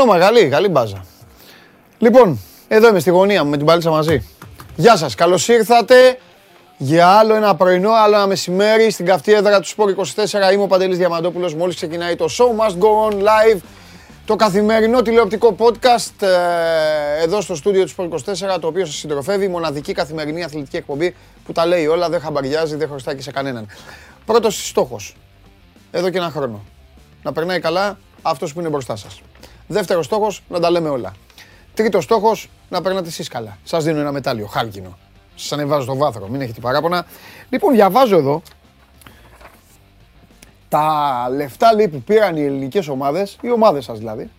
Κονόμα, καλή, καλή μπάζα. Λοιπόν, εδώ είμαι στη γωνία μου με την παλίτσα μαζί. Γεια σας, καλώς ήρθατε για άλλο ένα πρωινό, άλλο ένα μεσημέρι στην καυτή έδρα του Σπόρ 24. Είμαι ο Παντελής Διαμαντόπουλος, μόλις ξεκινάει το Show Must Go On Live το καθημερινό τηλεοπτικό podcast ε, εδώ στο στούντιο του Sport 24, το οποίο σας συντροφεύει, η μοναδική καθημερινή αθλητική εκπομπή που τα λέει όλα, δεν χαμπαριάζει, δεν χρωστάει και σε κανέναν. Πρώτος στόχος, εδώ και ένα χρόνο, να περνάει καλά αυτός που είναι μπροστά σας. Δεύτερος στόχος, να τα λέμε όλα. Τρίτος στόχος, να περνάτε εσείς καλά. Σας δίνω ένα μετάλλιο, χάλκινο. Σας ανεβάζω στο βάθρο, μην έχετε παράπονα. Λοιπόν, διαβάζω εδώ τα λεφτά λέει, που πήραν οι ελληνικές ομάδες, οι ομάδες σας δηλαδή,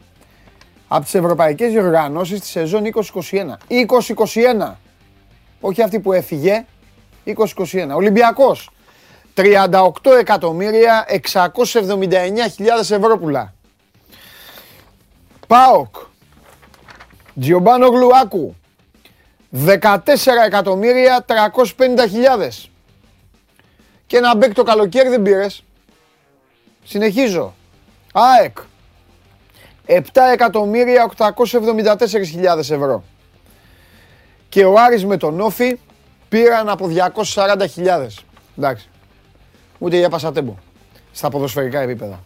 από τις ευρωπαϊκές διοργανώσεις τη σεζόν 2021. 2021! Όχι αυτή που έφυγε, 2021. Ολυμπιακός, 38 εκατομμύρια 679 ευρώ πουλά. ΠΑΟΚ, Τζιομπάνο Γλουάκου, 14 εκατομμύρια 350 Και ένα μπέκ το καλοκαίρι δεν πήρες. Συνεχίζω. ΑΕΚ. 7.874.000 ευρώ. Και ο Άρης με τον Όφη πήραν από 240.000. Εντάξει. Ούτε για πασατέμπο. Στα ποδοσφαιρικά επίπεδα.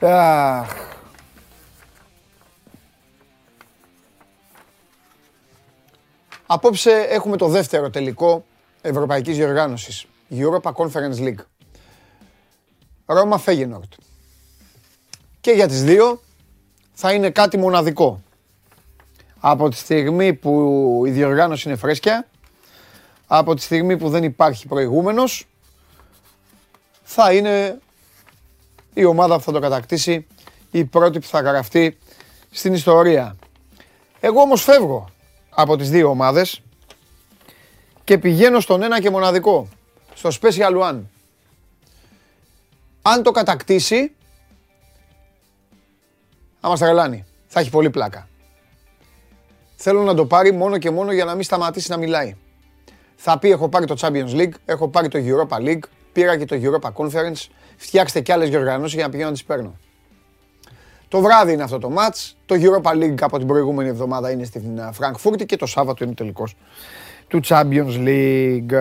Αχ. Απόψε έχουμε το δεύτερο τελικό Ευρωπαϊκής Διοργάνωσης. Europa Conference League. Ρώμα Φέγενορτ. Και για τις δύο θα είναι κάτι μοναδικό. Από τη στιγμή που η διοργάνωση είναι φρέσκια, από τη στιγμή που δεν υπάρχει προηγούμενος, θα είναι η ομάδα που θα το κατακτήσει, η πρώτη που θα γραφτεί στην ιστορία. Εγώ όμως φεύγω από τις δύο ομάδες και πηγαίνω στον ένα και μοναδικό, στο Special One αν το κατακτήσει, θα μας τρελάνει. Θα έχει πολύ πλάκα. Θέλω να το πάρει μόνο και μόνο για να μην σταματήσει να μιλάει. Θα πει έχω πάρει το Champions League, έχω πάρει το Europa League, πήρα και το Europa Conference, φτιάξτε κι άλλες διοργανώσεις για να πηγαίνω να τις παίρνω. Το βράδυ είναι αυτό το match, το Europa League από την προηγούμενη εβδομάδα είναι στην Φραγκφούρτη και το Σάββατο είναι τελικός του Champions League.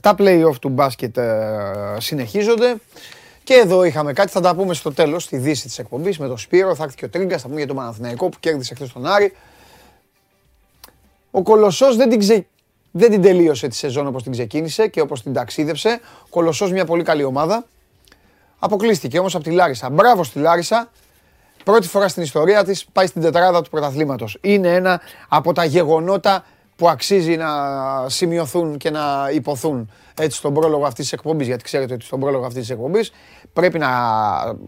Τα play-off του μπάσκετ ε, συνεχίζονται. Και εδώ είχαμε κάτι, θα τα πούμε στο τέλος, στη δύση της εκπομπής με τον Σπύρο. Θα έρθει και ο Τρίγκα, θα πούμε για τον Παναθηναϊκό που κέρδισε χθες τον Άρη. Ο Κολοσσός δεν, την δεν την τελείωσε τη σεζόν όπως την ξεκίνησε και όπως την ταξίδευσε. Ο Κολοσσός μια πολύ καλή ομάδα. Αποκλείστηκε όμως από τη Λάρισα. Μπράβο στη Λάρισα. Πρώτη φορά στην ιστορία της πάει στην τετράδα του πρωταθλήματος. Είναι ένα από τα γεγονότα που αξίζει να σημειωθούν και να υποθούν έτσι στον πρόλογο αυτής της εκπομπής. Γιατί ξέρετε ότι στον πρόλογο αυτής της εκπομπής πρέπει να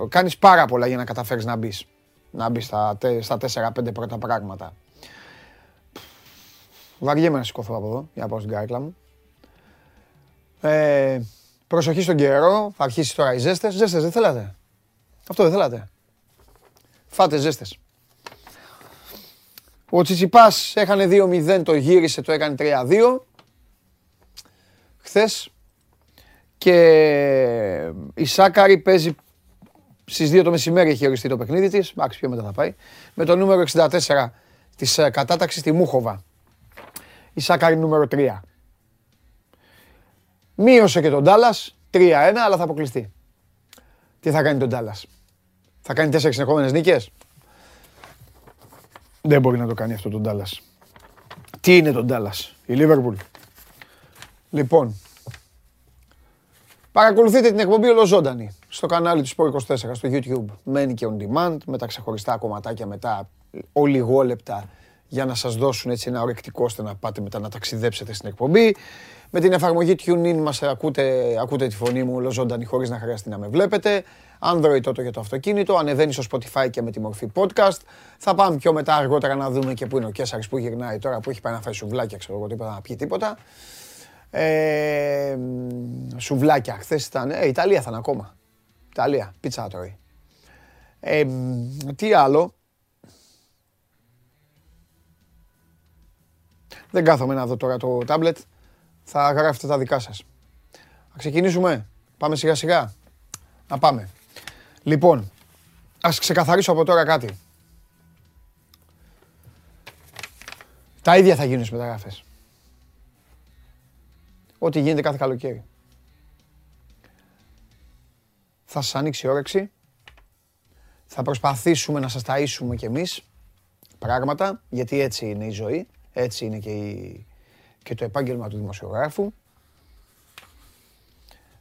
κάνεις πάρα πολλά για να καταφέρεις να μπεις. Να μπεις στα, στα 4-5 πρώτα πράγματα. Βαριέμαι να σηκωθώ από εδώ για να πάω στην κάρκλα μου. Ε, προσοχή στον καιρό, θα αρχίσεις τώρα οι ζέστες. Ζέστες δεν θέλατε. Αυτό δεν θέλατε. Φάτε ζέστες. Ο Τσιτσιπάς έχανε 2-0, το γύρισε, το έκανε 3-2. Χθες. Και η Σάκαρη παίζει στις 2 το μεσημέρι έχει οριστεί το παιχνίδι της. Εντάξει, πιο μετά θα πάει. Με το νούμερο 64 της ε, κατάταξης τη Μούχοβα. Η Σάκαρη νούμερο 3. Μείωσε και τον Ντάλλας, 3-1, αλλά θα αποκλειστεί. Τι θα κάνει τον Ντάλλας. Θα κάνει τέσσερις συνεχόμενες νίκες; Δεν μπορεί να το κάνει αυτό τον Ντάλλα. Τι είναι τον Ντάλλα, η Λίβερπουλ. Λοιπόν, παρακολουθείτε την εκπομπή ολοζώντανη στο κανάλι του Sport 24 στο YouTube. Μένει και on demand με τα ξεχωριστά κομματάκια μετά ολιγόλεπτα για να σας δώσουν έτσι ένα ορεκτικό ώστε να πάτε μετά να ταξιδέψετε στην εκπομπή. Με την εφαρμογή TuneIn μας ακούτε, ακούτε τη φωνή μου ολοζώντανη χωρίς να χρειαστεί να με βλέπετε. Android τότε για το αυτοκίνητο, ανεβαίνει στο Spotify και με τη μορφή podcast. Θα πάμε πιο μετά αργότερα να δούμε και πού είναι ο Κέσσαρης που γυρνάει τώρα που έχει πάει να φάει σουβλάκια, ξέρω εγώ τίποτα, να πιει τίποτα. Ε, σουβλάκια, χθες ήταν, ε, Ιταλία θα είναι ακόμα. Ιταλία, πίτσα τρώει. Ε, τι άλλο; Δεν κάθομαι να δω τώρα το tablet. Θα γράφετε τα δικά σας. Να ξεκινήσουμε. Πάμε σιγά σιγά. Να πάμε. Λοιπόν, ας ξεκαθαρίσω από τώρα κάτι. Τα ίδια θα γίνουν στις μεταγραφές. Ό,τι γίνεται κάθε καλοκαίρι. Θα σας ανοίξει η όρεξη. Θα προσπαθήσουμε να σας ταΐσουμε κι εμείς πράγματα, γιατί έτσι είναι η ζωή, έτσι είναι και, η... και το επάγγελμα του δημοσιογράφου.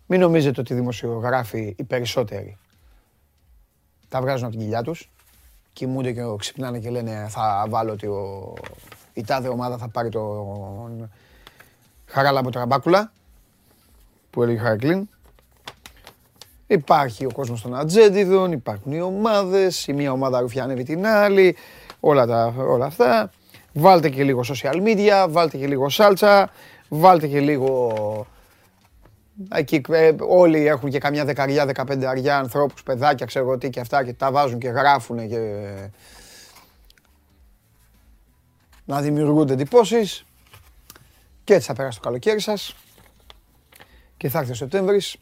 Μην νομίζετε ότι οι δημοσιογράφοι οι περισσότεροι τα βγάζουν από την κοιλιά τους. Κοιμούνται και ξυπνάνε και λένε θα βάλω ότι ο... η τάδε ομάδα θα πάρει τον Χαράλα από Τραμπάκουλα που έλεγε Χαρακλίν. Υπάρχει ο κόσμος των ατζέντιδων, υπάρχουν οι ομάδες, η μία ομάδα ρουφιάνευει την άλλη, όλα, τα, όλα αυτά. Βάλτε και λίγο social media, βάλτε και λίγο σάλτσα, βάλτε και λίγο... Εκεί ε, όλοι έχουν και καμιά δεκαριά, δεκαπέντε αριά ανθρώπους, παιδάκια, ξέρω τι και αυτά και τα βάζουν και γράφουν και... Να δημιουργούνται εντυπώσεις. Και έτσι θα περάσει το καλοκαίρι σας. Και θα έρθει ο Σεπτέμβρης.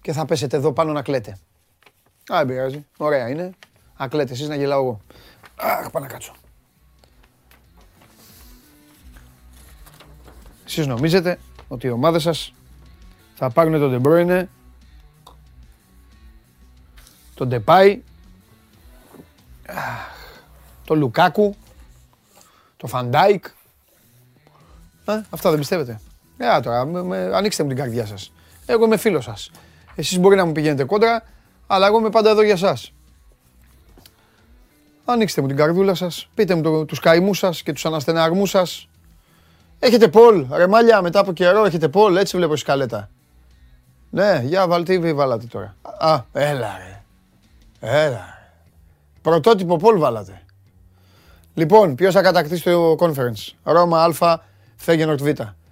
Και θα πέσετε εδώ πάνω να κλαίτε. Α, δεν πειράζει. Ωραία είναι. Να κλαίτε εσείς να γελάω εγώ. Αχ, πάω να κάτσω. Εσείς νομίζετε ότι οι ομάδες σας θα πάρουν τον De Bruyne, τον Depay, τον Λουκάκου, το Φαν Ντάικ. Ε, αυτά δεν πιστεύετε. Ε, τώρα, με, με, ανοίξτε μου την καρδιά σας. Εγώ είμαι φίλος σας. Εσείς μπορεί να μου πηγαίνετε κόντρα, αλλά εγώ είμαι πάντα εδώ για σας. Ανοίξτε μου την καρδούλα σας, πείτε μου το, τους καημούς σας και τους αναστεναγμούς σας. Έχετε Πολ, ρε μάλια, μετά από καιρό έχετε Πολ, έτσι βλέπω σκαλέτα. Ναι, για βάλτε, τι βάλατε τώρα. Α, έλα ρε. Έλα ρε. Πρωτότυπο Πολ βάλατε. Λοιπόν, ποιος θα κατακτήσει το conference; Ρώμα Α, Φέγγενορτ Β.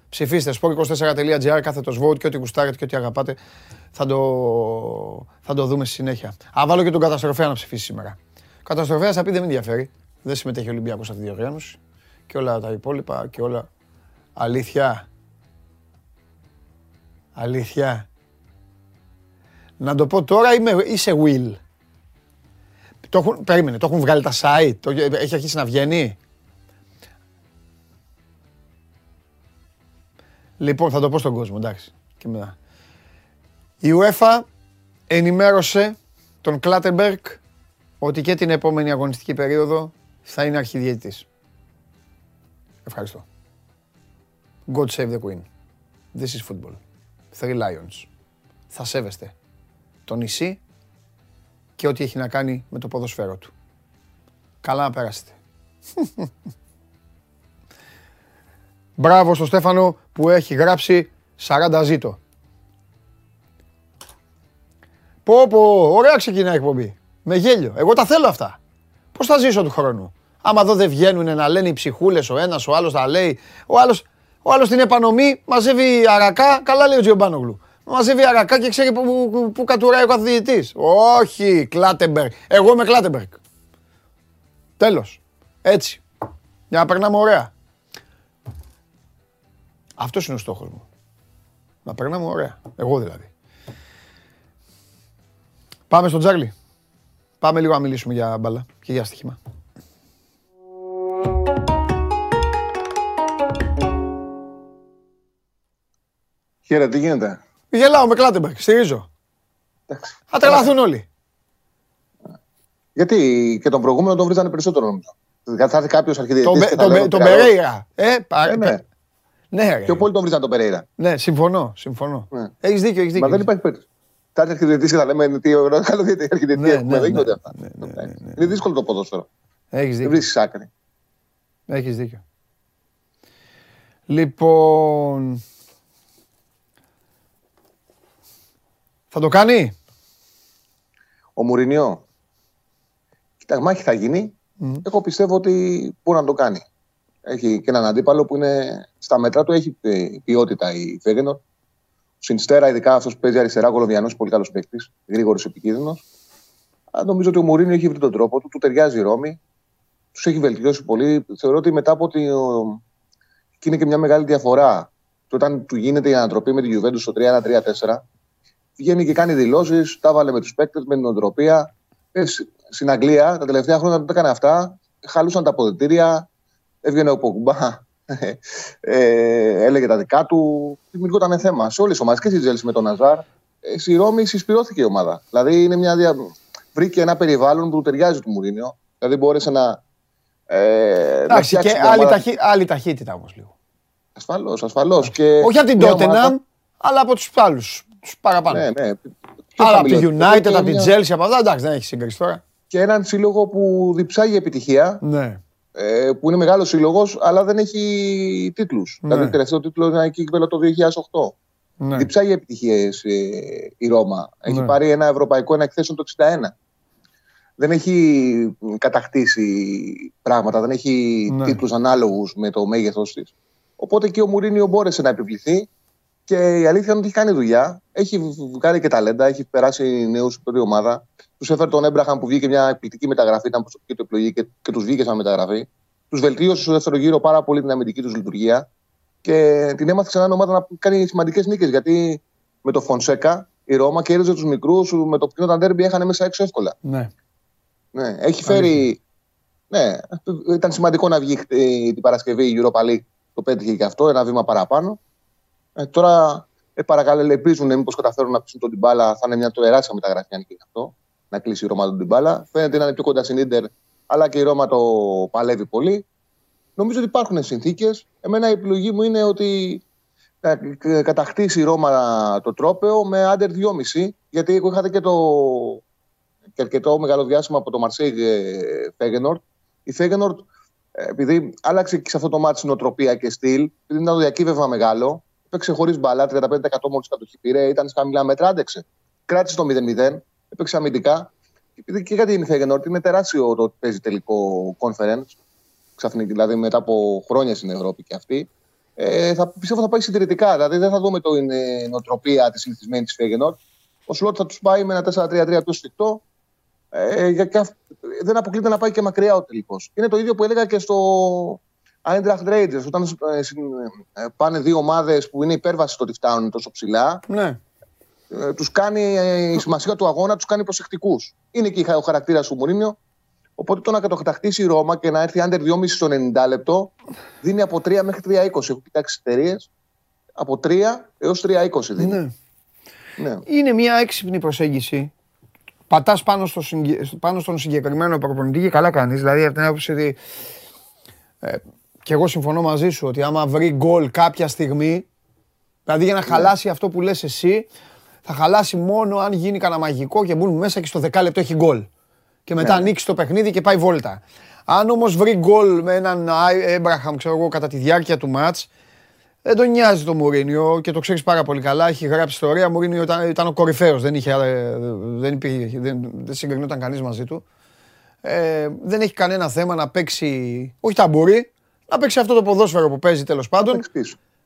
Ψηφίστε sport24.gr, κάθετος vote και ό,τι γουστάρετε και ό,τι αγαπάτε θα το, θα το δούμε στη συνέχεια. Α, βάλω και τον καταστροφέα να ψηφίσει σήμερα. Ο καταστροφέας θα πει δεν με ενδιαφέρει. Δεν συμμετέχει ο Ολυμπιακός σε αυτή τη διοργάνωση. Και όλα τα υπόλοιπα και όλα. Αλήθεια. Αλήθεια. Να το πω τώρα είμαι, είσαι Will. Το έχουν, περίμενε, το έχουν βγάλει τα site, το, έχει αρχίσει να βγαίνει; Λοιπόν, θα το πω στον κόσμο, εντάξει. Και μετά. Η UEFA ενημέρωσε τον Κλάτεμπερκ ότι και την επόμενη αγωνιστική περίοδο θα είναι αρχιδιαιτητής. Ευχαριστώ. God save the Queen. This is football. Three Lions. Θα σέβεστε το νησί και ό,τι έχει να κάνει με το ποδοσφαίρο του. Καλά να περάσετε. Μπράβο στο Στέφανο που έχει γράψει 40 ζήτο. Πω πω, ωραία ξεκινάει η εκπομπή. Με γέλιο. Εγώ τα θέλω αυτά. Πώς θα ζήσω του χρόνου; Άμα εδώ δεν βγαίνουν να λένε οι ψυχούλες, ο ένας, ο άλλος τα λέει. Ο άλλος, ο άλλος την επανομή μαζεύει αρακά, καλά λέει ο Τζιομπάνογλου μαζεύει αρακά και ξέρει που, που, που κατουράει ο καθηγητής. Όχι, Κλάτεμπεργκ. Εγώ είμαι Κλάτεμπεργκ. Τέλος. Έτσι. Για να περνάμε ωραία. Αυτός είναι ο στόχος μου. Να περνάμε ωραία. Εγώ δηλαδή. Πάμε στον Τζάρλι. Πάμε λίγο να μιλήσουμε για μπάλα και για στοίχημα. Χαίρετε, τι γίνεται; Γελάω με Κλάτεμπεργκ, στηρίζω. Θα τρελαθούν όλοι. Γιατί και τον προηγούμενο τον βρίζανε περισσότερο νομίζω. Δηλαδή θα έρθει κάποιος αρχιδιετή. Τον, τον, Περέιρα. Ε, ε, ναι. Ναι, ρε. Και πολύ τον βρίζανε τον Περέιρα. Ναι, συμφωνώ. συμφωνώ. Ναι. Έχεις δίκιο, έχεις δίκιο. Μα δεν υπάρχει περίπτωση. Θα έρθει αρχιδιετή και θα λέμε τι ωραίο, καλό αρχιδιετή ναι, έχουμε. Ναι, δεν γίνονται αυτά. Είναι δύσκολο το ποδόσφαιρο. Έχεις δίκιο. Δεν βρίσκεις άκρη. Έχεις δίκιο. Λοιπόν. Θα το κάνει; Ο Μουρινιό. Κοίτα, μάχη θα γίνει. Εγώ πιστεύω ότι μπορεί να το κάνει. Έχει και έναν αντίπαλο που είναι στα μέτρα του, έχει ποιότητα η Φέγενορ. Ο Συνστέρα, ειδικά αυτός που παίζει αριστερά, Κολομβιανό, πολύ καλός παίκτης, γρήγορος επικίνδυνος. Νομίζω ότι ο Μουρίνιο έχει βρει τον τρόπο του, του ταιριάζει η Ρώμη, τους έχει βελτιώσει πολύ. Θεωρώ ότι μετά από ότι. και είναι και μια μεγάλη διαφορά και όταν του γίνεται η ανατροπή με τη Juventus στο 3-1-3-4, βγαίνει και κάνει δηλώσεις, τα βάλε με τους παίκτες, με την οτροπία. Ε, στην Αγγλία τα τελευταία χρόνια το έκανε αυτά, χαλούσαν τα αποδητήρια, έβγαινε ο Πογμπά, ε, έλεγε τα δικά του. Δημιουργόταν θέμα σε όλες τις ομάδες και στη Τζέλση με τον Ναζάρ. Ε, στη Ρώμη συσπηρώθηκε η ομάδα. Δηλαδή είναι μια δια... βρήκε ένα περιβάλλον που ταιριάζει του Μουρίνιο. Δηλαδή μπόρεσε να. Ε, Εντάξει, και άλλη, ταχύ, άλλη ταχύτητα όμως λίγο. Ασφαλώς, ασφαλώς. Όχι από την Τότεναμ, αλλά από τους άλλους. Τους παραπάνω. Ναι, ναι. Αλλά από τη United, από την Chelsea, από αυτά. Εντάξει, δεν έχει σύγκριση τώρα. Και έναν σύλλογο που διψάγει επιτυχία. Ναι. Ε, που είναι μεγάλος σύλλογος, αλλά δεν έχει τίτλους. Ναι. Δηλαδή, τελευταίο τίτλο είναι εκεί το 2008. Ναι. Διψάγει επιτυχίες ε, η Ρώμα. Έχει ναι. πάρει ένα ευρωπαϊκό ένα εκθέσεων το 61. Δεν έχει κατακτήσει πράγματα, δεν έχει ναι. τίτλους ανάλογους με το μέγεθός της. Οπότε και ο Μουρίνιο μπόρεσε να επιβληθεί και η αλήθεια είναι ότι έχει κάνει δουλειά. Έχει κάνει και ταλέντα, έχει περάσει νέους στην πρώτη ομάδα. Τους έφερε τον Έμπραχαμ που βγήκε μια εκπληκτική μεταγραφή, ήταν προσωπική του επιλογή και, και τους βγήκε σαν μεταγραφή. Τους βελτίωσε στο δεύτερο γύρο πάρα πολύ την αμυντική τους λειτουργία και την έμαθε ξανά ομάδα να κάνει σημαντικές νίκες. Γιατί με το Φονσέκα η Ρώμα κέρδιζε τους μικρούς, με το οποίο τα ντέρμπι έχανε μέσα έξω εύκολα. Ναι. ναι. Έχει φέρει. Ναι, ήταν σημαντικό να βγει την Παρασκευή η Europa League. Το πέτυχε και αυτό, ένα βήμα παραπάνω. Ε, τώρα ε, παρακαλελεπίζουν μήπως καταφέρουν να πείσουν τον Τιμπάλα. Θα είναι μια τεράστια μεταγραφή αν και αυτό. Να κλείσει η Ρώμα τον Τιμπάλα. Φαίνεται να είναι πιο κοντά στην ντερ, αλλά και η Ρώμα το παλεύει πολύ. Νομίζω ότι υπάρχουν συνθήκες. Εμένα η επιλογή μου είναι ότι θα κατακτήσει η Ρώμα το τρόπεο με άντερ 2,5. Γιατί εγώ είχατε και το και αρκετό μεγάλο διάστημα από το Μαρσέιγ Φέγενορτ. Η Φέγενορτ, ε, επειδή άλλαξε και σε αυτό το μάτι νοοτροπία και στυλ, επειδή ήταν το διακύβευμα μεγάλο, Έπαιξε χωρίς μπαλά, 35% μόλις κατοχή πήρε, ήταν στα χαμηλά μέτρα, άντεξε. Κράτησε το 0-0, έπαιξε αμυντικά. Και γιατί είναι Φέγενορτ, είναι τεράστιο το ότι παίζει τελικό conference. Ξαφνικά, δηλαδή μετά από χρόνια στην Ευρώπη και αυτή. Ε, θα, πιστεύω θα πάει συντηρητικά. Δηλαδή δεν θα δούμε το είναι νοοτροπία της συνηθισμένη της Φέγενορτ. Ο Σλότ θα τους πάει με ένα 4-3-3 πιο σφιχτό. Ε, δεν αποκλείται να πάει και μακριά ο τελικός. Είναι το ίδιο που έλεγα και στο Eintracht Rangers, όταν ε, ε, πάνε δύο ομάδες που είναι υπέρβαση στο ότι φτάνουν τόσο ψηλά, ναι. Ε, τους κάνει, η σημασία του αγώνα τους κάνει προσεκτικούς. Είναι και ο χαρακτήρας του Μουρίνιο. Οπότε το να κατοχταχτήσει η Ρώμα και να έρθει άντερ 2,5 στο 90 λεπτό δίνει από 3 μέχρι 3,20. Έχω κοιτάξει εταιρείες. Από 3 έως 3,20 δίνει. Ναι. ναι. Είναι μια έξυπνη προσέγγιση. Πατάς πάνω, στο, πάνω στον συγκεκριμένο προπονητή και καλά κάνεις. Δηλαδή από την άποψη ότι ε, και εγώ συμφωνώ μαζί σου ότι άμα βρει γκολ κάποια στιγμή, δηλαδή για να ναι. χαλάσει αυτό που λες εσύ, θα χαλάσει μόνο αν γίνει κανένα μαγικό και μπουν μέσα και στο δεκάλεπτο έχει γκολ. Και μετά ναι. ανοίξει το παιχνίδι και πάει βόλτα. Αν όμως βρει γκολ με έναν Έμπραχαμ, ξέρω εγώ, κατά τη διάρκεια του μάτς, δεν τον νοιάζει το Μουρίνιο και το ξέρεις πάρα πολύ καλά. Έχει γράψει ιστορία. Ο Μουρίνιο ήταν, ήταν ο κορυφαίος. Δεν, είχε, δεν, δεν, δεν συγκρινόταν κανείς μαζί του. Ε, δεν έχει κανένα θέμα να παίξει. Όχι ταμπούρι, να παίξει αυτό το ποδόσφαιρο που παίζει τέλος πάντων.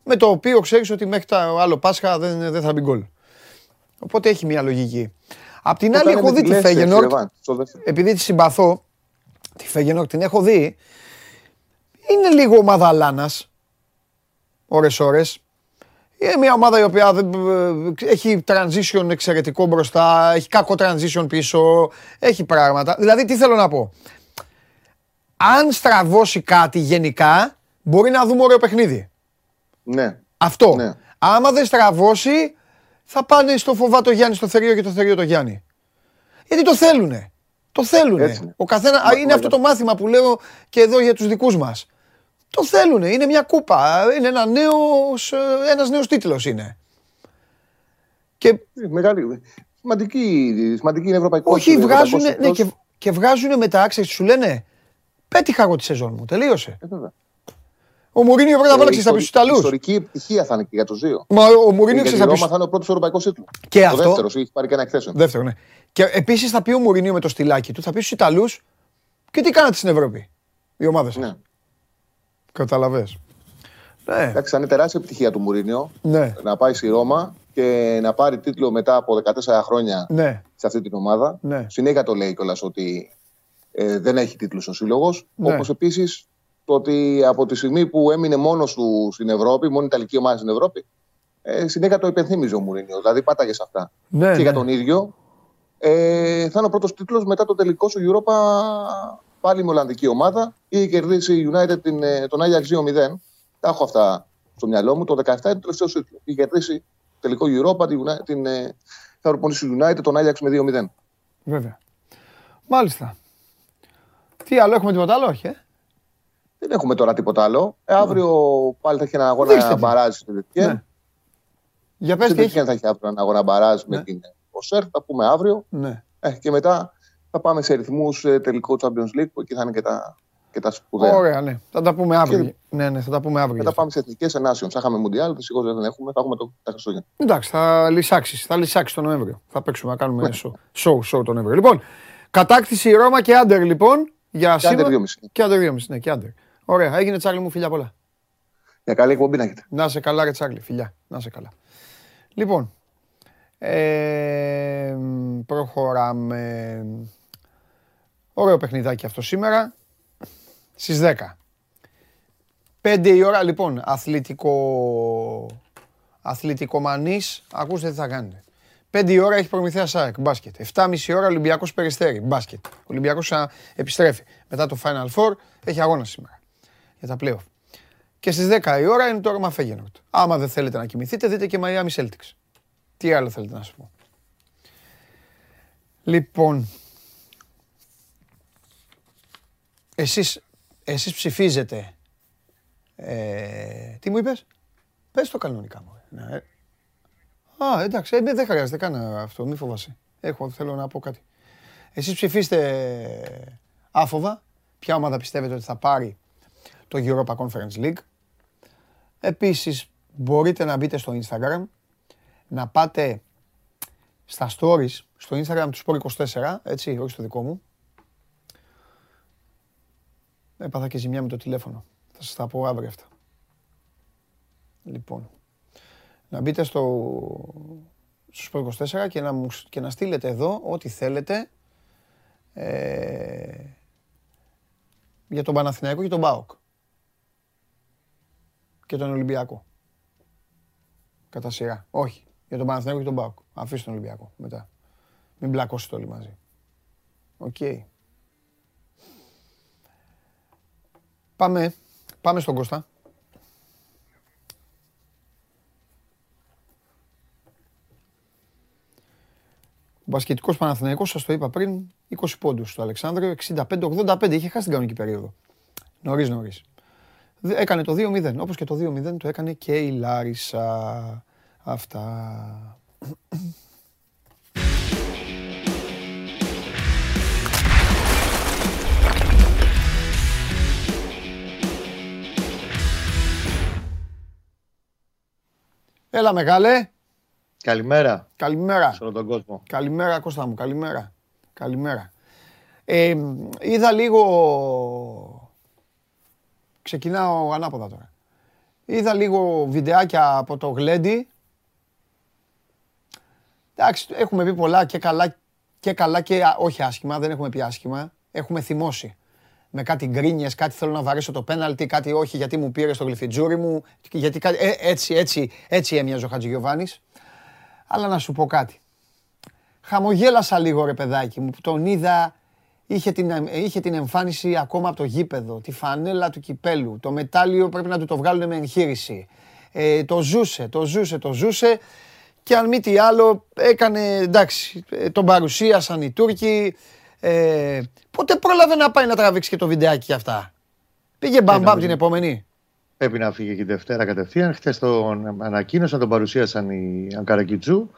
Με το οποίο ξέρεις ότι μέχρι το άλλο Πάσχα δεν, δεν θα μπει γκολ. Οπότε έχει μια λογική. Απ' την άλλη, έχω δει τη Φέγενορ. Επειδή τη συμπαθώ, τη Φέγενορ την έχω δει. Είναι λίγο ομάδα Λάνας. Ωρες-ώρες. Είναι μια ομάδα η οποία έχει transition εξαιρετικό μπροστά, έχει κακό transition πίσω, έχει πράγματα. Δηλαδή, τι θέλω να πω; Αν στραβώσει κάτι γενικά, μπορεί να δούμε ωραίο παιχνίδι. Ναι. Αυτό. Ναι. Άμα δεν στραβώσει, θα πάνε στο φοβάτο Γιάννη στο θερίο και το θερίο το Γιάννη. Γιατί το θέλουνε. Το θέλουνε. Ο καθένα, είναι αυτό το μάθημα που λέω και εδώ για τους δικούς μας. Το θέλουνε. Είναι μια κούπα. Είναι ένα νέος, ένας νέος τίτλος είναι. Και... Ε, μεγάλη, σημαντική, σημαντική είναι ευρωπαϊκό. Όχι, βγάζουν, ναι, και, και βγάζουν μετά, σου λένε, Πέτυχα εγώ τη σεζόν μου. Τελείωσε. Ε, ο Μουρίνιο πρέπει να βάλει στα πίσω Ιταλούς. Ιστορική επιτυχία θα είναι και για το Ζήο. Μα ο Μουρίνιο ξέρει. θα είναι ο πρώτος ευρωπαϊκός τίτλος. Και αυτό. δεύτερος, έχει πάρει και ένα εκθέσεων. Δεύτερο, ναι. Και επίσης θα πει ο Μουρίνιο με το στυλάκι του, θα πει στους Ιταλούς και τι κάνατε στην Ευρώπη. Οι ομάδες σας; Ναι. Καταλαβέ. Ναι. Εντάξει, θα είναι τεράστια επιτυχία του Μουρίνιο ναι. να πάει στη Ρώμα και να πάρει τίτλο μετά από 14 χρόνια ναι. σε αυτή την ομάδα. Ναι. Συνέχεια το λέει κιόλας ότι ε, δεν έχει τίτλους ο σύλλογος. Ναι. Όπως επίσης το ότι από τη στιγμή που έμεινε μόνος του στην Ευρώπη, μόνο η Ιταλική ομάδα στην Ευρώπη, ε, συνέχεια το υπενθύμιζε ο Μουρίνιο. Δηλαδή πάταγες σε αυτά. Ναι, και ναι. για τον ίδιο, ε, θα είναι ο πρώτος τίτλος μετά το τελικό σου Europa πάλι με Ολλανδική ομάδα. Είχε κερδίσει η United την, ε, τον Άγιαξ 2-0. Τα έχω αυτά στο μυαλό μου. Το 17 είναι το τελευταίο τίτλο. Είχε κερδίσει το τελικό Europa την, Uni- την, ε, θα προπονήσει η United τον Άγιαξ με 2-0. Βέβαια. Μάλιστα. Τι άλλο, έχουμε τίποτα άλλο, όχι, ε; Δεν έχουμε τώρα τίποτα άλλο. Ε, αύριο πάλι θα έχει ένα Δείξτε αγώνα τι. μπαράζ στην Ναι. Τετκέν. Για πες Στην τι έχει. Τετκέν θα έχει αύριο ένα αγώνα μπαράζ με Ναι. την ΟΣΕΡ. Θα πούμε αύριο. Ναι. Ε, και μετά θα πάμε σε ρυθμούς τελικό Champions League που εκεί θα είναι και τα, και τα σπουδαία. Ωραία, ναι. Θα τα πούμε αύριο. Και- Ναι, ναι, θα τα πούμε αύριο. γι' Μετά αυτό. πάμε σε εθνικές ενάσεων. Θα είχαμε Μουντιάλ, δυστυχώς δεν έχουμε. Θα έχουμε το, τα Χριστούγεννα. Εντάξει, θα λυσάξεις. Θα λυσάξεις τον Νοέμβριο. Θα παίξουμε να κάνουμε show, show, show τον Νοέμβριο. Λοιπόν, κατάκτηση Ρώμα και Άντερ λοιπόν. Για Και άντερ σήμερα. 2,5. Και Άντερ 2,5. Ναι, και Άντερ. Ωραία, έγινε Τσάρλι μου, φιλιά πολλά. Για καλή εκπομπή να έχετε. Να σε καλά, ρε Τσάρλι, φιλιά. Να σε καλά. Λοιπόν, ε, προχωράμε. Ωραίο παιχνιδάκι αυτό σήμερα. Στις 10. 5 η ώρα, λοιπόν, αθλητικό, αθλητικομανής. Ακούστε τι θα κάνετε. 5 η ώρα έχει προμηθεία ΣΑΕΚ, μπάσκετ. 7.30 ώρα Ολυμπιακός Περιστέρη, μπάσκετ. Ο Ολυμπιακός α, επιστρέφει. Μετά το Final Four έχει αγώνα σήμερα για τα playoff. Και στις 10 η ώρα είναι το Ρώμα Φέγενορτ. Άμα δεν θέλετε να κοιμηθείτε, δείτε και Miami Celtics. Τι άλλο θέλετε να σου πω. Λοιπόν, εσείς, εσείς ψηφίζετε. Ε, τι μου είπες; Πες το κανονικά μου. Ναι. ε. Α, εντάξει, ε, δεν χρειάζεται καν αυτό, μη φοβάσαι. Έχω, θέλω να πω κάτι. Εσείς ψηφίστε άφοβα. Ποια ομάδα πιστεύετε ότι θα πάρει το Europa Conference League. Επίσης, μπορείτε να μπείτε στο Instagram, να πάτε στα stories, στο Instagram του Sport24, έτσι, όχι στο δικό μου. Έπαθα και ζημιά με το τηλέφωνο. Θα σας τα πω αύριο αυτά. Λοιπόν, να μπείτε στο, στο Sport24 και να, μου, και να στείλετε εδώ ό,τι θέλετε ε, για τον Παναθηναϊκό και τον ΠΑΟΚ. Και τον Ολυμπιακό. Κατά σειρά. Όχι. Για τον Παναθηναϊκό και τον ΠΑΟΚ. Αφήστε τον Ολυμπιακό μετά. Μην μπλακώσετε όλοι μαζί. Οκ. Πάμε. Πάμε στον Κώστα. Ο μπασκετικός Παναθηναϊκός, σας το είπα πριν, 20 πόντους στο Αλεξάνδρειο, 65-85, είχε χάσει την κανονική περίοδο. Νωρίς νωρίς. Δε- Έκανε το 2-0, όπως και το 2-0 το έκανε και η Λάρισα. Αυτά. Έλα μεγάλε. Καλημέρα Καλημέρα. σε όλο τον κόσμο. Καλημέρα Κώστα μου, καλημέρα. Καλημέρα. Ε, είδα λίγο... Ξεκινάω ανάποδα τώρα. Είδα λίγο βιντεάκια από το Γλέντι. Εντάξει, έχουμε πει πολλά και καλά και, καλά και α- όχι άσχημα, δεν έχουμε πει άσχημα. Έχουμε θυμώσει. Με κάτι γκρίνιες, κάτι θέλω να βαρέσω το πέναλτι, κάτι όχι γιατί μου πήρε στο γλυφιτζούρι μου. Γιατί κάτι, ε, έτσι, έτσι, έτσι έμοιαζε ο Χατζηγιοβάνης. Αλλά να σου πω κάτι. Χαμογέλασα λίγο ρε παιδάκι μου που τον είδα, είχε την, ε, είχε την εμφάνιση ακόμα από το γήπεδο, τη φανέλα του κυπέλου, το μετάλλιο πρέπει να του το βγάλουν με εγχείρηση. Ε, το ζούσε, το ζούσε, το ζούσε και αν μη τι άλλο έκανε, εντάξει, ε, τον παρουσίασαν οι Τούρκοι. Ε, πότε πρόλαβε να πάει να τραβήξει και το βιντεάκι και αυτά; Πήγε μπαμ μπαμ νομίζω. την επόμενη. Πρέπει να φύγει και η Δευτέρα κατευθείαν. Χθες τον ανακοίνωσαν, τον παρουσίασαν οι Αγκαρακιτζού.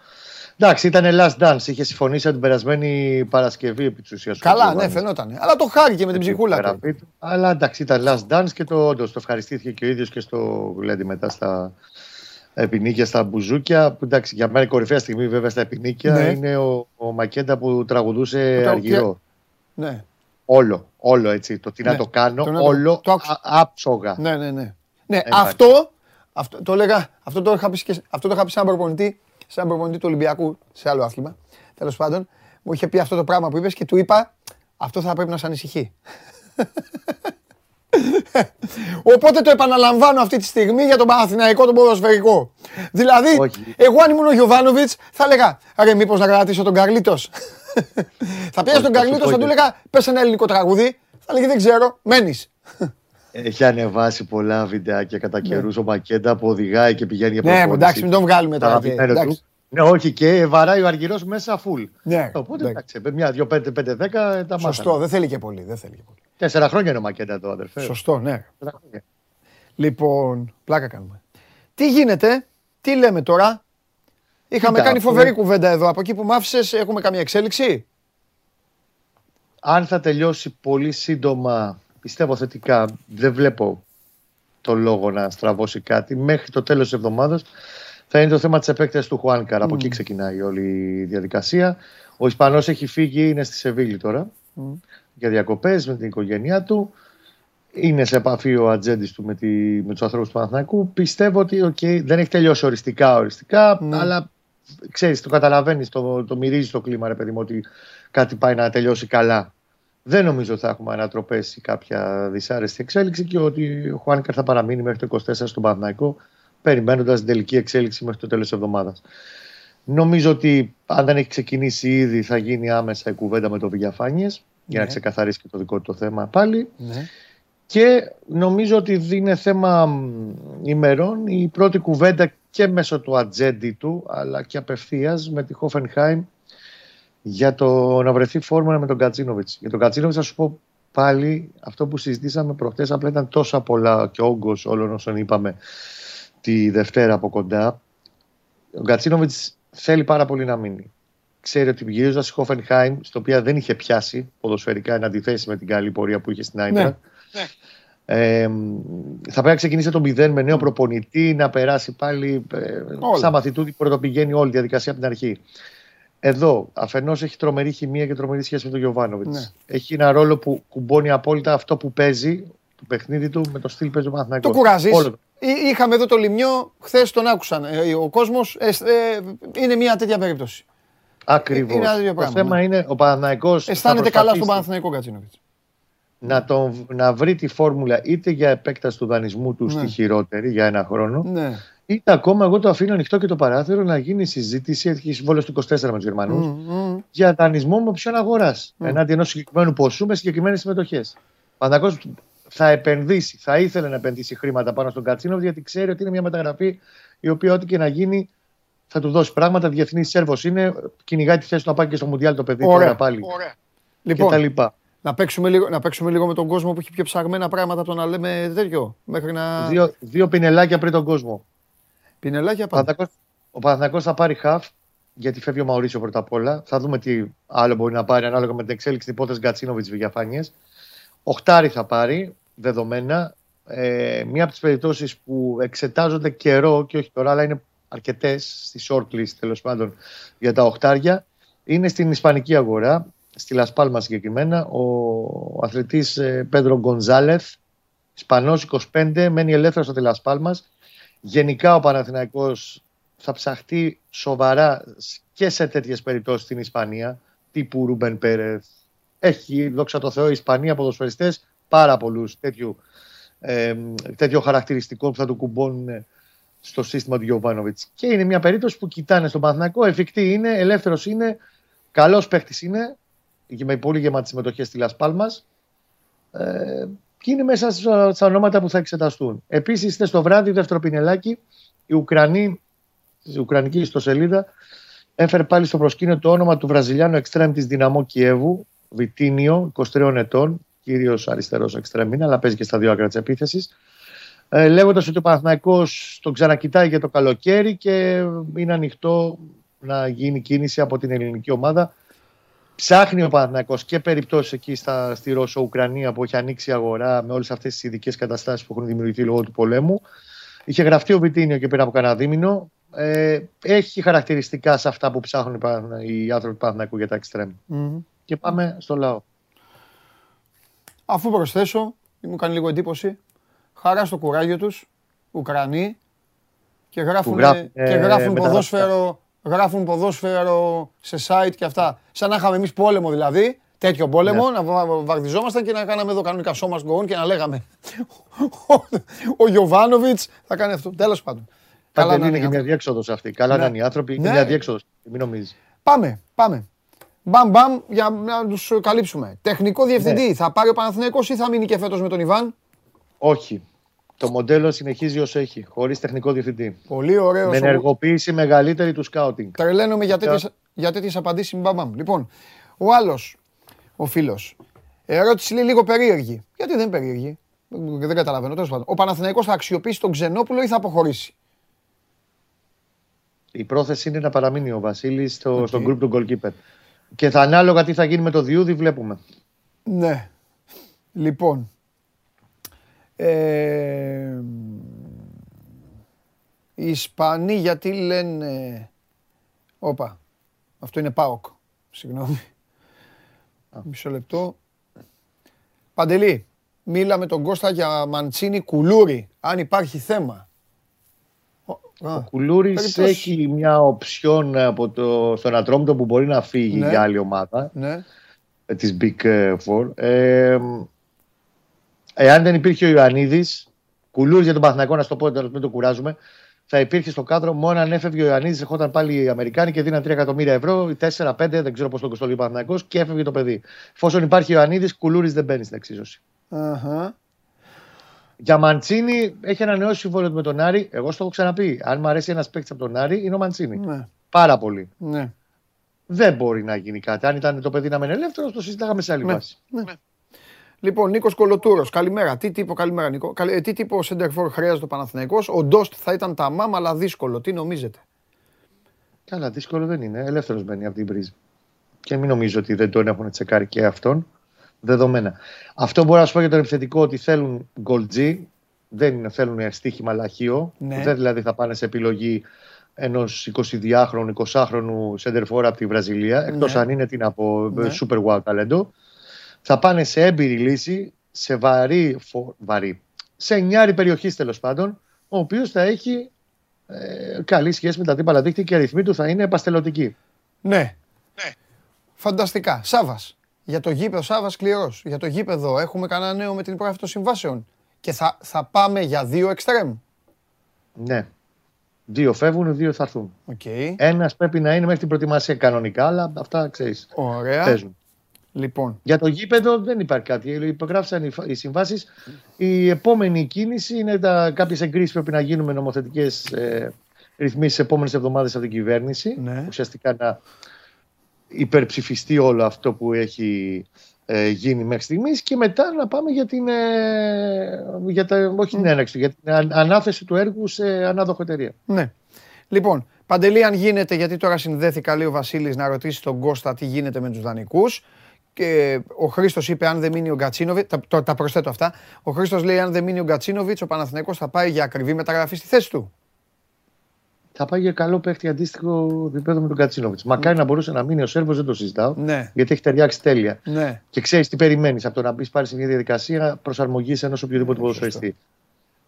Εντάξει, ήταν last dance. Είχε συμφωνήσει από την περασμένη Παρασκευή επί της ουσίας. Καλά, ναι, φαινόταν. Αλλά το χάρηκε με την ψυχούλα του. Αλλά εντάξει, ήταν last dance και το όντως το ευχαριστήθηκε και ο ίδιος και στο Γλέντι μετά στα επινίκια, στα μπουζούκια. Που εντάξει, για μένα η κορυφαία στιγμή βέβαια στα επινίκια Ναι. είναι ο, ο Μακέντα που τραγουδούσε Το- αργυρό. Ναι. Όλο, όλο έτσι. Το τι Ναι. να το κάνω, Το να το- όλο το άκουσα. α- άψογα. Ναι, ναι, ναι. Ναι, Εντάξει. αυτό, αυτό το έλεγα, αυτό το είχα πει, και, αυτό το είχα πει σε έναν προπονητή, σε έναν προπονητή του Ολυμπιακού, σε άλλο άθλημα. Τέλος πάντων, μου είχε πει αυτό το πράγμα που είπες και του είπα, αυτό θα πρέπει να σε ανησυχεί. Οπότε το επαναλαμβάνω αυτή τη στιγμή για τον Παναθηναϊκό τον ποδοσφαιρικό. Δηλαδή, Όχι. εγώ αν ήμουν ο Γιωβάνοβιτς, θα έλεγα Ρε, μήπως να κρατήσω τον Καρλίτος. θα πήγα στον θα σου Καρλίτο, πω θα του και- έλεγα Πες ένα ελληνικό τραγούδι. Θα λέγει Δεν ξέρω, μένεις. Έχει ανεβάσει πολλά βιντεάκια κατά καιρούς ο Μακέντα που οδηγάει και πηγαίνει για Ναι, προπόνηση. εντάξει, μην τον βγάλουμε Τα τώρα. και- αγαπημένα εντάξει. του. Ναι, όχι και βαράει ο Αργυρός μέσα φουλ. Ναι, Οπότε εντάξει. εντάξει, μια, δύο, πέντε, πέντε, δέκα τα Σωστό, μάθαμε. δεν θέλει και πολύ. Δεν θέλει και πολύ. Τέσσερα χρόνια είναι ο Μακέντα εδώ, αδερφέ. Σωστό, ναι. Τέσσερα χρόνια. Λοιπόν, πλάκα κάνουμε. Τι γίνεται, τι λέμε τώρα; Είχαμε Κοίτα, κάνει αφού- φοβερή κουβέντα εδώ. Από εκεί που μ' άφησες, έχουμε καμία εξέλιξη; Αν θα τελειώσει πολύ σύντομα, πιστεύω θετικά, δεν βλέπω το λόγο να στραβώσει κάτι. Μέχρι το τέλος της εβδομάδας θα είναι το θέμα της επέκτασης του Χουάνκαρ. Από εκεί ξεκινάει όλη η διαδικασία. Ο Ισπανός έχει φύγει, είναι στη Σεβίλη τώρα για διακοπές με την οικογένειά του. Είναι σε επαφή ο ατζέντης του με, τη, με τους ανθρώπους του Παναθηναϊκού. Πιστεύω ότι okay, δεν έχει τελειώσει οριστικά, οριστικά, Ναι. αλλά ξέρεις, το καταλαβαίνεις, το, το μυρίζεις το κλίμα, ρε παιδί μου, ότι κάτι πάει να τελειώσει καλά. Δεν νομίζω ότι θα έχουμε ανατροπές ή κάποια δυσάρεστη εξέλιξη και ότι ο Χουάνκαρ θα παραμείνει μέχρι το 24 στον Παναθηναϊκό, περιμένοντας την τελική εξέλιξη μέχρι το τέλος της εβδομάδας. Νομίζω ότι αν δεν έχει ξεκινήσει ήδη θα γίνει άμεσα η κουβέντα με το Βηγιαφάνιες για να Ναι. ξεκαθαρίσει και το δικό του το θέμα πάλι. Ναι. Και νομίζω ότι είναι θέμα μ, ημερών η πρώτη κουβέντα και μέσω του ατζέντη του, αλλά και απευθείας με τη Χόφενχάιμ για το να βρεθεί φόρμα με τον Κατσίνοβιτς. Για τον Κατσίνοβιτς θα σου πω πάλι αυτό που συζητήσαμε προχτές, απλά ήταν τόσα πολλά και όγκος όλων όσων είπαμε τη Δευτέρα από κοντά. Ο Κατσίνοβιτς θέλει πάρα πολύ να μείνει. Ξέρει ότι γυρίζοντας στη Χόφενχάιμ, στο οποία δεν είχε πιάσει ποδοσφαιρικά εν αντιθέσει με την καλή πορεία που είχε στην Άιντρα. Ε, θα πρέπει να ξεκινήσει το 0 με νέο προπονητή, να περάσει πάλι ε, Όλα. σαν μαθητούδη που πρωτοπηγαίνει όλη η διαδικασία από την αρχή. Εδώ, αφενός έχει τρομερή χημεία και τρομερή σχέση με τον Γιωβάνοβιτς. Ναι. Έχει ένα ρόλο που κουμπώνει απόλυτα αυτό που παίζει, το παιχνίδι του με το στυλ που παίζει ο Το Παναθηναϊκός. κουράζεις. Όλο το- Είχαμε εδώ το λιμιό, χθες τον άκουσαν. Ε, Ο κόσμος είναι μια τέτοια περίπτωση. Ακριβώς. είναι ένα ίδιο Το πράγμα, θέμα ναι. είναι ο Παναθηναϊκός θα Αισθάνεται καλά στον προσπαθήσει Παναθηναϊκό Κατσίνοβιτς. να, τον, να βρει τη φόρμουλα είτε για επέκταση του δανεισμού του Ναι. στη χειρότερη για ένα χρόνο, Ναι. Είτε ακόμα εγώ το αφήνω ανοιχτό και το παράθυρο να γίνει συζήτηση, έχει συμβόλαιο του 24 με τους Γερμανούς, Μμ, μμ. για δανεισμό με οψιόν αγοράς. Ενάντια ενός συγκεκριμένου ποσού με συγκεκριμένες συμμετοχές. Ο Παναθηναϊκός θα επενδύσει, θα ήθελε να επενδύσει χρήματα πάνω στον Κατσίνοβ γιατί ξέρει ότι είναι μια μεταγραφή η οποία ό,τι και να γίνει θα του δώσει πράγματα. Διεθνή Σέρβος είναι, κυνηγάει τη θέση του να πάει και στο Μουντιάλ το παιδί Ωραία. τώρα πάλι. Και τα Λοιπόν, λοιπά. να παίξουμε, λίγο, να παίξουμε λίγο με τον κόσμο που έχει πιο ψαγμένα πράγματα από το να λέμε τέτοιο. Μέχρι να. Δύο, δύο πινελάκια πριν τον κόσμο. Πινελάκια Ο πάντα. Παναθηναϊκός- Ο Παναθηναϊκός θα πάρει χαφ, γιατί φεύγει ο Μαουρίσιο πρώτα απ' όλα. Θα δούμε τι άλλο μπορεί να πάρει ανάλογα με την εξέλιξη της υπόθεσης Γκατσίνοβιτς Βηγιαφάνιε. Οχτάρι θα πάρει, δεδομένα. Ε, μία από τις περιπτώσεις που εξετάζονται καιρό και όχι τώρα, αλλά είναι αρκετές στη shortlist τέλος πάντων για τα οχτάρια, είναι στην Ισπανική αγορά, στη Λασπάλμα συγκεκριμένα. Ο αθλητής Πέντρο Γκονζάλεθ, Ισπανός 25, μένει ελεύθερος στη Λασπάλμας. Γενικά ο Παναθηναϊκός θα ψαχτεί σοβαρά και σε τέτοιες περιπτώσεις στην Ισπανία, τύπου Ρούμπεν Πέρεθ. Έχει, δόξα τω Θεώ, η Ισπανία ποδοσφαιριστές πάρα πολλούς τέτοιου, ε, τέτοιο χαρακτηριστικό που θα του κουμπώνουν στο σύστημα του Γιωβάνοβιτς. Και είναι μια περίπτωση που κοιτάνε στον Παναθηναϊκό, εφικτή είναι, ελεύθερος είναι, καλός παίχτης είναι, με πολύ γεμάτη συμμετοχή στη Λασπάλμας. Ε, και είναι μέσα στα στα ονόματα που θα εξεταστούν. Επίσης, είστε στο βράδυ, δεύτερο πινελάκι, η Ουκρανή, η Ουκρανική ιστοσελίδα έφερε πάλι στο προσκήνιο το όνομα του Βραζιλιάνου εξτρέμ της Δυναμό Κιέβου, Βιτίνιο, 23 ετών, κύριος αριστερός εξτρέμ είναι, αλλά παίζει και στα δύο άκρα της επίθεσης. Ε, Λέγοντας ότι ο Παναθηναϊκός τον ξανακοιτάει για το καλοκαίρι και είναι ανοιχτό να γίνει κίνηση από την ελληνική ομάδα. Ψάχνει ο Παναθηναϊκός και περιπτώσεις εκεί στα, στη Ρώσο-Ουκρανία που έχει ανοίξει η αγορά με όλες αυτές τις ειδικές καταστάσεις που έχουν δημιουργηθεί λόγω του πολέμου. Είχε γραφτεί ο Βιτίνιο και πριν από κανένα δίμηνο. Ε, έχει χαρακτηριστικά σε αυτά που ψάχνουν οι Παναθηνα- οι άνθρωποι του Παναθηναϊκού για τα εξτρέμ. Μμμ. Και πάμε στο λαό. Αφού προσθέσω, μου κάνει λίγο εντύπωση, χαρά στο κουράγιο τους, Ουκρανοί, και γράφουν, γράφουν, και ε, γράφουν μεταγραφικά. ποδόσφαιρο, γράφουν ποδόσφαιρο σε site και αυτά. Σαν να είχαμε εμείς πόλεμο δηλαδή τέτοιο πόλεμο, να βαρδιζόμασταν και να κάναμε εδώ κανονικά σώμα γκοών και να λέγαμε ο Γιωβάνοβιτς θα κάνει αυτό. Τέλος πάντων. Καλά είναι και μια διέξοδος αυτή. Καλά να είναι οι άνθρωποι. Είναι μια διέξοδος. Μην νομίζεις. Πάμε, πάμε. Μπαμ μπαμ για να τους καλύψουμε. Τεχνικό διευθυντή. Θα πάρει ο Παναθηναϊκός ή θα μείνει και φέτος με τον Ιβάν; Όχι. Το μοντέλο συνεχίζει όσο έχει, χωρίς τεχνικό διευθυντή. Πολύ ωραίος. Με ενεργοποίηση μεγαλύτερη του σκάουτινγκ. Τρελαίνομαι για τέτοιε για τέτοιες απαντήσεις. Μπαμ. Λοιπόν, ο άλλος, ο φίλος. Ερώτηση λέει λίγο περίεργη. Γιατί δεν είναι περίεργη; Δεν καταλαβαίνω. Τέλος πάντων. Ο Παναθηναϊκός θα αξιοποιήσει τον Ξενόπουλο ή θα αποχωρήσει; Η πρόθεση είναι να παραμείνει ο Βασίλης στο, okay. στο group του goalkeeper. Και θα ανάλογα τι θα γίνει με το Διούδη, βλέπουμε. Ναι. Λοιπόν. Ε, οι Ισπανοί γιατί λένε... Όπα. Αυτό είναι ΠΑΟΚ. Συγγνώμη. Μισό λεπτό. Παντελή, μίλα με τον Κώστα για Μαντσίνη Κουλούρι. Αν υπάρχει θέμα. Ο Κουλούρη έχει μια οψιόν από το, στον Ατρόμητο που μπορεί να φύγει ναι. για άλλη ομάδα. Ναι. Ε, Της Big Four. Ε, εάν δεν υπήρχε ο Ιωαννίδης, Κουλούρη για τον Παθηνακό, να σου το πω, μην το κουράζουμε, θα υπήρχε στο κάδρο μόνο αν έφευγε ο Ιωαννίδης, ερχόταν πάλι οι Αμερικάνοι και δίναν 3 εκατομμύρια ευρώ, 4-5, δεν ξέρω πώς το κοστολεί ο Παθηνακό και έφευγε το παιδί. Εφόσον υπάρχει ο Ιωαννίδης, Κουλούρη δεν μπαίνει στην εξίσωση. Uh-huh. Για Μαντσίνη έχει ανανεώσει συμβόλαιο με τον Άρη. Εγώ στο έχω ξαναπεί. Αν μου αρέσει ένας παίκτης από τον Άρη, είναι ο Μαντσίνη. Ναι. Πάρα πολύ. Ναι. Δεν μπορεί να γίνει κάτι. Αν ήταν το παιδί να μένει ελεύθερος, το συζητάγαμε σε άλλη ναι. βάση. Ναι. Ναι. Λοιπόν, Νίκος Κολοτούρος, καλημέρα. Τι τύπο, καλημέρα, Νίκο. Ε, τι τύπο Σέντερφορ χρειάζεται ο Παναθηναϊκός. Ο Ντόστ θα ήταν τα μάμα, αλλά δύσκολο. Τι νομίζετε; Καλά, δύσκολο δεν είναι. Ελεύθερος μπαίνει από την πρίζα. Και μην νομίζω ότι δεν τον έχουν τσεκάρει και αυτόν δεδομένα. Αυτό μπορώ να σου πω για τον επιθετικό ότι θέλουν G, δεν είναι, θέλουν στοίχημα λαχείο. Ναι. Δεν δηλαδή θα πάνε σε επιλογή ενός 22χρονου, 20χρονου σεντερφόρα από τη Βραζιλία, ναι. εκτό αν είναι την από ναι. super wow ταλέντο. Θα πάνε σε έμπειρη λύση, σε βαρύ, φο, βαρύ σε νιάρη περιοχής τέλος πάντων, ο οποίος θα έχει ε, καλή σχέση με τα τύπα δίκτυα και η αριθμή του θα είναι επαστελωτική. Ναι. ναι. Φανταστικά. Σάβας. Για το γήπεδο, Σάβας σκληρό. Για το γήπεδο έχουμε κανένα νέο με την υπογραφή των συμβάσεων. Και θα, θα πάμε για δύο εξτρέμ. Ναι. Δύο φεύγουν, δύο θα έρθουν. Okay. Ένας πρέπει να είναι μέχρι την προετοιμασία κανονικά, αλλά αυτά ξέρεις. Ωραία. Παίζουν. Λοιπόν. Για το γήπεδο δεν υπάρχει κάτι. Υπογράφησαν οι συμβάσεις. Η επόμενη κίνηση είναι κάποιες εγκρίσεις που πρέπει να γίνουν με νομοθετικές ε, ρυθμίσεις επόμενες εβδομάδες από την κυβέρνηση. Ναι. Ουσιαστικά να υπερψηφιστεί όλο αυτό που έχει ε, γίνει μέχρι στιγμής και μετά να πάμε για την, ε, για τα, όχι την έναρξη, για την ανάθεση του έργου σε ανάδοχο εταιρεία. Ναι. Λοιπόν, Παντελή, αν γίνεται, γιατί τώρα συνδέθηκα, λέει ο Βασίλης, να ρωτήσει τον Κώστα τι γίνεται με τους δανεικούς. Και ο Χρήστος είπε: Αν δεν μείνει ο Γκατσίνοβιτς, τα, τα προσθέτω αυτά. Ο Χρήστος λέει: Αν δεν μείνει ο Γκατσίνοβιτς, ο Παναθηναϊκός θα πάει για ακριβή μεταγραφή στη θέση του θα πάει για καλό παίχτη αντίστοιχο επίπεδο με τον Κατσίνοβιτ. Μακάρι να μπορούσε να μείνει ο Σέρβος, δεν το συζητάω. Ναι. Γιατί έχει ταιριάξει τέλεια. Ναι. Και ξέρεις τι περιμένεις από το να μπεις πάλι σε μια διαδικασία προσαρμογής ενός οποιοδήποτε ποδοσφαιριστή.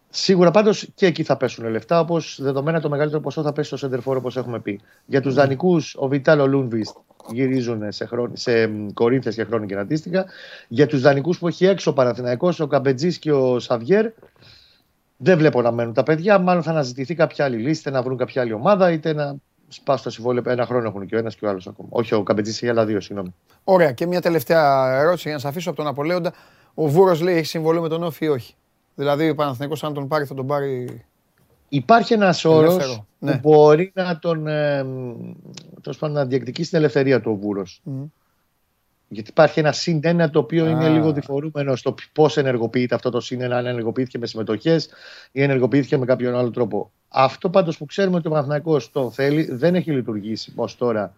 Σίγουρα πάντως και εκεί θα πέσουν λεφτά, όπως δεδομένα το μεγαλύτερο ποσό θα πέσει στο Σέντερφορ, όπως έχουμε πει. Για τους ναι. δανεικούς, ο Βιτάλο Λούνβιστ γυρίζουν σε, χρόνο, σε κορίνθε και χρόνια και αντίστοιχα. Για τους δανεικούς που έχει έξω ο Παναθηναϊκός, ο Καμπετζής και ο Σαβιέρ, δεν βλέπω να μένουν τα παιδιά. Μάλλον θα αναζητηθεί κάποια άλλη λύση, είτε να βρουν κάποια άλλη ομάδα, είτε να σπάσουν τα συμβόλαια. Ένα χρόνο έχουν και ο ένας και ο άλλος ακόμα. Όχι, ο Καμπετζής έχει άλλα δύο, συγγνώμη. Ωραία. Και μια τελευταία ερώτηση για να σας αφήσω από τον Απολέοντα. Ο Βούρος λέει έχει συμβολή με τον Όφη ή όχι; Δηλαδή ο Παναθηναϊκός αν τον πάρει θα τον πάρει. Υπάρχει ένας όρος ναι. που μπορεί να τον. Ε, να διεκδικήσει την ελευθερία του ο Βούρος. Γιατί υπάρχει ένα συν ένα το οποίο είναι λίγο διφορούμενο στο πώς ενεργοποιείται αυτό το συν ένα, αν ενεργοποιήθηκε με συμμετοχές ή ενεργοποιήθηκε με κάποιον άλλο τρόπο. Αυτό πάντως που ξέρουμε ότι ο Παναθυνακό το θέλει δεν έχει λειτουργήσει ως τώρα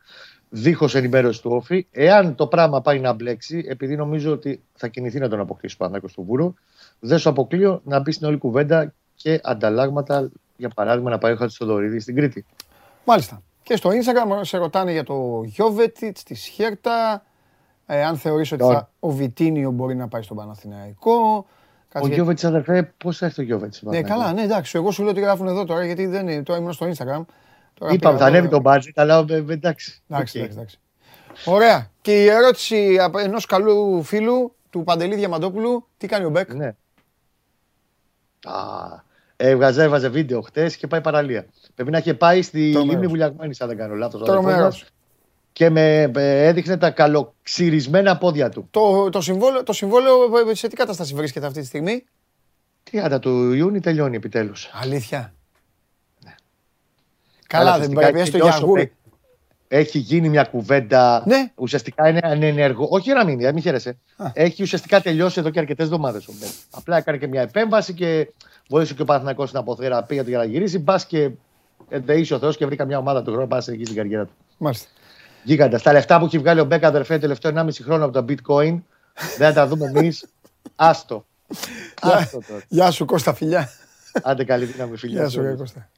δίχως ενημέρωση του Όφη. Εάν το πράγμα πάει να μπλέξει, επειδή νομίζω ότι θα κινηθεί να τον αποκτήσει ο Παναθυνακό του Βούρο, δεν σου αποκλείω να μπει στην όλη κουβέντα και ανταλλάγματα, για παράδειγμα, να πάει ο Χατζηστοδωρίδη στην Κρήτη. Μάλιστα. Και στο Instagram σε ρωτάνε για το Γιώβετιτς, τη Σχέρτα, ε, αν θεωρήσω ότι θα, ο Βιτίνιο μπορεί να πάει στον Παναθηναϊκό. Ο Γιώβετ, αδερφέ, πώς θα έρθει ο Γιώβετ. Ναι, καλά, ναι, εντάξει. Εγώ σου λέω ότι γράφουν εδώ τώρα γιατί δεν είναι. Τώρα ήμουν στο Instagram. Τώρα Είπαμε, θα ανέβει το μπάτζετ, αλλά εντάξει. Εντάξει, okay. εντάξει. Ωραία. Και η ερώτηση ενός καλού φίλου του Παντελή Διαμαντόπουλου, τι κάνει ο Μπέκ; Ναι. Α, έβγαζε, έβαζε βίντεο χτες και πάει παραλία. Πρέπει να είχε πάει στη Λίμνη Βουλιαγμένη, αν δεν κάνω λάθος. Τρομερός. Και με έδειχνε τα καλοξυρισμένα πόδια του. Το, το, συμβόλαιο, το συμβόλαιο σε τι κατάσταση βρίσκεται αυτή τη στιγμή; 30 του Ιούνιου τελειώνει επιτέλους. Αλήθεια. Ναι. Καλά, δεν πρέπει έστω για γούρι έχει γίνει μια κουβέντα. Ναι. Ουσιαστικά είναι ανενεργό. Όχι να μείνει, μην χαίρεσαι. Έχει ουσιαστικά τελειώσει εδώ και αρκετές εβδομάδες ο Μπέκ. Απλά έκανε και μια επέμβαση και βοήθησε και ο Παναθηναϊκό στην αποθεραπεία του για να γυρίσει. Μπας και ελεήσει ο Θεός και βρει μια ομάδα του χρόνου να εκεί στην καριέρα του. Μάλιστα. Γίγαντας. Τα λεφτά που έχει βγάλει ο Μπέκ αδερφέ τελευταίο 1,5 χρόνο από το bitcoin δεν θα τα δούμε εμείς. Άστο. Άστο Γεια σου Κώστα φιλιά. Άντε καλή δύναμη φιλιά. Γεια σου Κώστα.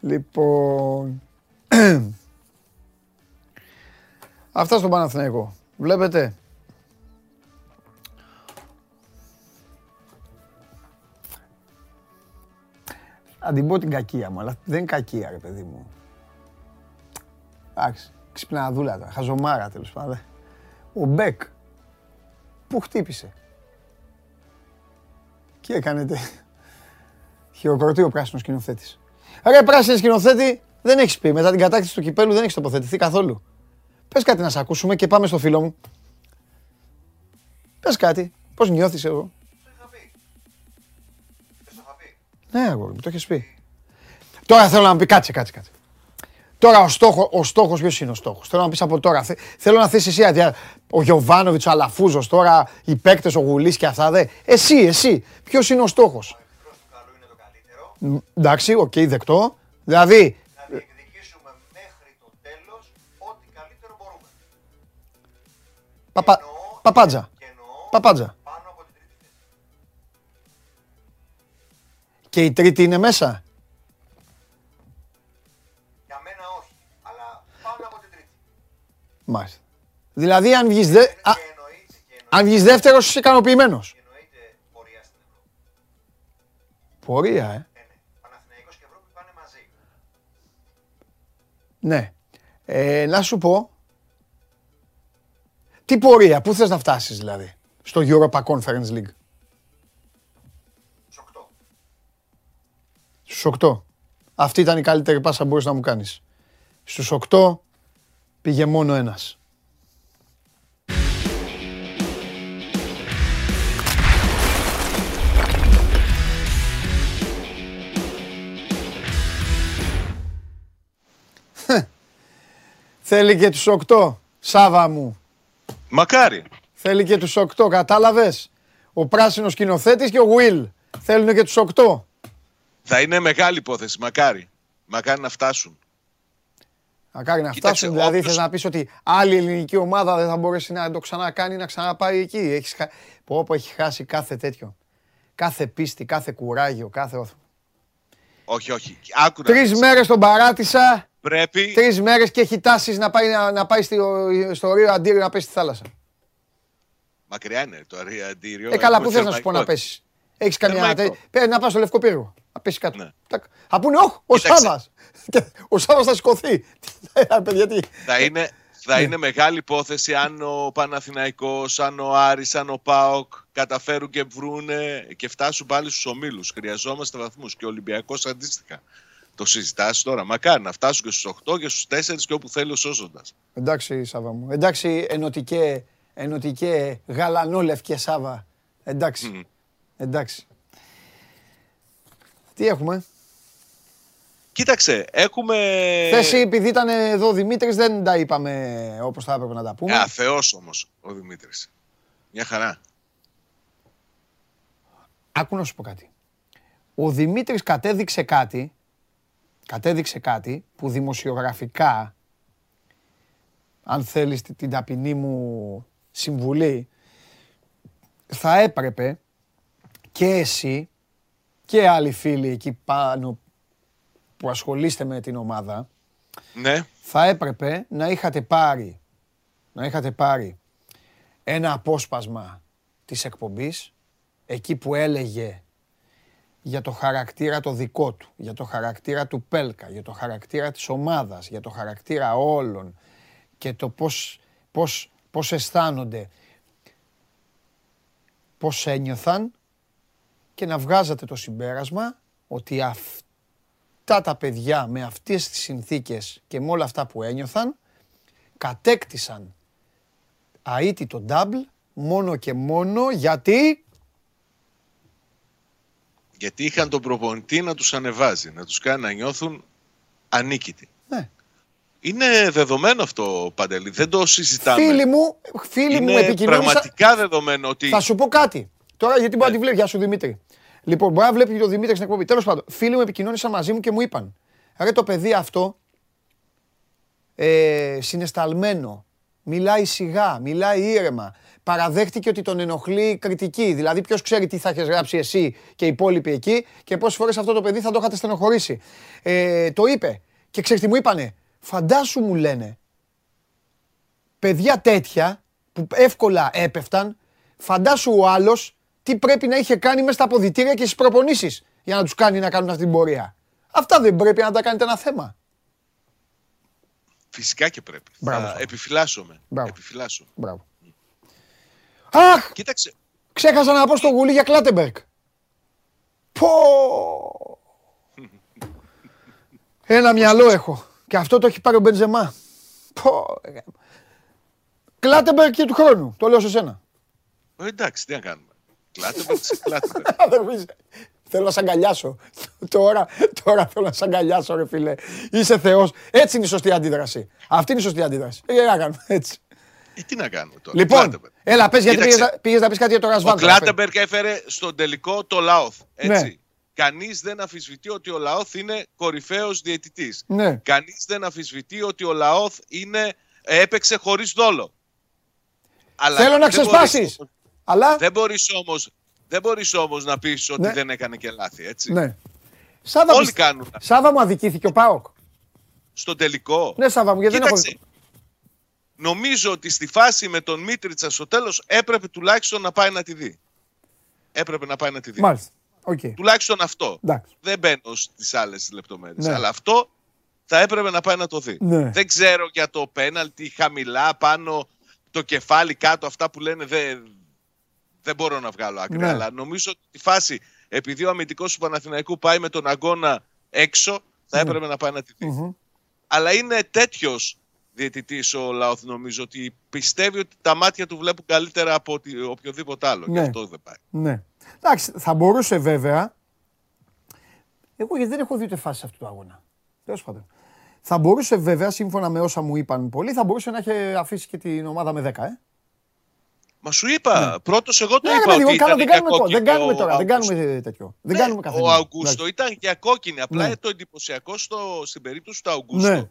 Λοιπόν. Αυτά στον Παναθηναϊκό. Βλέπετε. Θα την πω την κακία μου, αλλά δεν είναι κακία ρε παιδί μου. Εντάξει, ξυπναδούλα τώρα, χαζομάρα τέλος πάντων. Ο Μπέκ, πού χτύπησε. Και έκανετε. Χειροκροτεί ο πράσινος σκηνοθέτης. Ρε πράσινο σκηνοθέτη, δεν έχεις πει. Μετά την κατάκτηση του κυπέλου δεν έχεις τοποθετηθεί καθόλου. Πες κάτι να σε ακούσουμε και πάμε στο φίλο μου. Πες κάτι. Πώς νιώθεις εγώ. Ναι, αγόρι μου, το έχεις πει. Τώρα θέλω να μου πει, κάτσε, κάτσε, κάτσε. Τώρα ο, στόχο, ο στόχος ποιος είναι ο στόχος; Θέλω να πεις από τώρα. Θέλω να θες εσύ, ο Γιοβάνοβιτς, ο Αλαφούζος τώρα, οι παίκτες, ο Γουλής και αυτά, δε. Εσύ, εσύ, ποιος είναι ο στόχος; Εντάξει, OK, okay, δεκτό. Δηλαδή, Παπα... Παπάτζα. Παπάτζα. Και η τρίτη είναι μέσα; Για μένα όχι, αλλά πάνω από την τρίτη. Μάλιστα. Δηλαδή αν βγεις, δε... Α... αν βγεις δεύτερος είσαι ικανοποιημένος. Εννοείται πορεία στην Ευρώπη. Πορεία, ε. Ναι. Ε, να σου πω, τι πορεία, πού θες να φτάσεις δηλαδή, στο Europa Conference League; Στους 8. Στους 8. Αυτή ήταν η καλύτερη πάσα που μπορείς να μου κάνεις. Στους 8 πήγε μόνο ένας. Θέλει και τους 8, Σάβα μου. Μακάρι. Θέλει και τους 8, κατάλαβες; Ο πράσινος σκηνοθέτης και ο Will. Θέλουν και τους 8. Θα είναι μεγάλη υπόθεση, μακάρι. Μακάρι να φτάσουν. Μακάρι να φτάσουν, δηλαδή όποιος... θες να πεις ότι άλλη ελληνική ομάδα δεν θα μπορέσει να το ξανακάνει, να ξαναπάει εκεί. Έχεις χα... Πω, πω, έχει χάσει κάθε τέτοιο. Κάθε πίστη, κάθε κουράγιο, κάθε όθο. Όχι, όχι. Άκουνα. Τρεις μέρες τον παράτησα. Πρέπει... Τρεις μέρες και έχει τάσεις να πάει, να, να πάει στο, στο Ρίο Αντίριο να πέσει στη θάλασσα. Μακριά είναι το Ρίο Αντίριο. Ε, καλά, πού θες να σου πω να πέσεις. Έχεις καμιά... Πέρα να πας στο Λευκό Πύργο. Να πέσεις κάτω. Ναι. Θα πούνε, όχι, ο Σάβας. ο Σάβας θα σηκωθεί. θα είναι, θα ναι. είναι μεγάλη υπόθεση αν ο Παναθηναϊκός, αν ο Άρης, αν ο ΠΑΟΚ καταφέρουν και βρούνε και φτάσουν πάλι στους ομίλους. Χρειαζόμαστε βαθμούς και ο Ολυμπιακός αντίστοιχα. Το συζητάς τώρα. Μακάρι να φτάσουν και στους 8 και στους 4 και όπου θέλει ο Σώζοντας. Εντάξει, Σάβα μου. Εντάξει, ενωτικέ, ενωτικέ γαλανόλευκε Σάβα. Εντάξει. Εντάξει. Τι έχουμε; Κοίταξε, έχουμε. Θέση, επειδή ήταν εδώ ο Δημήτρης, δεν τα είπαμε όπως θα έπρεπε να τα πούμε. Α, Θεό όμως ο Δημήτρης. Μια χαρά. Άκου να σου πω κάτι. Ο Δημήτρης κατέδειξε κάτι κατέδειξε κάτι που δημοσιογραφικά, αν θέλεις την ταπεινή μου συμβουλή, θα έπρεπε και εσύ και άλλοι φίλοι εκεί πάνω που ασχολείστε με την ομάδα, ναι. θα έπρεπε να είχατε πάρει, να είχατε πάρει ένα απόσπασμα της εκπομπής, εκεί που έλεγε για το χαρακτήρα το δικό του, για το χαρακτήρα του Πέλκα, για το χαρακτήρα της ομάδας, για το χαρακτήρα όλων και το πώς πώς, πώς αισθάνονται, πώς ένιωθαν και να βγάζατε το συμπέρασμα ότι αυτά τα παιδιά με αυτές τις συνθήκες και με όλα αυτά που ένιωθαν κατέκτησαν αίτητο double μόνο και μόνο γιατί Γιατί είχαν τον προπονητή να τους ανεβάζει, να τους κάνει να νιώθουν ανίκητοι. ναι, Είναι δεδομένο αυτό, Παντελή. Δεν το συζητάμε. φίλοι μου, φίλοι μου Είναι επικοινώνησαν πραγματικά δεδομένο ότι Θα σου πω κάτι. Τώρα γιατί μπορεί να τη βλέπει. Γεια σου Δημήτρη. Λοιπόν, μπορεί να βλέπει και το Δημήτρη στην εκπομπή. Τέλος πάντων, φίλοι μου επικοινώνησαν μαζί μου και μου είπαν. Ρε το παιδί αυτό ε, συναισθαλμένο, μιλάει σιγά, μιλάει ήρεμα. Παραδέχτηκε ότι τον ενοχλεί η κριτική. Δηλαδή, ποιος ξέρει τι θα έχεις γράψει εσύ και οι υπόλοιποι εκεί και πόσες φορές αυτό το παιδί θα το είχατε στενοχωρήσει. Ε, το είπε. Και ξέρεις τι μου είπανε; Φαντάσου μου λένε παιδιά τέτοια που εύκολα έπεφταν, φαντάσου ο άλλος τι πρέπει να είχε κάνει μέσα στα αποδητήρια και στις προπονήσεις για να τους κάνει να κάνουν αυτή την πορεία. Αυτά δεν πρέπει να τα κάνετε ένα θέμα. φυσικά και πρέπει. Μπράβο, θα Σταύρο. επιφυλάσσομαι. Μπράβο. επιφυλάσσομαι. Μπράβο. Αχ, Κοίταξε, ξέχασα να πω στο γουλί για Κλάτεμπεργκ. Πω. Ένα μυαλό έχω. Και αυτό το έχει πάρει ο Μπεντζεμά. Πω. ρε. Κλάτεμπεργκ και του χρόνου. Το λέω σε σένα. ε, εντάξει, τι να κάνουμε. Κλάτεμπεργκ, κλάτεμπεργκ. Αδερφή, Θέλω να σ' αγκαλιάσω. Τώρα, τώρα θέλω να σ' αγκαλιάσω, ρε φίλε. Είσαι Θεός. Έτσι είναι η σωστή αντίδραση. Αυτή είναι η σωστή αντίδραση. Ε, να κάνουμε έτσι. Ε, τι να κάνουμε τώρα; Λοιπόν, Κλάτεμπεργκ. έλα, πες γιατί Κοίταξε. πήγες να- πήγες να πεις κάτι για το Ο Ρασβάν. Κλάτεμπεργκ έφερε στον τελικό το Λαόθ. Έτσι. Ναι. Κανείς δεν αμφισβητεί ότι ο Λαόθ είναι κορυφαίος διαιτητής. Ναι. Κανείς δεν αμφισβητεί ότι ο Λαόθ είναι, έπαιξε χωρίς δόλο. Αλλά Θέλω να δεν μπορείς ξεσπάσεις. όμως- Αλλά, Δεν μπορείς όμως, δεν μπορείς όμως να πεις ότι Ναι. δεν έκανε και λάθη, έτσι. ναι. Σάβα, Όλοι πιστε- κάνουν. Σάβα μου αδικήθηκε ο Πάοκ. Στον τελικό. Ναι, Σάβα μου, γιατί δεν έχω... Κοίταξε, νομίζω ότι στη φάση με τον Μίτριτσα στο τέλος έπρεπε τουλάχιστον να πάει να τη δει. Έπρεπε να πάει να τη δει. Μάλιστα. Οκ. Τουλάχιστον αυτό. Εντάξει. Δεν μπαίνω στις άλλες λεπτομέρειες. Ναι. Αλλά αυτό θα έπρεπε να πάει να το δει. Ναι. Δεν ξέρω για το πέναλτι χαμηλά, πάνω το κεφάλι κάτω, αυτά που λένε δεν, δεν μπορώ να βγάλω άκρη. Ναι. Αλλά νομίζω ότι τη φάση, επειδή ο αμυντικός του Παναθηναϊκού πάει με τον αγώνα έξω, θα έπρεπε να πάει να τη δει. Ναι. Μμμ. Αλλά είναι τέτοιος διαιτητής ο Λαόθ, νομίζω ότι πιστεύει ότι τα μάτια του βλέπουν καλύτερα από ότι οποιοδήποτε άλλο. Ναι. Γι' αυτό δεν πάει. Ναι. Εντάξει, θα μπορούσε βέβαια. Εγώ γιατί δεν έχω δει ούτε φάση αυτού του αγώνα. Τέλος πάντων. Θα μπορούσε βέβαια, σύμφωνα με όσα μου είπαν πολλοί, θα μπορούσε να είχε αφήσει και την ομάδα με 10, ε. Μα σου είπα, πρώτος εγώ το Ναι, ρε είπα παιδί μου, ότι καλά, ήταν δεν για κάνουμε, τώρα, κόκκινο δεν κάνουμε ο τώρα, δεν Αυγούστο. κάνουμε τέτοιο. Δεν Ναι, κάνουμε καθένα. Ο Αυγούστο ήταν για κόκκινη. Απλά Ναι. το εντυπωσιακό στο, στην περίπτωση του Αυγούστο Ναι.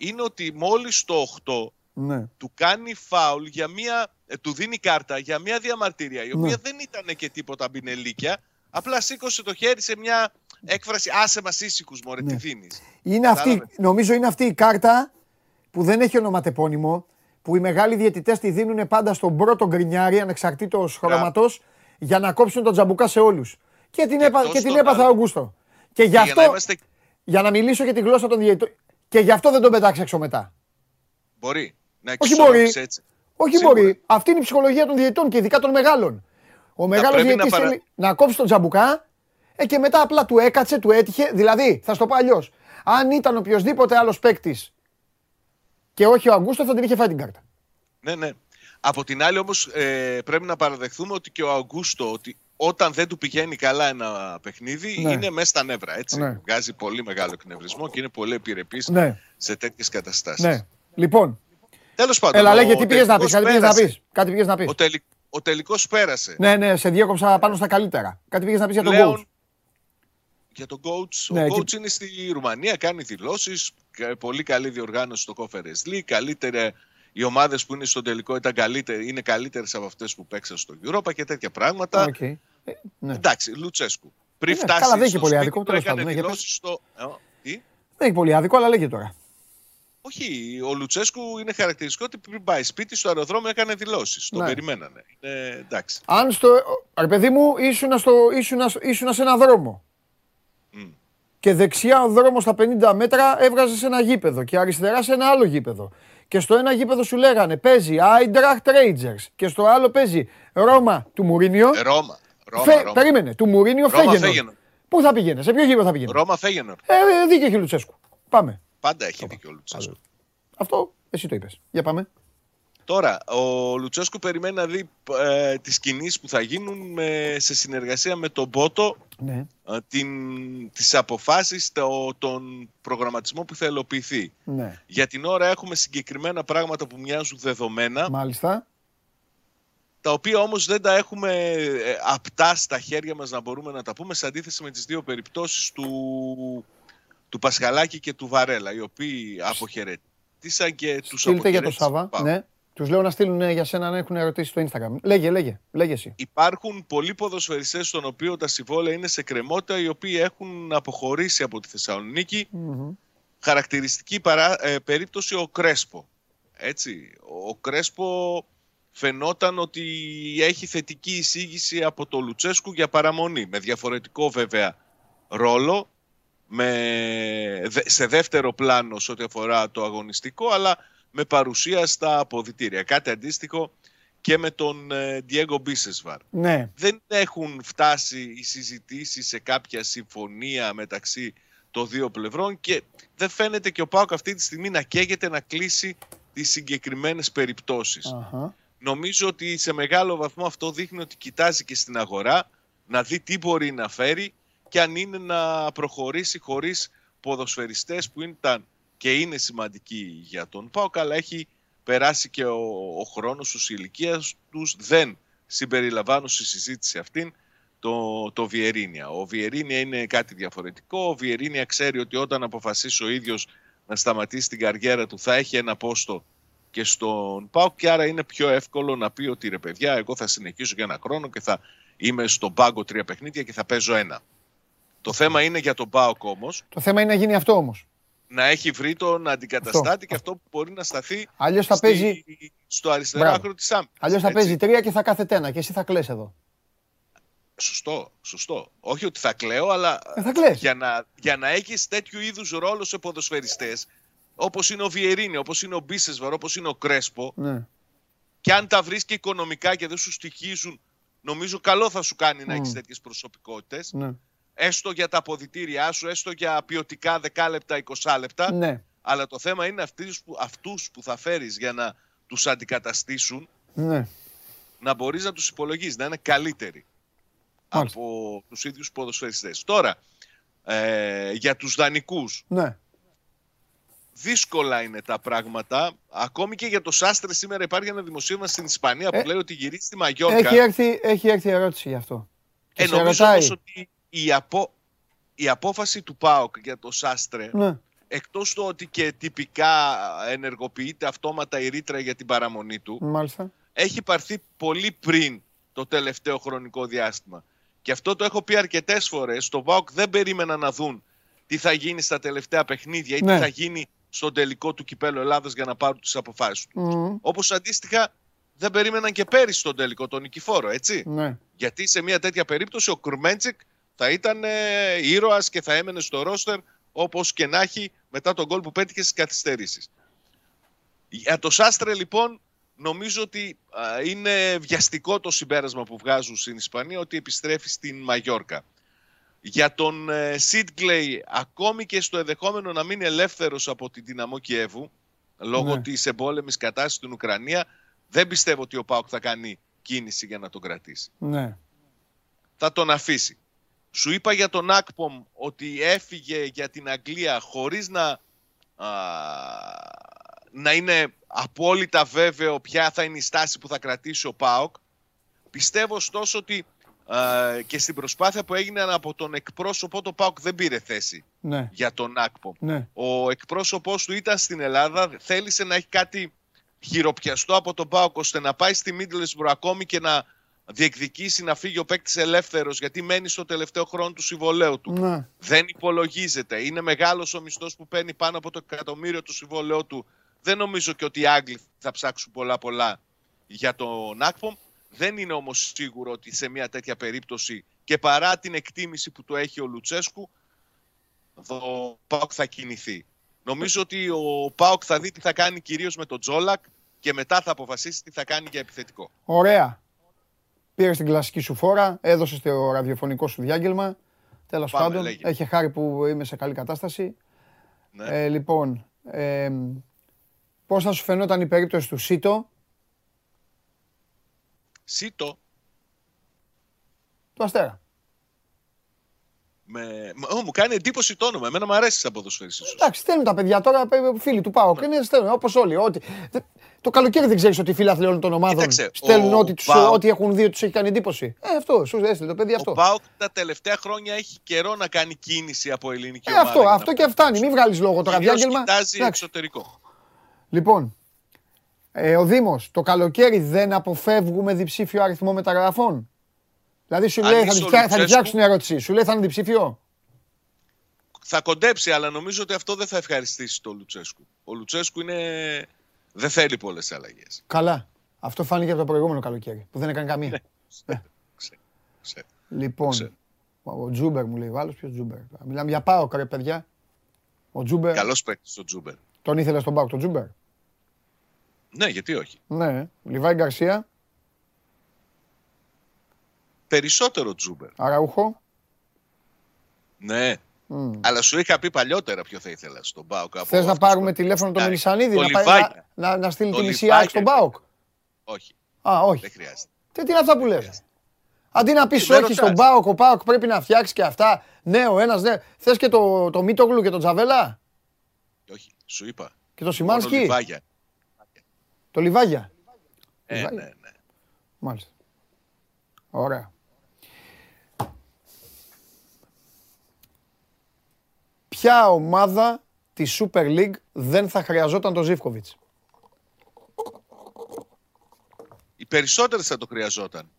Είναι ότι μόλις το 8 Ναι. του κάνει φάουλ για μία, ε, του δίνει κάρτα για μία διαμαρτυρία η οποία Ναι. δεν ήταν και τίποτα μπινελίκια. Απλά σήκωσε το χέρι σε μια έκφραση άσε μας ήσυχους μωρέ Ναι. τι δίνεις. Είναι αυτή, Κατάλαβες. νομίζω είναι αυτή η κάρτα που δεν έχει ονοματεπώνυμο, που οι μεγάλοι διαιτητές τη δίνουν πάντα στον πρώτο γκρινιάρι, ανεξαρτήτως χρώματος, για να κόψουν τον τζαμπουκά σε όλους. Και την, έπα, εκτός και την των έπαθε ο άλλων. Αυγούστο. Και γι' Και αυτό, για να είμαστε... για να μιλήσω για τη γλώσσα των διαιτητών, και γι' αυτό δεν τον πετάξει έξω μετά. Μπορεί να Όχι μπορεί. εξισορροπήσει έτσι. Όχι Σίγουρα. μπορεί. Αυτή είναι η ψυχολογία των διαιτητών και ειδικά των μεγάλων. Ο μεγάλος πρέπει να διαιτητής παρα- θέλει να κόψει τον τζαμπουκά ε, και μετά απλά του έκατσε, του έτυχε. Δηλαδή, θα σου το πω αλλιώς. Αν ήταν οποιοδήποτε άλλος παίκτης και όχι ο Αγκούστο, θα την είχε φάει την κάρτα. Ναι, ναι. Από την άλλη όμως ε, πρέπει να παραδεχθούμε ότι και ο Αγκούστο ότι όταν δεν του πηγαίνει καλά ένα παιχνίδι Ναι. είναι μέσα στα νεύρα. Έτσι. Ναι. Βγάζει πολύ μεγάλο εκνευρισμό και είναι πολύ επιρρεπής Ναι, σε τέτοιες καταστάσεις. ναι. Λοιπόν, Τέλος πάντων, έλα, ο λέγε τι πήγες να πεις. τελικός Κάτι πήγες να πέρασε. πεις. Κάτι πήγες να πεις. Ο, τελ, ο τελικός πέρασε. Ναι, ναι, σε διέκοψα πάνω στα καλύτερα. Κάτι πήγες να πεις για τον Πλέον, coach. για τον coach. Ναι, ο εκεί- coach είναι στη Ρουμανία, κάνει δηλώσεις. κα- Πολύ καλή διοργάνωση στο Conference League. Καλύτερα, οι ομάδες που είναι στο τελικό ήταν καλύτερε, είναι καλύτερες από αυτές που παίξαν στο Europa και τέτοια πράγματα. Οκ. Ε, ναι. Εντάξει, Λουτσέσκου. Πριν Ναι, φτάσεις καλά, δεν έχει στο πολύ σπίτι άδικο, του, τέλος έκανε πάντων, ναι, για δηλώσεις στο... Ε, τι; Δεν έχει πολύ άδικο, αλλά λέγε τώρα. Όχι, ο Λουτσέσκου είναι χαρακτηριστικό ότι πριν πάει σπίτι στο αεροδρόμιο έκανε δηλώσεις. Τον Ναι. περιμένανε. Είναι, εντάξει. Αν στο. Ρε παιδί μου, ήσουνα, στο, ήσουνα, ήσουνα σε ένα δρόμο. Μμ. Και δεξιά ο δρόμος στα 50 μέτρα έβγαζε σε ένα γήπεδο και αριστερά σε ένα άλλο γήπεδο. Και στο ένα γήπεδο σου λέγανε παίζει Eintracht Rangers και στο άλλο παίζει Ρώμα του Μουρίνιο. Ε, Ρώμα. Ρώμα, Φε- Ρώμα. Περίμενε, του Μουρίνιο Ρώμα Φέγενορ. Φέγενορ. Πού θα πήγαινε, σε ποιο γήπεδο θα πήγαινε; Ρώμα Φέγενορ. Ε, ε, δίκιο έχει ο Λουτσέσκου. Πάμε. Πάντα έχει δίκιο ο Λουτσέσκου. Αυτό εσύ το είπες. Για πάμε. Τώρα, ο Λουτσέσκου περιμένει να δει ε, τις κινήσεις που θα γίνουν με, σε συνεργασία με τον Μπότο, Ναι. ε, την, τις αποφάσεις, το, τον προγραμματισμό που θα ελοποιηθεί. Ναι. Για την ώρα έχουμε συγκεκριμένα πράγματα που μοιάζουν δεδομένα, Μάλιστα. τα οποία όμως δεν τα έχουμε ε, απτά στα χέρια μας να μπορούμε να τα πούμε, σε αντίθεση με τις δύο περιπτώσεις του, του Πασχαλάκη και του Βαρέλα, οι οποίοι αποχαιρετήσαν και τους Στείλτε για το αποχαιρέτησε Σάβα. ο ΠΑΟΚ. Ναι. Τους λέω να στείλουν ε, για σένα να έχουν ερωτήσεις στο Instagram. Λέγε, λέγε. Λέγε εσύ. Υπάρχουν πολλοί ποδοσφαιριστές των οποίων τα συμβόλαια είναι σε κρεμότητα, οι οποίοι έχουν αποχωρήσει από τη θεσσαλονικη Μμμ. Χαρακτηριστική παρά, ε, περίπτωση ο Κρέσπο. Έτσι, ο Κρέσπο φαινόταν ότι έχει θετική εισήγηση από το Λουτσέσκου για παραμονή, με διαφορετικό βέβαια ρόλο, με, δε- σε δεύτερο πλάνο σε ό,τι αφορά το αγωνιστικό, αλλά με παρουσία στα αποδητήρια. Κάτι αντίστοιχο και με τον ε, Diego Μπίσεσβαρ. Ναι. Δεν έχουν φτάσει οι συζητήσεις σε κάποια συμφωνία μεταξύ των δύο πλευρών και δεν φαίνεται και ο Πάοκ αυτή τη στιγμή να καίγεται να κλείσει τις συγκεκριμένες περιπτώσεις. Αχα. Νομίζω ότι σε μεγάλο βαθμό αυτό δείχνει ότι κοιτάζει και στην αγορά να δει τι μπορεί να φέρει και αν είναι να προχωρήσει χωρίς ποδοσφαιριστές που ήταν και είναι σημαντικοί για τον ΠΑΟΚ αλλά έχει περάσει και ο, ο χρόνος τους, η ηλικία τους δεν συμπεριλαμβάνουν στη συζήτηση αυτήν το, το Βιερίνια. Ο Βιερίνια είναι κάτι διαφορετικό. Ο Βιερίνια ξέρει ότι όταν αποφασίσει ο ίδιος να σταματήσει την καριέρα του θα έχει ένα πόστο και στον ΠΑΟΚ και άρα είναι πιο εύκολο να πει ότι ρε παιδιά εγώ θα συνεχίσω για ένα χρόνο και θα είμαι στον πάγκο τρία παιχνίδια και θα παίζω ένα. Το θέμα είναι για τον ΠΑΟΚ όμως Το θέμα είναι να γίνει αυτό όμως. Να έχει βρει τον αντικαταστάτη Αυτό. και αυτό που μπορεί να σταθεί Αλλιώς θα στη- παίζει, στο αριστερό Μπράβο. άκρο της άμυνας. αλλιώς θα Έτσι. παίζει τρία και θα κάθεται ένα και εσύ θα κλαις εδώ. Σωστό, σωστό. Όχι ότι θα κλαίω, αλλά Ε, θα κλαις. για να, για να έχεις τέτοιου είδους ρόλο σε ποδοσφαιριστές όπως είναι ο Βιερίνη, όπως είναι ο Μπίσεσβαρ, όπως είναι ο Κρέσπο Ναι. και αν τα βρεις και οικονομικά και δεν σου στοιχίζουν νομίζω καλό θα σου κάνει να Μμ. έχεις τέτοιες προσωπικότητες Ναι. Έστω για τα αποδητήριά σου, έστω για ποιοτικά 10 λεπτά, 20 λεπτά Ναι. αλλά το θέμα είναι αυτούς που, αυτούς που θα φέρεις για να τους αντικαταστήσουν Ναι. να μπορείς να τους υπολογίσεις, να είναι καλύτεροι Μάλιστα. από τους ίδιους ποδοσφαιριστές. Τώρα, ε, για τους δανεικούς, Ναι. δύσκολα είναι τα πράγματα. Ακόμη και για το Σάστρε σήμερα υπάρχει ένα δημοσίευμα στην Ισπανία που Ε, λέει ότι γυρίζει στη Μαγιόρκα. Έχει έρθει, έχει έρθει ερώτηση γι' αυτό. Και Ε, σε νομίζω ρωτάει. όμως ότι η, απο... η απόφαση του ΠΑΟΚ για το Σάστρε, Ναι. εκτός του ότι και τυπικά ενεργοποιείται αυτόματα η ρήτρα για την παραμονή του, Μάλιστα. έχει πάρθει πολύ πριν το τελευταίο χρονικό διάστημα. Και αυτό το έχω πει αρκετές φορές. Στο ΒΑΟΚ δεν περίμενα να δουν τι θα γίνει στα τελευταία παιχνίδια ή Ναι. τι θα γίνει στον τελικό του κυπέλου Ελλάδας για να πάρουν τις αποφάσεις τους. Μμμ. Όπως αντίστοιχα δεν περίμεναν και πέρυσι στον τελικό τον νικηφόρο, έτσι. Ναι. Γιατί σε μια τέτοια περίπτωση ο Κουρμέντσικ θα ήταν ε, ήρωας και θα έμενε στο ρόστερ όπως και να έχει μετά τον γκολ που πέτυχε στις καθυστερήσεις. Για το Σάστρε λοιπόν νομίζω ότι α, είναι βιαστικό το συμπέρασμα που βγάζουν στην Ισπανία ότι επιστρέφει στην Μαγιόρκα. Για τον ε, Σίτγκλεϊ ακόμη και στο ενδεχόμενο να μείνει ελεύθερος από την Δυναμό Κιέβου λόγω Ναι. της εμπόλεμης κατάστασης στην Ουκρανία δεν πιστεύω ότι ο Πάοκ θα κάνει κίνηση για να τον κρατήσει Ναι. θα τον αφήσει. Σου είπα για τον Ακπομ ότι έφυγε για την Αγγλία χωρίς να, α, να είναι απόλυτα βέβαιο ποια θα είναι η στάση που θα κρατήσει ο ΠΑΟΚ. Πιστεύω ωστόσο ότι α, και στην προσπάθεια που έγινε από τον εκπρόσωπο το ΠΑΟΚ δεν πήρε θέση Ναι. για τον Ακπομ. Ναι. Ο εκπρόσωπός του ήταν στην Ελλάδα, θέλησε να έχει κάτι χειροπιαστό από τον ΠΑΟΚ ώστε να πάει στη Middlesbrough ακόμη και να διεκδικήσει να φύγει ο παίκτης ελεύθερος γιατί μένει στο τελευταίο χρόνο του συμβολέου του. Ναι. Δεν υπολογίζεται. Είναι μεγάλος ο μισθός που παίρνει πάνω από το εκατομμύριο του συμβολέου του. Δεν νομίζω και ότι οι Άγγλοι θα ψάξουν πολλά πολλά για τον Ακπομ. Δεν είναι όμως σίγουρο ότι σε μια τέτοια περίπτωση και παρά την εκτίμηση που του έχει ο Λουτσέσκου ο Πάοκ θα κινηθεί. Νομίζω ότι ο Πάοκ θα δει τι θα κάνει κυρίως με τον Τζόλακ και μετά θα αποφασίσει τι θα κάνει για επιθετικό. Ωραία. Πήρε την κλασική σου φόρα, έδωσε το ραδιοφωνικό σου διάγγελμα. Τέλος Πάμε, πάντων, λέγε. έχει χάρη που είμαι σε καλή κατάσταση. Ναι. Ε, λοιπόν, ε, πώς θα σου φαινόταν η περίπτωση του Σίτο, Σίτο, του Αστέρα. Με... Ω, μου κάνει εντύπωση το όνομα. Εμένα μου αρέσει σαν ποδοσφαιριστής. σου. Εντάξει, στέλνουν τα παιδιά τώρα, ε, φίλοι του Πάοκ. Είναι στέλνουν όπως όλοι. Ό,τι... Δε- Το καλοκαίρι δεν ξέρεις ότι οι φίλαθλοι όλων των ομάδων Κοίταξε, στέλνουν ο ό,τι, τους, ΠΑΟΚ- ό,τι έχουν δει ότι τους έχει κάνει εντύπωση. Ε, αυτό, σου έστειλε το παιδί αυτό. Ο Πάοκ τα τελευταία χρόνια έχει καιρό να κάνει κίνηση από ελληνική Ε, ομάδα. αυτό, για να αυτό και φτάνει. Μην βγάλεις λόγο τώρα Κυρίως διάγγελμα. κοιτάζει Εντάξει. εξωτερικό. Λοιπόν, ε, ο Δήμος, το καλοκαίρι δεν αποφεύγουμε διψήφιο αριθμό μεταγραφών. Δηλαδή σου Αν λέει, θα είσαι τη ο φτιά- θα τη Λουτσέσκου- φτιάξουν την ερώτηση. Σου λέει θα είναι διψήφιο; Θα κοντέψει, αλλά νομίζω ότι αυτό δεν θα ευχαριστήσει τον Λουτσέσκου. Ο Λουτσέσκου είναι... δεν θέλει πολλές αλλαγές. Καλά. Αυτό φάνηκε από το προηγούμενο καλοκαίρι που δεν έκανε καμία. Λοιπόν, Ξέρω. ο Τζούμπερ μου λέει ο άλλος. Ποιος Τζούμπερ; Μιλάμε για Πάοκ ρε παιδιά. Ο Τζούμπερ. Καλός παίκτης ο Τζούμπερ. Τον ήθελες στον Πάοκ, τον Τζούμπερ; Ναι, γιατί όχι. Ναι. Λιβάι Γκαρσία, Περισσότερο Τζούμπερ. Αραούχο. Ναι. Μμ. Αλλά σου είχα πει παλιότερα ποιο θα ήθελα στον Πάοκ. από Θες να αυτούς πάρουμε που- τηλέφωνο τον Ναι. Μελισανίδη Το να, πάει, Λιβάγια. να, να, να στείλει Το τη μισή Λιβάγια. ΑΕΚ στον Πάοκ. Όχι, Α, όχι. δεν χρειάζεται. Τι, τι είναι αυτά που λες; Αντί να πεις Τι, με όχι στον ρωτάς. Πάοκ, ο Πάοκ πρέπει να φτιάξει και αυτά. Ναι, ο ένας ναι. Θες και το, το Μίτογλου και τον Τζαβέλα; Όχι, σου είπα. και το Μόνο Σιμάνσκι; Λιβάγια. Το Λιβάγια. Ε, Λιβάγια. ναι, ναι. Μάλιστα. Ωραία. Ποια ομάδα της Super League δεν θα χρειαζόταν τον Ζίβκοβιτς. Οι περισσότερες θα το χρειαζόταν.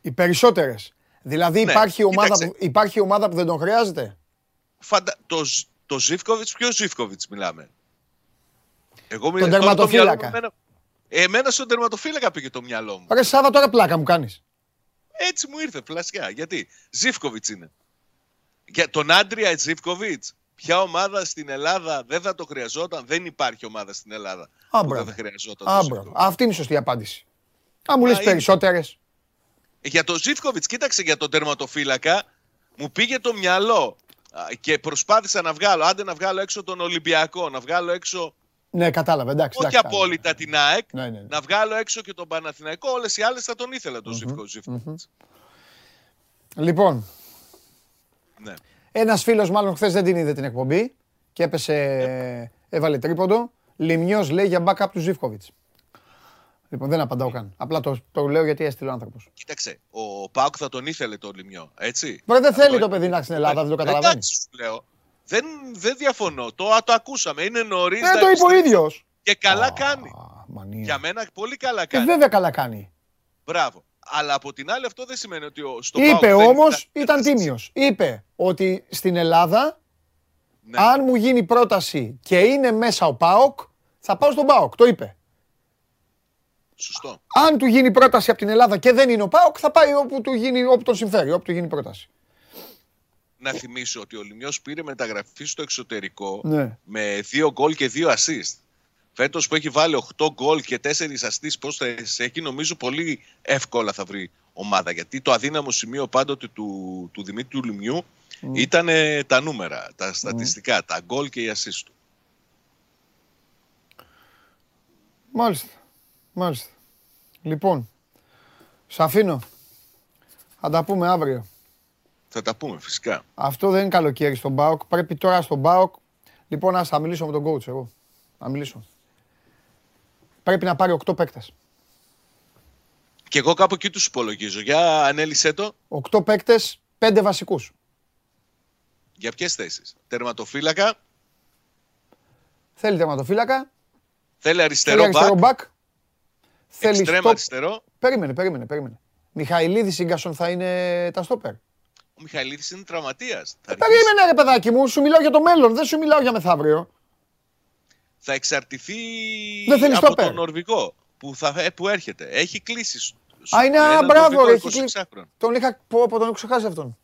Οι περισσότερες. Δηλαδή Ναι, υπάρχει, ομάδα κοίταξε. που, υπάρχει ομάδα που δεν τον χρειάζεται; Φαντα... Το, Ζ- το Ζήφκοβιτς, ποιος Ζήφκοβιτς μιλάμε; Εγώ Τον μιλάω- τώρα το τερματοφύλακα. μυαλό μου Εμένα, εμένα στον τερματοφύλακα πήγε το μυαλό μου. Ρε Σάβα τώρα πλάκα μου κάνεις. Έτσι μου ήρθε φλασιά. Γιατί; Ζήφκοβιτς είναι. Για τον Άντρια Ζήφκοβιτ, ποια ομάδα στην Ελλάδα δεν θα το χρειαζόταν. Δεν υπάρχει ομάδα στην Ελλάδα Α, που μπράβο. δεν θα χρειαζόταν. Α, τον μπράβο. Ζήφκοβιτς. Αυτή είναι η σωστή απάντηση. Αν μου λες είναι. περισσότερες. Ε, Για τον Ζήφκοβιτ, κοίταξε για τον τερματοφύλακα, μου πήγε το μυαλό Α, και προσπάθησα να βγάλω, άντε να βγάλω έξω τον Ολυμπιακό, να βγάλω έξω Ναι, κατάλαβε. Εντάξει. όχι εντάξει, απόλυτα την ΑΕΚ, Ναι, ναι, ναι. να βγάλω έξω και τον Παναθηναϊκό. Όλες οι άλλες θα τον ήθελα τον Ζήφκο. Ζήφκοβιτς. Λοιπόν, Ναι. ένας φίλος μάλλον χθες δεν την είδε την εκπομπή και έπεσε, έβαλε τρίποντο. Λιμιό λέει για backup του Ζήφκοβιτς. Λοιπόν, δεν απαντάω καν. Απλά το, το λέω γιατί έστειλε ο άνθρωπος. Κοίταξε, ο Πάουκ θα τον ήθελε το Λιμιό, έτσι; Μπορεί δεν Θα θέλει το το παιδί να έρθει στην Ελλάδα, δεν το καταλαβαίνεις. Εντάξει, σου λέω. Δεν, δεν διαφωνώ. Το, το ακούσαμε. Είναι νωρίς. Δεν το είπε ο ίδιος. Και καλά κάνει. Μανία. Για μένα πολύ καλά Ε, κάνει. βέβαια καλά κάνει. Μπράβο. Αλλά από την άλλη αυτό δεν σημαίνει ότι ο, στο Είπε ΠΑΟΚ δεν όμως, ήταν- ήταν τίμιος. Είπε ότι στην Ελλάδα, Ναι. αν μου γίνει πρόταση και είναι μέσα ο ΠΑΟΚ, θα πάω στον ΠΑΟΚ. Το είπε. Σωστό. Αν του γίνει πρόταση από την Ελλάδα και δεν είναι ο ΠΑΟΚ, θα πάει όπου, του γίνει, όπου τον συμφέρει, όπου του γίνει πρόταση. Να θυμίσω ότι ο Λιμιός πήρε μεταγραφή στο εξωτερικό Ναι. με δύο γκολ και δύο assist. Φέτος που έχει βάλει 8 γκολ και 4 assist πώς έχει, νομίζω πολύ εύκολα θα βρει ομάδα. Γιατί το αδύναμο σημείο πάντοτε του, του Δημήτρου Λιμιού ήταν ε, τα νούμερα, τα στατιστικά, τα γκολ και οι assist του. Μάλιστα. Μάλιστα. Λοιπόν, σ' αφήνω. Θα τα πούμε αύριο. Θα τα πούμε φυσικά. Αυτό δεν είναι καλοκαίρι στον ΠΑΟΚ. Πρέπει τώρα στον ΠΑΟΚ. Λοιπόν, ας θα μιλήσω με τον coach εγώ. Θα μιλήσω. Πρέπει να πάρει 8 παίκτες. Και εγώ κάπου εκεί τους υπολογίζω. Για ανέλησέ το. 8 παίκτες, 5 βασικούς. Για ποιες θέσεις. Τερματοφύλακα, Θέλει τερματοφύλακα, θέλει θέλει αριστερό αριστερό μπακ, μπακ, θέλει εξτρέμ stop. αριστερό. Περίμενε, περίμενε, περίμενε. Μιχαηλίδης Ίγκασον θα είναι τα στόπερ. Ο Μιχαηλίδης είναι τραυματίας. Θα, αργήσει. Περίμενε ρε παιδάκι μου, σου μιλάω για το μέλλον, δεν σου μιλάω για μεθαύριο. Θα εξαρτηθεί Δεν θέλεις από στόπερ. τον Νορβηγό που, θα, ε, που έρχεται. Έχει κλείσει. σου- Α, είναι, έναν α, μπράβο Νορβηγό ρε, έχει 26 κλείσει. χρονο. Τον είχα, πω, πω, τον έχω ξεχάσει αυτόν.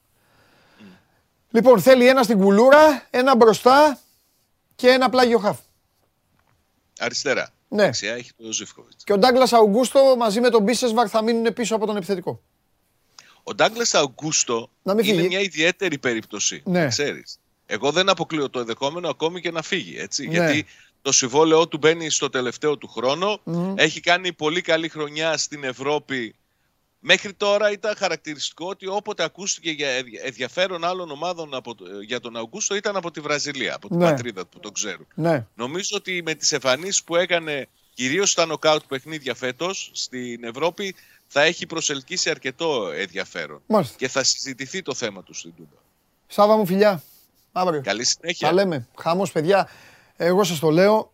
Λοιπόν, θέλει ένα στην κουλούρα, ένα μπροστά και ένα πλάγιο χαφ. Αριστερά. Ναι. Δεξιά έχει το Ζήφκοβιτ. Και ο Ντάγκλας Αουγκούστο μαζί με τον Μπίσεσβαρ θα μείνουν πίσω από τον επιθετικό. Ο Ντάγκλας Αουγκούστο Να μην είναι φύγει. μια ιδιαίτερη περίπτωση. Ναι. να Ξέρεις. Εγώ δεν αποκλείω το ενδεχόμενο ακόμη και να φύγει. Έτσι, Ναι. Γιατί το συμβόλαιό του μπαίνει στο τελευταίο του χρόνο. Έχει κάνει πολύ καλή χρονιά στην Ευρώπη. Μέχρι τώρα ήταν χαρακτηριστικό ότι όποτε ακούστηκε για ενδια- ενδιαφέρον άλλων ομάδων από, το- για τον Αουγκούστο ήταν από τη Βραζιλία, από την Ναι. πατρίδα του που τον ξέρουν. Ναι. Νομίζω ότι με τις εμφανίσεις που έκανε κυρίως στα νοκάουτ παιχνίδια φέτος στην Ευρώπη θα έχει προσελκύσει αρκετό ενδιαφέρον. Μάλιστα. Και θα συζητηθεί το θέμα του στην Τούμπα. Σάβα μου φιλιά. Αύριο. Καλή συνέχεια. Τα λέμε. Χαμός παιδιά. Εγώ σας το λέω.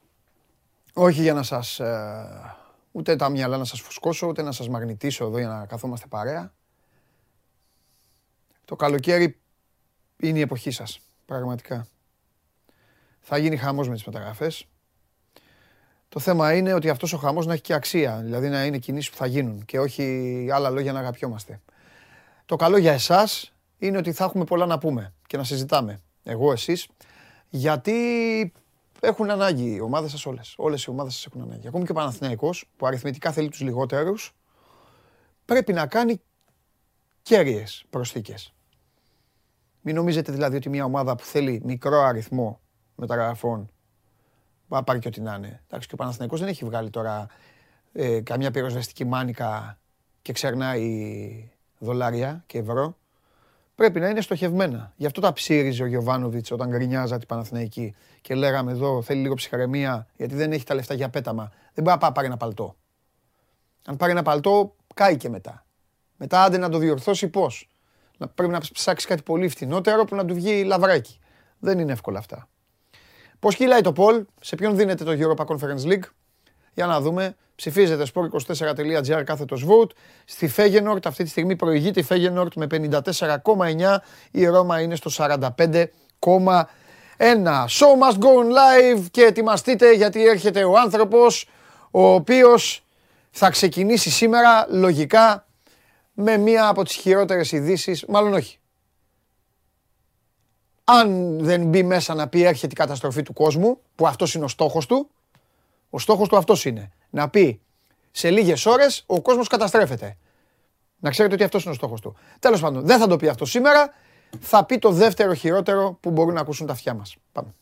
Όχι για να σας... ε, ούτε τα μυαλά να σας φουσκώσω, ούτε να σας μαγνητήσω εδώ για να καθόμαστε παρέα. Το καλοκαίρι είναι η εποχή σας. Πραγματικά. Θα γίνει χαμός με τις μεταγραφές. Το θέμα είναι ότι αυτός ο χαμός να έχει και αξία. Δηλαδή να είναι κινήσεις που θα γίνουν και όχι άλλα λόγια να αγαπιόμαστε. Το καλό για εσάς είναι ότι θα έχουμε πολλά να πούμε και να συζητάμε. Εγώ, εσείς, γιατί έχουν ανάγκη οι ομάδες σας όλες. Όλες οι ομάδες σας έχουν ανάγκη. Ακόμη και ο Παναθηναϊκός, που αριθμητικά θέλει τους λιγότερους, πρέπει να κάνει κέρυες προσθήκες. Μην νομίζετε δηλαδή ότι μια ομάδα που θέλει μικρό αριθμό μεταγραφών να πάρει και ό,τι να είναι. Εντάξει, και ο Παναθηναϊκός δεν έχει βγάλει τώρα ε, καμιά πυροσβεστική μάνικα και ξερνάει δολάρια και ευρώ. Πρέπει να είναι στοχευμένα. Γι' αυτό τα ψήριζε ο Γιωβάνοβιτς όταν γκρινιάζα την Παναθηναϊκή και λέγαμε εδώ θέλει λίγο ψυχραιμία γιατί δεν έχει τα λεφτά για πέταμα. Δεν μπορεί να πάει πάρει ένα παλτό. Αν πάρει ένα παλτό, κάει και μετά. Μετά άντε να το διορθώσει πώς. Να πρέπει να ψάξει κάτι πολύ φτηνότερο που να του βγει λαβράκι. Δεν είναι εύκολα αυτά. Πώς κυλάει το Πολ, σε ποιον δίνεται το Europa Conference League; Για να δούμε. Ψηφίζετε sport24.gr κάθετος vote. Στη Φέγενορτ αυτή τη στιγμή προηγείται η Φέγενορτ με 54,9. Η Ρώμα είναι στο 45,1. Show must go on live και ετοιμαστείτε γιατί έρχεται ο άνθρωπος ο οποίος θα ξεκινήσει σήμερα λογικά με μία από τις χειρότερες ειδήσεις, μάλλον όχι. Αν δεν μπει μέσα να πει έρχεται η καταστροφή του κόσμου, που αυτός είναι ο στόχος του, ο στόχος του αυτός είναι. Να πει σε λίγες ώρες ο κόσμος καταστρέφεται. Να ξέρετε ότι αυτός είναι ο στόχος του. Τέλος πάντων, δεν θα το πει αυτό σήμερα. Θα πει το δεύτερο χειρότερο που μπορούν να ακούσουν τα αυτιά μας. Πάμε.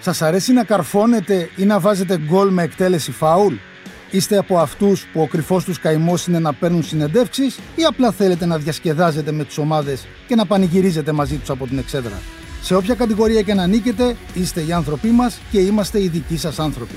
Σας αρέσει να καρφώνετε ή να βάζετε γκολ με εκτέλεση φάουλ; Είστε από αυτούς που ο κρυφός τους καημός είναι να παίρνουν συνεντεύξεις ή απλά θέλετε να διασκεδάζετε με τις ομάδες και να πανηγυρίζετε μαζί τους από την εξέδρα; Σε όποια κατηγορία και να ανήκετε, είστε οι άνθρωποι μας και είμαστε οι δικοί σας άνθρωποι.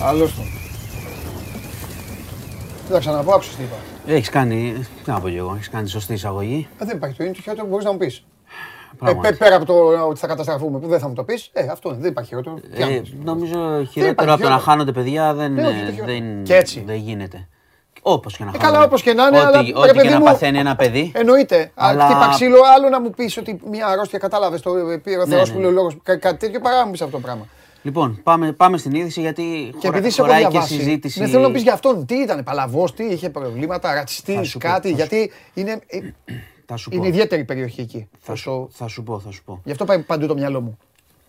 Άλλος τον. Δεν θα ξαναπώ, άκουσες τι είπα. Έχεις κάνει. Τι να πω κι εγώ, έχεις κάνει σωστή εισαγωγή. Ε, δεν υπάρχει το είναι το χειρότερο που μπορείς να μου πεις. Ε, Πράγματι. πέ- πέρα από το ότι θα καταστραφούμε, που δεν θα μου το πεις, ε, αυτό είναι, δεν υπάρχει χειρότερο. Τι Ε, άλλος. νομίζω υπάρχει χειρότερο από το να χειρότερο. χάνονται παιδιά δεν, Ναι, όχι, ε, το χειρότερο. δεν, Και έτσι. δεν γίνεται. Όπως και να Ε, χάνονται. καλά, όπως και να είναι, ό,τι, αλλά, ό,τι ρε και παιδί να μου, παθαίνει ένα παιδί. Εννοείται. Αλλά... Αλλά- Χτύπα ξύλο, άλλο να μου πεις ότι μια αρρώστια κατάλαβες το πήρε ο Ναι, Θεός ναι, που ναι. λέει ο λόγος. Κα- Κάτι τέτοιο παρά να μου πεις αυτό το πράγμα. Λοιπόν, πάμε, πάμε στην είδηση γιατί Και χωρα, επειδή σε έχω χωράει και διαβάσει, συζήτηση. ναι, θέλω να πεις για αυτόν. Τι ήταν, παλαβός, τι είχε προβλήματα, Θα ρατσιστής, σου πω, κάτι. θα σου- Γιατί είναι, ε, Θα σου είναι πω. ιδιαίτερη περιοχή εκεί. Θα Όσο- σου, θα σου πω, θα σου πω. Γι' αυτό πάει παντού το μυαλό μου.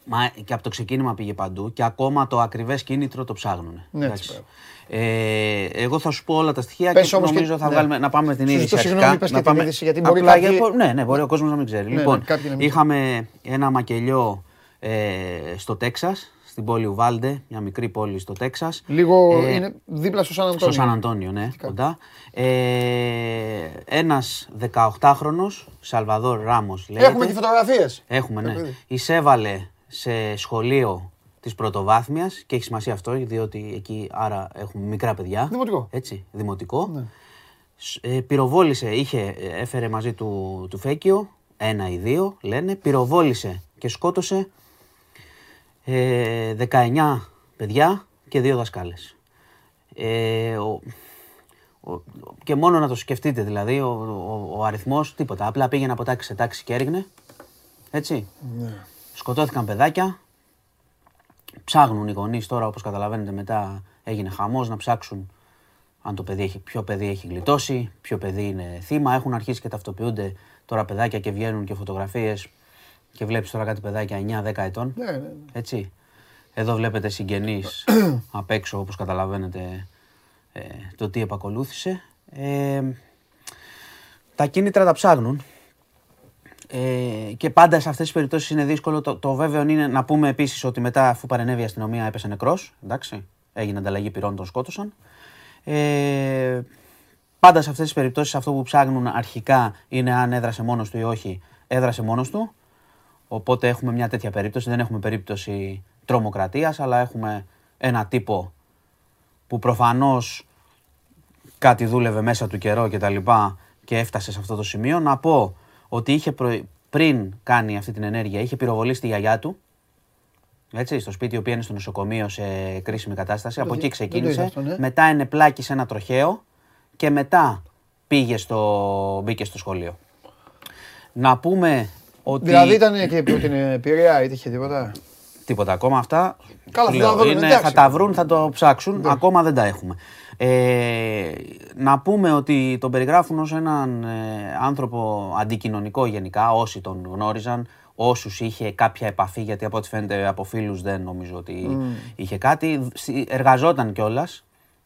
Μα και από το ξεκίνημα πήγε παντού και ακόμα το ακριβές κίνητρο το ψάχνουν. Ναι, Εντάξει. έτσι, ε, εγώ θα σου πω όλα τα στοιχεία Πες και όμως και- νομίζω θα ναι. βγάλουμε, να πάμε στην Σου είδηση. ζητώ συγγνώμη, αρχικά, πες να και την πάμε- είδηση, γιατί μπορεί απλά κάποιοι- για- ναι, ναι, μπορεί ο κόσμος να μην ξέρει. Ναι, λοιπόν, ναι, κάποιοι να μην είχαμε ένα μακελιό ε, στο Τέξας, στην πόλη Ουβάλντε, μια μικρή πόλη στο Τέξας. Λίγο Ε, είναι δίπλα στο Σαν Στο Αντώνιο. Σαν Αντώνιο, ναι, κοντά. Ε, ένας 18χρονος, Σαλβαδόρ Ράμος λέγεται. Έχουμε και φωτογραφίες. Έχουμε, ναι. παιδί. Εισέβαλε σε σχολείο της πρωτοβάθμιας και έχει σημασία αυτό, διότι εκεί άρα έχουμε μικρά παιδιά. Δημοτικό. Έτσι, δημοτικό. Ναι. Σ- Ε, πυροβόλησε, είχε, ε, έφερε μαζί του, του Φέκιο, ένα ή δύο λένε, πυροβόλησε και σκότωσε ε, 19 παιδιά και δύο δασκάλες. Ε, ο, ο- και μόνο να το σκεφτείτε δηλαδή, ο, ο, ο αριθμός, τίποτα. Απλά πήγαινε από τάξη σε τάξη και έριγνε. Έτσι. Σκοτώθηκαν παιδάκια. Ψάχνουν οι γονείς τώρα, όπως καταλαβαίνετε μετά έγινε χαμός, να ψάξουν αν το παιδί έχει, ποιο παιδί έχει γλιτώσει, ποιο παιδί είναι θύμα. Έχουν αρχίσει και ταυτοποιούνται τώρα παιδάκια και βγαίνουν και φωτογραφίες και βλέπεις τώρα κάτι παιδάκια 9-10 ετών. Ναι, ναι, ναι. Έτσι. Εδώ βλέπετε συγγενείς απ' έξω, όπως καταλαβαίνετε, ε, το τι επακολούθησε. Ε, τα κίνητρα τα ψάχνουν. Ε, και πάντα σε αυτές τις περιπτώσεις είναι δύσκολο. Το, το βέβαιο είναι να πούμε επίσης ότι μετά αφού παρενέβη η αστυνομία έπεσε νεκρός. Εντάξει, έγινε ανταλλαγή πυρών, τον σκότωσαν. Ε, πάντα σε αυτές τις περιπτώσεις αυτό που ψάχνουν αρχικά είναι αν έδρασε μόνος του ή όχι. Έδρασε μόνος του. Οπότε έχουμε μια τέτοια περίπτωση. Δεν έχουμε περίπτωση τρομοκρατίας, αλλά έχουμε ένα τύπο που προφανώς κάτι δούλευε μέσα του καιρό και τα λοιπά και έφτασε σε αυτό το σημείο. Να πω ότι είχε προ- πριν κάνει αυτή την ενέργεια, είχε πυροβολήσει τη γιαγιά του. Έτσι, στο σπίτι, η οποία είναι στο νοσοκομείο σε κρίσιμη κατάσταση. Από δει- εκεί δεν το ξεκίνησε. είδα αυτό, ναι. Μετά ενεπλάκη σε ένα τροχαίο και μετά πήγε στο, μπήκε στο σχολείο. Να πούμε ότι. Δηλαδή ήταν και από την ε, Πειραιά, είτε είχε τίποτα; Τίποτα ακόμα αυτά. Καλά, σου θα τα λέω, βρουν, είναι- εντάξει. θα τα βρουν, θα το ψάξουν. Ακόμα δεν τα έχουμε. Ε, να πούμε ότι τον περιγράφουν ως έναν ε, άνθρωπο αντικοινωνικό γενικά, όσοι τον γνώριζαν, όσους είχε κάποια επαφή, γιατί από ό,τι φαίνεται από φίλους δεν νομίζω ότι είχε κάτι. Συ- Εργαζόταν κιόλας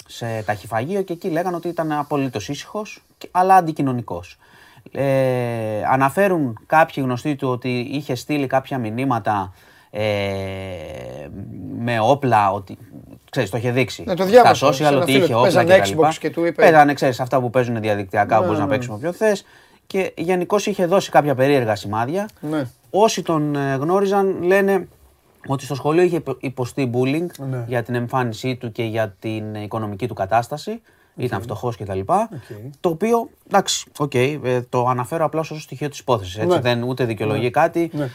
σε ταχυφαγείο και εκεί λέγανε ότι ήταν απολύτως ήσυχος, και- αλλά αντικοινωνικός. Ε, αναφέρουν κάποιοι γνωστοί του ότι είχε στείλει κάποια μηνύματα ε, με όπλα, ότι ξέρεις, το είχε δείξει. Ναι, το διάβασα, Στα σε social ένα ότι φίλο είχε του. όπλα Παίζανε και τα Xbox λοιπά. και του είπε- Παίζανε, ξέρεις, αυτά που παίζουν διαδικτυακά, που μπορείς να παίξεις με όποιον θες. Και γενικώς είχε δώσει κάποια περίεργα σημάδια. Ναι. Όσοι τον ε, γνώριζαν λένε ότι στο σχολείο είχε υπο- υποστεί bullying Ναι. για την εμφάνισή του και για την οικονομική του κατάσταση. Ήταν φτωχός κτλ. Το οποίο, εντάξει, οκ, ε, το αναφέρω απλά ως στοιχείο της υπόθεσης. Ναι. Δεν ούτε δικαιολογεί κάτι. Ναι.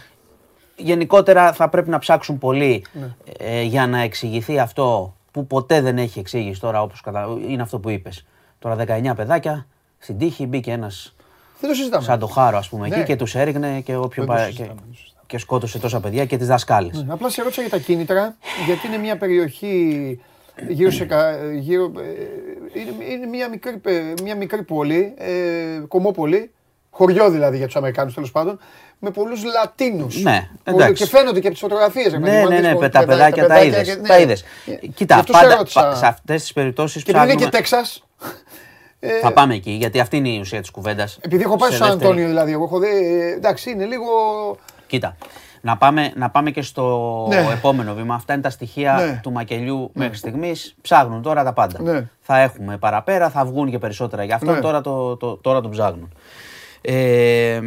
Γενικότερα θα πρέπει να ψάξουν πολύ Ναι. ε, για να εξηγηθεί αυτό που ποτέ δεν έχει εξήγηση τώρα, όπως κατα... είναι αυτό που είπες. Τώρα 19 παιδάκια, στην τύχη μπήκε ένας Δεν το συζητάμε. σαν το χάρο ας πούμε Ναι. εκεί και τους έριγνε και όποιον Δεν το πα- και, συζητάμε, δεν το συζητάμε. και σκότωσε τόσα παιδιά και τις δασκάλες. Ναι, Απλά σε ρώτησα για τα κίνητρα, γιατί είναι μια περιοχή γύρω σε. κα- Γύρω, ε, είναι, είναι μια, μικρή, πε- μια μικρή πόλη, ε, κομμόπολη, χωριό δηλαδή για τους Αμερικάνους τέλος πάντων, με πολλούς Λατίνους. Ναι, εντάξει. Και φαίνονται και από τις φωτογραφίες. Ναι, ναι, ναι, τα παιδάκια τα είδες. Τα είδες. Κοίτα, πάντα, πα- σε αυτές τις περιπτώσεις Και επειδή είναι ψάχνουμε... και Τέξα. Θα πάμε εκεί, γιατί αυτή είναι η ουσία της κουβέντας. Επειδή έχω πάει Σε στο Σαν δεύτερη- Αντώνιο δηλαδή, εγώ έχω δει. ε, Εντάξει, είναι λίγο. Κοίτα, να πάμε, να πάμε και στο Ναι. επόμενο βήμα. Αυτά είναι τα στοιχεία Ναι. του Μακελιού μέχρι στιγμής. Ψάχνουν τώρα τα πάντα. Ναι. Θα έχουμε παραπέρα, θα βγουν και περισσότερα γι' αυτό. Ναι. Τώρα, το, το, τώρα το ψάχνουν. Ε,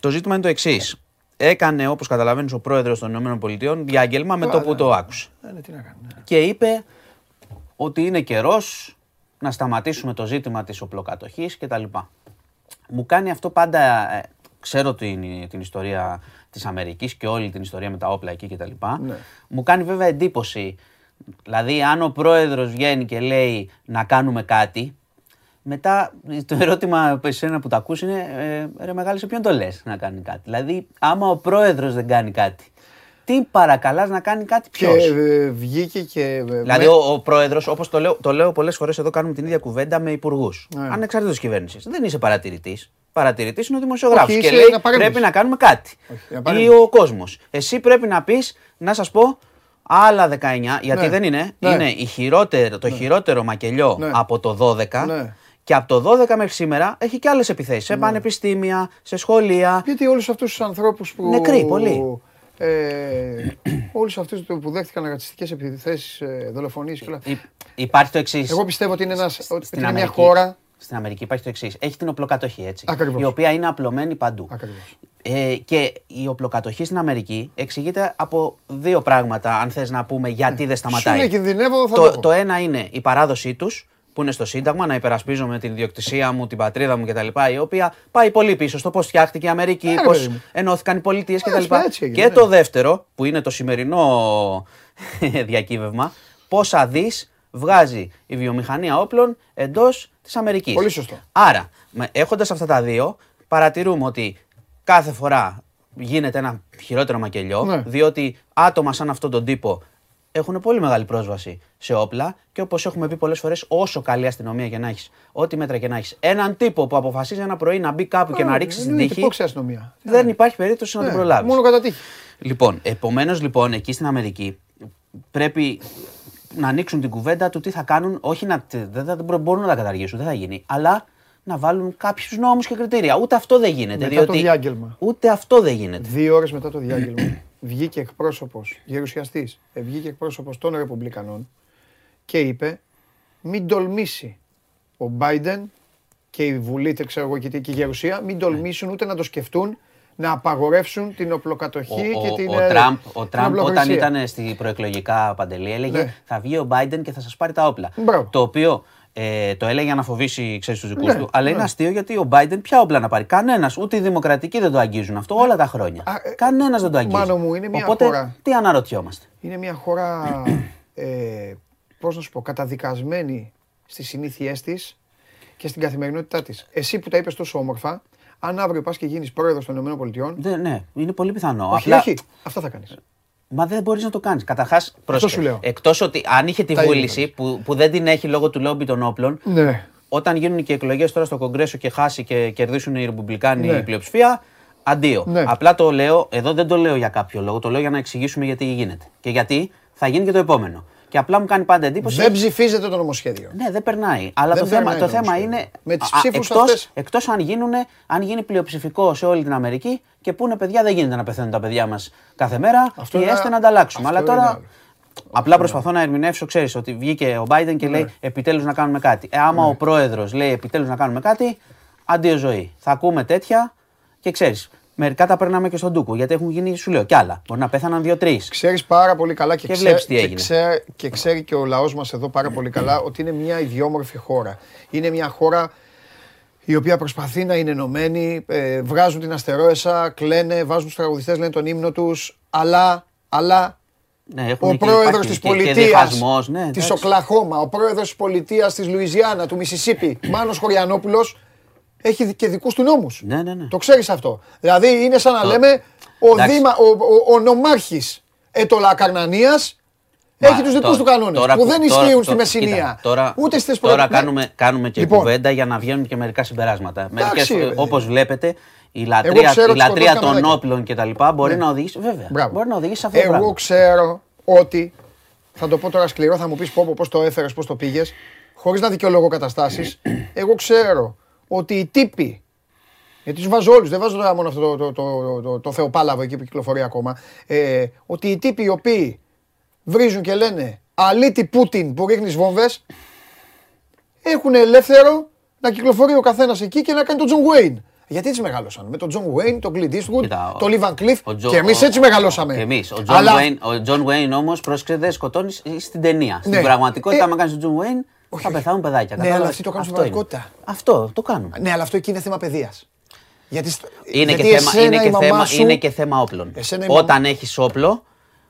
το ζήτημα είναι το εξής. Έκανε, όπως καταλαβαίνεις, ο πρόεδρος των ΗΠΑ διάγγελμα με το που το άκουσε. Ε, ναι, τι να κάνω. ναι. Και είπε ότι είναι καιρός να σταματήσουμε το ζήτημα της οπλοκατοχής κτλ. Μου κάνει αυτό πάντα, ε, ξέρω την, την ιστορία της Αμερικής και όλη την ιστορία με τα όπλα εκεί κτλ. Ναι. Μου κάνει βέβαια εντύπωση, δηλαδή αν ο πρόεδρος βγαίνει και λέει να κάνουμε κάτι, μετά το ερώτημα από εσένα που το ακούς είναι, ε, ρε μεγάλη σε ποιον το λες να κάνει κάτι; Δηλαδή άμα ο πρόεδρος δεν κάνει κάτι, τι παρακαλάς να κάνει κάτι Και ποιος; ε, βγήκε και. ε, Δηλαδή, με- ο, ο πρόεδρος, όπως το λέω, το λέω πολλές φορές εδώ, κάνουμε την ίδια κουβέντα με υπουργούς. Ναι. Ανεξαρτήτως κυβέρνησης. Δεν είσαι παρατηρητής. Παρατηρητής είναι ο δημοσιογράφος. Όχι, Και είσαι λέει να παρέμβεις. πρέπει να κάνουμε κάτι. να Ή παρέμβεις. ο κόσμος. Εσύ πρέπει να πεις, να σας πω, άλλα 19, γιατί Ναι. δεν είναι. Ναι. Είναι η χειρότερο, το χειρότερο μακελιό Ναι. από το 12. Ναι. Και από το 12 μέχρι σήμερα έχει και άλλες επιθέσεις. Σε πανεπιστήμια, σε σχολεία. Γιατί όλους αυτούς τους ανθρώπους που... Νεκροί, πολλοί. Ε, όλους αυτούς που δέχτηκαν ρατσιστικές επιθέσεις, ε, δολοφονίες και όλα. Υ- Υπάρχει το εξής. Εγώ πιστεύω ότι είναι, ένας, ότι στην είναι μια Αμερική. χώρα... Στην Αμερική υπάρχει το εξής. Έχει την οπλοκατοχή, έτσι. Ακριβώς. Η οποία είναι απλωμένη παντού. Ακριβώς. Ε, και η οπλοκατοχή στην Αμερική εξηγείται από δύο πράγματα, αν θες να πούμε γιατί δεν Σου λέει σταματάει. κινδυνεύω, θα το, Το, έχω. το ένα είναι η παράδοσή τους, που είναι στο Σύνταγμα, να υπερασπίζομαι την ιδιοκτησία μου, την πατρίδα μου κτλ. Η οποία πάει πολύ πίσω στο πώς φτιάχτηκε η Αμερική, Ναι, πώς παιδί μου. ενώθηκαν οι πολιτείες κτλ. Έτσι, έτσι έγινε, Και ναι. το δεύτερο, που είναι το σημερινό διακύβευμα, πόσα δις βγάζει η βιομηχανία όπλων εντός της Αμερικής. Πολύ σωστό. Άρα, έχοντας αυτά τα δύο, παρατηρούμε ότι κάθε φορά γίνεται ένα χειρότερο μακελιό, Ναι. διότι άτομα σαν αυτόν τον τύπο έχουν πολύ μεγάλη πρόσβαση σε όπλα και όπως έχουμε πει πολλές φορές, όσο καλή αστυνομία και να έχεις, ό,τι μέτρα και να έχεις, έναν τύπο που αποφασίζει ένα πρωί να μπει κάπου και να ρίξει την Εννοείται, τύχη, υπόξει αστυνομία. δεν υπάρχει περίπτωση να Ναι, το προλάβεις. Μόνο κατά τύχη. Λοιπόν, επομένως λοιπόν εκεί στην Αμερική πρέπει να ανοίξουν την κουβέντα του τι θα κάνουν, όχι να. Δεν, θα- δεν μπορούν να τα καταργήσουν, δεν θα γίνει, αλλά να βάλουν κάποιους νόμους και κριτήρια. Ούτε αυτό δεν γίνεται. Μετά το διότι διάγγελμα. Ούτε αυτό δεν γίνεται. Δύο ώρες μετά το διάγγελμα βγήκε εκπρόσωπος, γερουσιαστής, βγήκε εκπρόσωπος των Ρεπουμπλικανών και είπε: Μην τολμήσει ο Biden και η Βουλή, δεν ξέρω εγώ και τι, και η Γερουσία, μην τολμήσουν ούτε να το σκεφτούν να απαγορεύσουν την Ο, οπλοκατοχή και ο, την. ο ε, Τραμπ, ο την Τραμπ όταν οπλοκρισία. ήταν στη προεκλογικά παντελή έλεγε Ναι. θα βγει ο Biden και θα σας πάρει τα όπλα. Μπράβο. Το οποίο ε, το έλεγε για να φοβήσει ξέρεις, τους δικούς Ναι, του. Αλλά ναι. είναι αστείο γιατί ο Biden ποια όπλα να πάρει. Κανένας, ούτε οι δημοκρατικοί δεν το αγγίζουν αυτό όλα τα χρόνια. Α, ε, Κανένας δεν το αγγίζει. Μάνο μου, είναι μια Οπότε χώρα- τι αναρωτιόμαστε; Είναι μια χώρα, ε, πώς να σου πω, καταδικασμένη στις συνήθειές της και στην καθημερινότητά της. Εσύ που τα είπες τόσο όμορφα, αν αύριο πας και γίνεις πρόεδρος των ΗΠΑ, Δεν, ναι, είναι πολύ πιθανό. όχι, Απλά- όχι, αυτά θα κάνεις. Μα δεν μπορείς να το κάνεις. Καταρχάς, σου λέω. Εκτός ότι αν είχε τη Τα ίδια βούληση που, που δεν την έχει λόγω του λόμπι των όπλων, Ναι. όταν γίνουν και εκλογές τώρα στο Κογκρέσο και χάσει και κερδίσουν οι Ρεπουμπλικάνοι Ναι. η πλειοψηφία, αντίο. Ναι. Απλά το λέω, εδώ δεν το λέω για κάποιο λόγο, το λέω για να εξηγήσουμε γιατί γίνεται. Και γιατί θα γίνει και το επόμενο. Και απλά μου κάνει πάντα εντύπωση. Δεν ψηφίζεται το νομοσχέδιο. Ναι, δεν περνάει. Αλλά Δεν το θέμα, περνάει το το θέμα νομοσχέδιο. είναι. Με τις α, ψήφους εκτός, αυτές- εκτός αν, γίνουνε, αν γίνει πλειοψηφικό σε όλη την Αμερική και πούνε παιδιά δεν γίνεται να πεθαίνουν τα παιδιά μας κάθε μέρα Αυτό ή είναι- έστε να ανταλλάξουμε. αυτό Αλλά είναι τώρα. άλλο. Απλά προσπαθώ να ερμηνεύσω, ξέρεις, ότι βγήκε ο Biden και λέει επιτέλους να κάνουμε κάτι. Ε, άμα ο πρόεδρος λέει επιτέλους να κάνουμε κάτι, αντίο ζωή. Θα ακούμε τέτοια και ξέρεις. Μερικά τα περνάμε και στον Τούκο γιατί έχουν γίνει, σου λέω, κι άλλα. Μπορεί να πέθαναν δύο-τρεις. Ξέρεις πάρα πολύ καλά και, Και ξέρ- βλέπεις τι και, έγινε. ξέρ- και ξέρει και ο λαός μας εδώ πάρα πολύ καλά ότι είναι μια ιδιόμορφη χώρα. Είναι μια χώρα η οποία προσπαθεί να είναι ενωμένη, ε, βγάζουν την αστερόεσα, κλαίνε, βάζουν τους τραγουδιστές, λένε τον ύμνο τους, αλλά, αλλά Ναι, έχουν ο και- πρόεδρος υπάρχει της και- και πολιτείας διχασμός, ναι, της εντάξει. Οκλαχώμα, ο πρόεδρος της πολιτείας της Λουιζιάννα, του Μισισίπη, Μάνος Χωριανόπουλος, έχει και δικούς του νόμους. Ναι, ναι, ναι. Το ξέρεις αυτό. Δηλαδή είναι σαν να λέμε ο, Εντάξει. δήμα, ο, ο, ο νομάρχης Έτολα Καρνανίας Μα, έχει τους δικούς τώρα- του κανόνες τώρα που δεν τώρα- ισχύουν στη τώρα- Μεσσηνία. κοίτα, Τώρα, ούτε στις τώρα προ- κάνουμε, κάνουμε και Λοιπόν, κουβέντα για να βγαίνουν και μερικά συμπεράσματα. Μερικές, ρε παιδί. όπως βλέπετε, η λατρεία, ξέρω η τις λατρεία των σκοτώθηκαν όπλων και τα λοιπά μπορεί Ναι. να οδηγήσει, βέβαια, Μπράβο. μπορεί να οδηγήσει σε αυτό το Εγώ πράγμα. ξέρω ότι, θα το πω τώρα σκληρό, θα μου πεις πω, πω πώς το έφερες, πώς το πήγες, χωρίς να δικαιολογώ καταστάσεις. Εγώ ξέρω ότι οι τύποι, γιατί τους βάζω όλους, δεν βάζω τώρα μόνο αυτό το, το, το, το, το Θεοπάλαβο εκεί που κυκλοφορεί ακόμα, ε, ότι οι τύποι οι οποίοι βρίζουν και λένε αλήτη Πούτιν που ρίχνεις βόμβες, έχουν ελεύθερο να κυκλοφορεί ο καθένας εκεί και να κάνει τον Τζον Γουέιν. Γιατί έτσι μεγαλώσαν. Με τον Τζον Γουέιν, τον Clint Eastwood, Κοίτα, ο- τον Λι Βαν Κλιφ ο Τζο- και εμείς ο- έτσι μεγαλώσαμε. Και εμείς. Ο Τζον Αλλά- Wayne, ο John Wayne όμως πρόσεξε δεν σκοτώνεις στην ταινία. Στην Ναι. πραγματικότητα, Ε, άμα κάνεις τον Τζον Wayne, όχι, θα όχι. πεθάνουν παιδάκια. Ναι, κατάλαβες; αλλά αυτοί το κάνουν στην Αυτό είναι. πραγματικότητα. Αυτό το κάνουμε. Ναι, αλλά αυτό εκεί είναι θέμα παιδείας. Γιατί, στ- Είναι, γιατί και θέμα, εσένα, είναι, η και μαμά θέμα, σου, είναι και θέμα όπλων. Εσένα η μαμά- Όταν έχεις όπλο,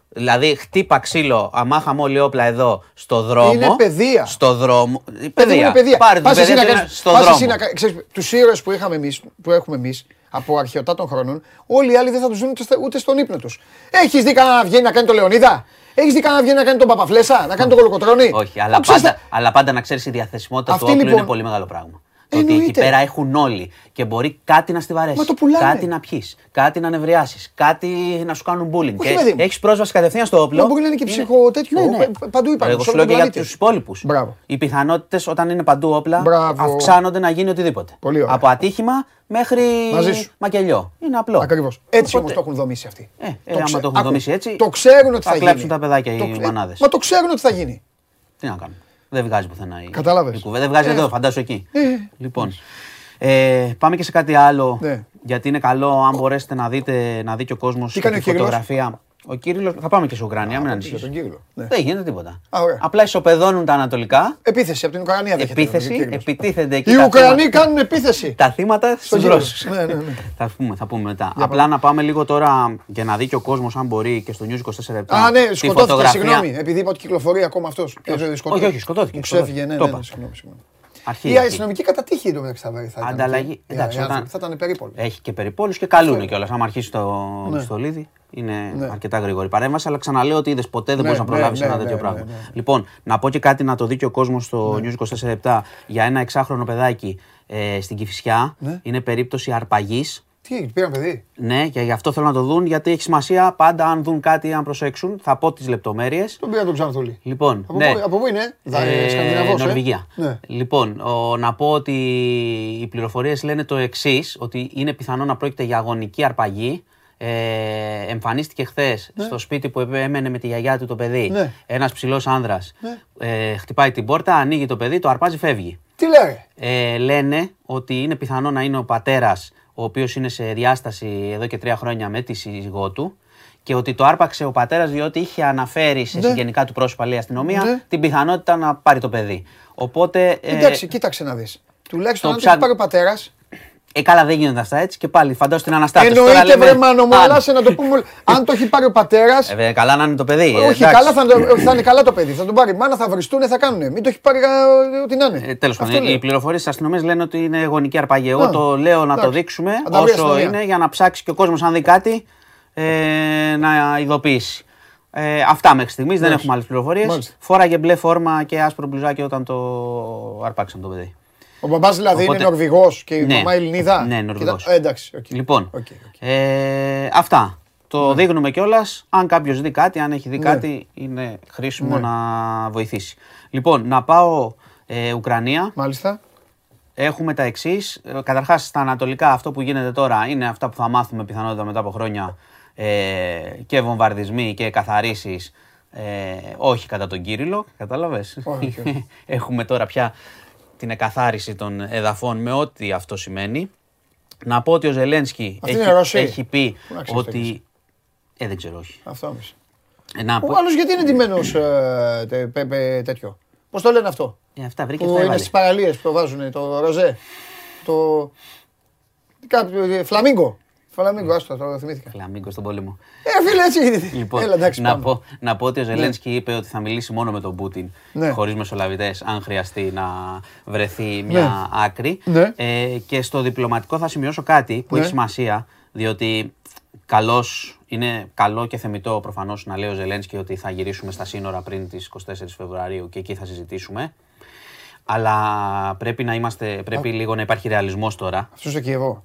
δηλαδή χτύπα ξύλο, αμάχαμε όλοι όπλα εδώ στο δρόμο. Είναι παιδεία. Στο δρόμο. Η Παιδί μου, παιδεία. είναι παιδεία. Πάρε την Πας εσύ παιδεία να του κάνεις- στο πας δρόμο. εσύ να κα- ξέρεις, τους ήρωες που, είχαμε εμείς, που έχουμε εμείς από αρχαιοτά των χρόνων, όλοι οι άλλοι δεν θα τους δουν ούτε, στα- ούτε στον ύπνο τους. Έχεις δει κανένα να βγαίνει να κάνει τον Λεωνίδα; Έχεις δει κανένα να βγαίνει να κάνει τον Παπαφλέσα, να κάνει τον Κολοκοτρώνη; Όχι, αλλά Το ξέρεις, πάντα, αλλά πάντα να ξέρεις η διαθεσιμότητα Αυτή του όπλου λοιπόν- είναι πολύ μεγάλο πράγμα. Το ότι εκεί Εννοείται. πέρα έχουν όλοι και μπορεί κάτι να στιβαρέσεις. Μα το πουλάνε. Κάτι να πιεις, κάτι να νευριάσεις, κάτι να σου κάνουν bullying. Όχι, παιδί μου. έχεις πρόσβαση κατευθείαν στο όπλο. Μα μπορεί να είναι και ψυχο τέτοιο. Ναι, ναι. Π- παντού υπάρχουν, Εγώ σε σου όλο λέω τον και για πλανήτη. τους υπόλοιπους. Μπράβο. Οι πιθανότητες όταν είναι παντού όπλα Μπράβο. αυξάνονται να γίνει οτιδήποτε. Πολύ ωραία. Από ατύχημα μέχρι Μαζί σου. μακελιό. Είναι απλό. Ακριβώς. Έτσι Οπότε- όμως το έχουν δομήσει αυτοί. Ε, ε, Το άμα ξέ- το έχουν άκου, δομήσει έτσι, Το ξέρουν ότι θα θα, κλέψουν γίνει. τα παιδάκια Το οι ξέ- μανάδες. Μα το ξέρουν ότι θα γίνει. Τι να κάνουμε. Δεν βγάζει πουθενά η, Κατάλαβες. η κουβέντα. Δεν βγάζει Ε, εδώ, φαντάσου εκεί. ε. Λοιπόν, ε, πάμε και σε κάτι άλλο. Ναι. Γιατί είναι καλό αν μπορέσετε να δείτε, να δει και ο κόσμος Τι κάνει ο τη Κύριλλος; φωτογραφία. Ο Κύριλλο. Θα πάμε και σε Ουκρανία, μην Για ανησυχείς. τον Κύριλο. Ναι. Δεν γίνεται τίποτα. Α, ωραία. Απλά ισοπεδώνουν τα ανατολικά. Επίθεση από την Ουκρανία δέχεται. ο Επίθεση, Κύριλος. επιτίθενται εκεί. Οι τα Ουκρανοί θύματα- κάνουν επίθεση. Τα θύματα στους Κύριο. Ρώσους. Ναι, ναι, ναι. Θα πούμε, θα πούμε μετά. Απλά να πάμε λίγο τώρα για να δει και ο κόσμος, αν μπορεί, και στο News 24 Α, ναι, τη σκοτώθηκε, φωτογραφία. συγγνώμη. Επειδή είπα ότι κυκλοφορεί ακόμα αυτός. Όχι, όχι, σκοτώθηκε, Μου ξέφυγε, ναι, Το ναι, είπα. ναι, συγγνώμη, συγγνώμη. Αρχή, Η αρχή. αστυνομική κατατύχη εδώ μεταξύ θα βρει. θα ήταν Ανταλλαγή. και- οι Εντάξει, άνθρωποι. όταν- Θα ήταν περίπολο. Έχει και περιπόλους και καλούν κιόλας. Αν αρχίσει το Ναι. στολίδι, είναι Ναι. αρκετά γρήγορη παρέμβαση. Αλλά ξαναλέω ότι είδες ποτέ δεν Ναι, μπορεί να ναι, προλάβεις ναι, ένα ναι, τέτοιο ναι, πράγμα. ναι, ναι. Λοιπόν, να πω και κάτι να το δει και ο κόσμος στο News 24 για ένα εξάχρονο παιδάκι ε, στην Κυφυσιά. Ναι. Είναι περίπτωση αρπαγής. Τι, πήραν παιδί; Ναι, και γι' αυτό θέλω να το δουν, γιατί έχει σημασία πάντα αν δουν κάτι, αν προσέξουν. Θα πω τις λεπτομέρειες. Τον πήραν τον Ξανθούλη. Λοιπόν, Από ναι. πού- από πού είναι; Δα- Ε, Σκανδιναβός, ε; Νορβηγία. Ναι. Λοιπόν, ο, να πω ότι οι πληροφορίες λένε το εξής ότι είναι πιθανό να πρόκειται για αγωνική αρπαγή. Ε, εμφανίστηκε χθες στο σπίτι που έμενε με τη γιαγιά του το παιδί. Ναι. Ένας ψηλός άνδρας ε, χτυπάει την πόρτα, ανοίγει το παιδί, το αρπάζει, φεύγει. Τι λέει. Ε, λένε ότι είναι πιθανό να είναι ο πατέρας ο οποίος είναι σε διάσταση εδώ και τρία χρόνια με τη σύζυγό του και ότι το άρπαξε ο πατέρας διότι είχε αναφέρει σε Ναι. συγγενικά του πρόσωπα λέει η αστυνομία Ναι. την πιθανότητα να πάρει το παιδί. Οπότε. ε, Εντάξει, κοίταξε να δεις. Τουλάχιστον το αν το έχει ψάχν- πάρει ο πατέρας. Ε, καλά, δεν γίνονται αυτά έτσι και πάλι φαντάζομαι την αναστάτωση. Τώρα Εννοείται λέμε, βρε μάνο μου, αν- αλλά σε να το πούμε. Αν το έχει πάρει ο πατέρα. Ε, βέβαια, καλά να είναι το παιδί. ε, Όχι, εντάξει. καλά θα, το- θα είναι καλά το παιδί. Θα τον πάρει. Μάνα θα βριστούν, θα κάνουν. Μην το έχει πάρει ε, ό,τι να είναι. Ε, Τέλος Αυτό πάντων, λέω. οι πληροφορίες τη αστυνομία λένε ότι είναι γονική αρπαγή. Εγώ Α, το λέω να το εντάξει. δείξουμε Θα τα βρει η όσο αστυνομία. είναι για να ψάξει και ο κόσμος, αν δει κάτι, ε, να ειδοποιήσει. Ε, αυτά μέχρι στιγμής, δεν Εντάξει. έχουμε άλλες πληροφορίες. Μάλιστα. Φόραγε μπλε φόρμα και άσπρο μπλουζάκι όταν το αρπάξαν το παιδί. Ο μπαμπάς δηλαδή Οπότε- είναι Νορβηγός και η Ναι. μαμά Ελληνίδα; Ναι, Νορβηγός. Κοίτα- ε, εντάξει. οκ. Λοιπόν, OK, OK. Ε, αυτά. Το δείχνουμε κιόλας. Αν κάποιος δει κάτι, αν έχει δει Ναι. κάτι, είναι χρήσιμο Ναι. να βοηθήσει. Λοιπόν, να πάω ε, Ουκρανία. Μάλιστα. Έχουμε τα εξής. Καταρχάς, στα ανατολικά, αυτό που γίνεται τώρα είναι αυτά που θα μάθουμε πιθανότητα μετά από χρόνια ε, και βομβαρδισμοί και καθαρίσει. Ε, όχι κατά τον Κύριλο, κατάλαβες; Όχι, όχι. Έχουμε τώρα πια την εκαθάριση των εδαφών με ό,τι αυτό σημαίνει. Να πω ότι ο Ζελένσκι Αυτή έχει, είναι Ρώσοι. έχει πει Πού να ξέρεις ότι. τέτοιες. Ε, δεν ξέρω, όχι. Αυτό όμως. Ε, να πω... Ο άλλος γιατί είναι ντυμένος τέτοιο; Πώς το λένε αυτό; Ε, αυτά βρήκε, Που αυτά είναι έβαλε. στις παραλίες που το βάζουν το ροζέ. Το. Κάποιο. ε, Φλαμίγκο. Φλαμίγκο, άστο, το θυμήθηκα. Φλαμίγκο στον πόλεμο. Ε, φίλε, έτσι γίνεται. Λοιπόν, Έλα, εντάξει, να, πάμε. πω, να πω ότι ο Ζελένσκι είπε ότι θα μιλήσει μόνο με τον Πούτιν, Ναι. χωρίς μεσολαβητές, αν χρειαστεί να βρεθεί μια άκρη. Ναι. Ε, και στο διπλωματικό θα σημειώσω κάτι που Ναι. έχει σημασία, διότι καλώς, είναι καλό και θεμητό προφανώς να λέει ο Ζελένσκι ότι θα γυρίσουμε στα σύνορα πριν τις 24 Φεβρουαρίου και εκεί θα συζητήσουμε. Αλλά πρέπει να είμαστε, πρέπει λίγο να υπάρχει ρεαλισμός τώρα. Αυτός στο Κιεβό.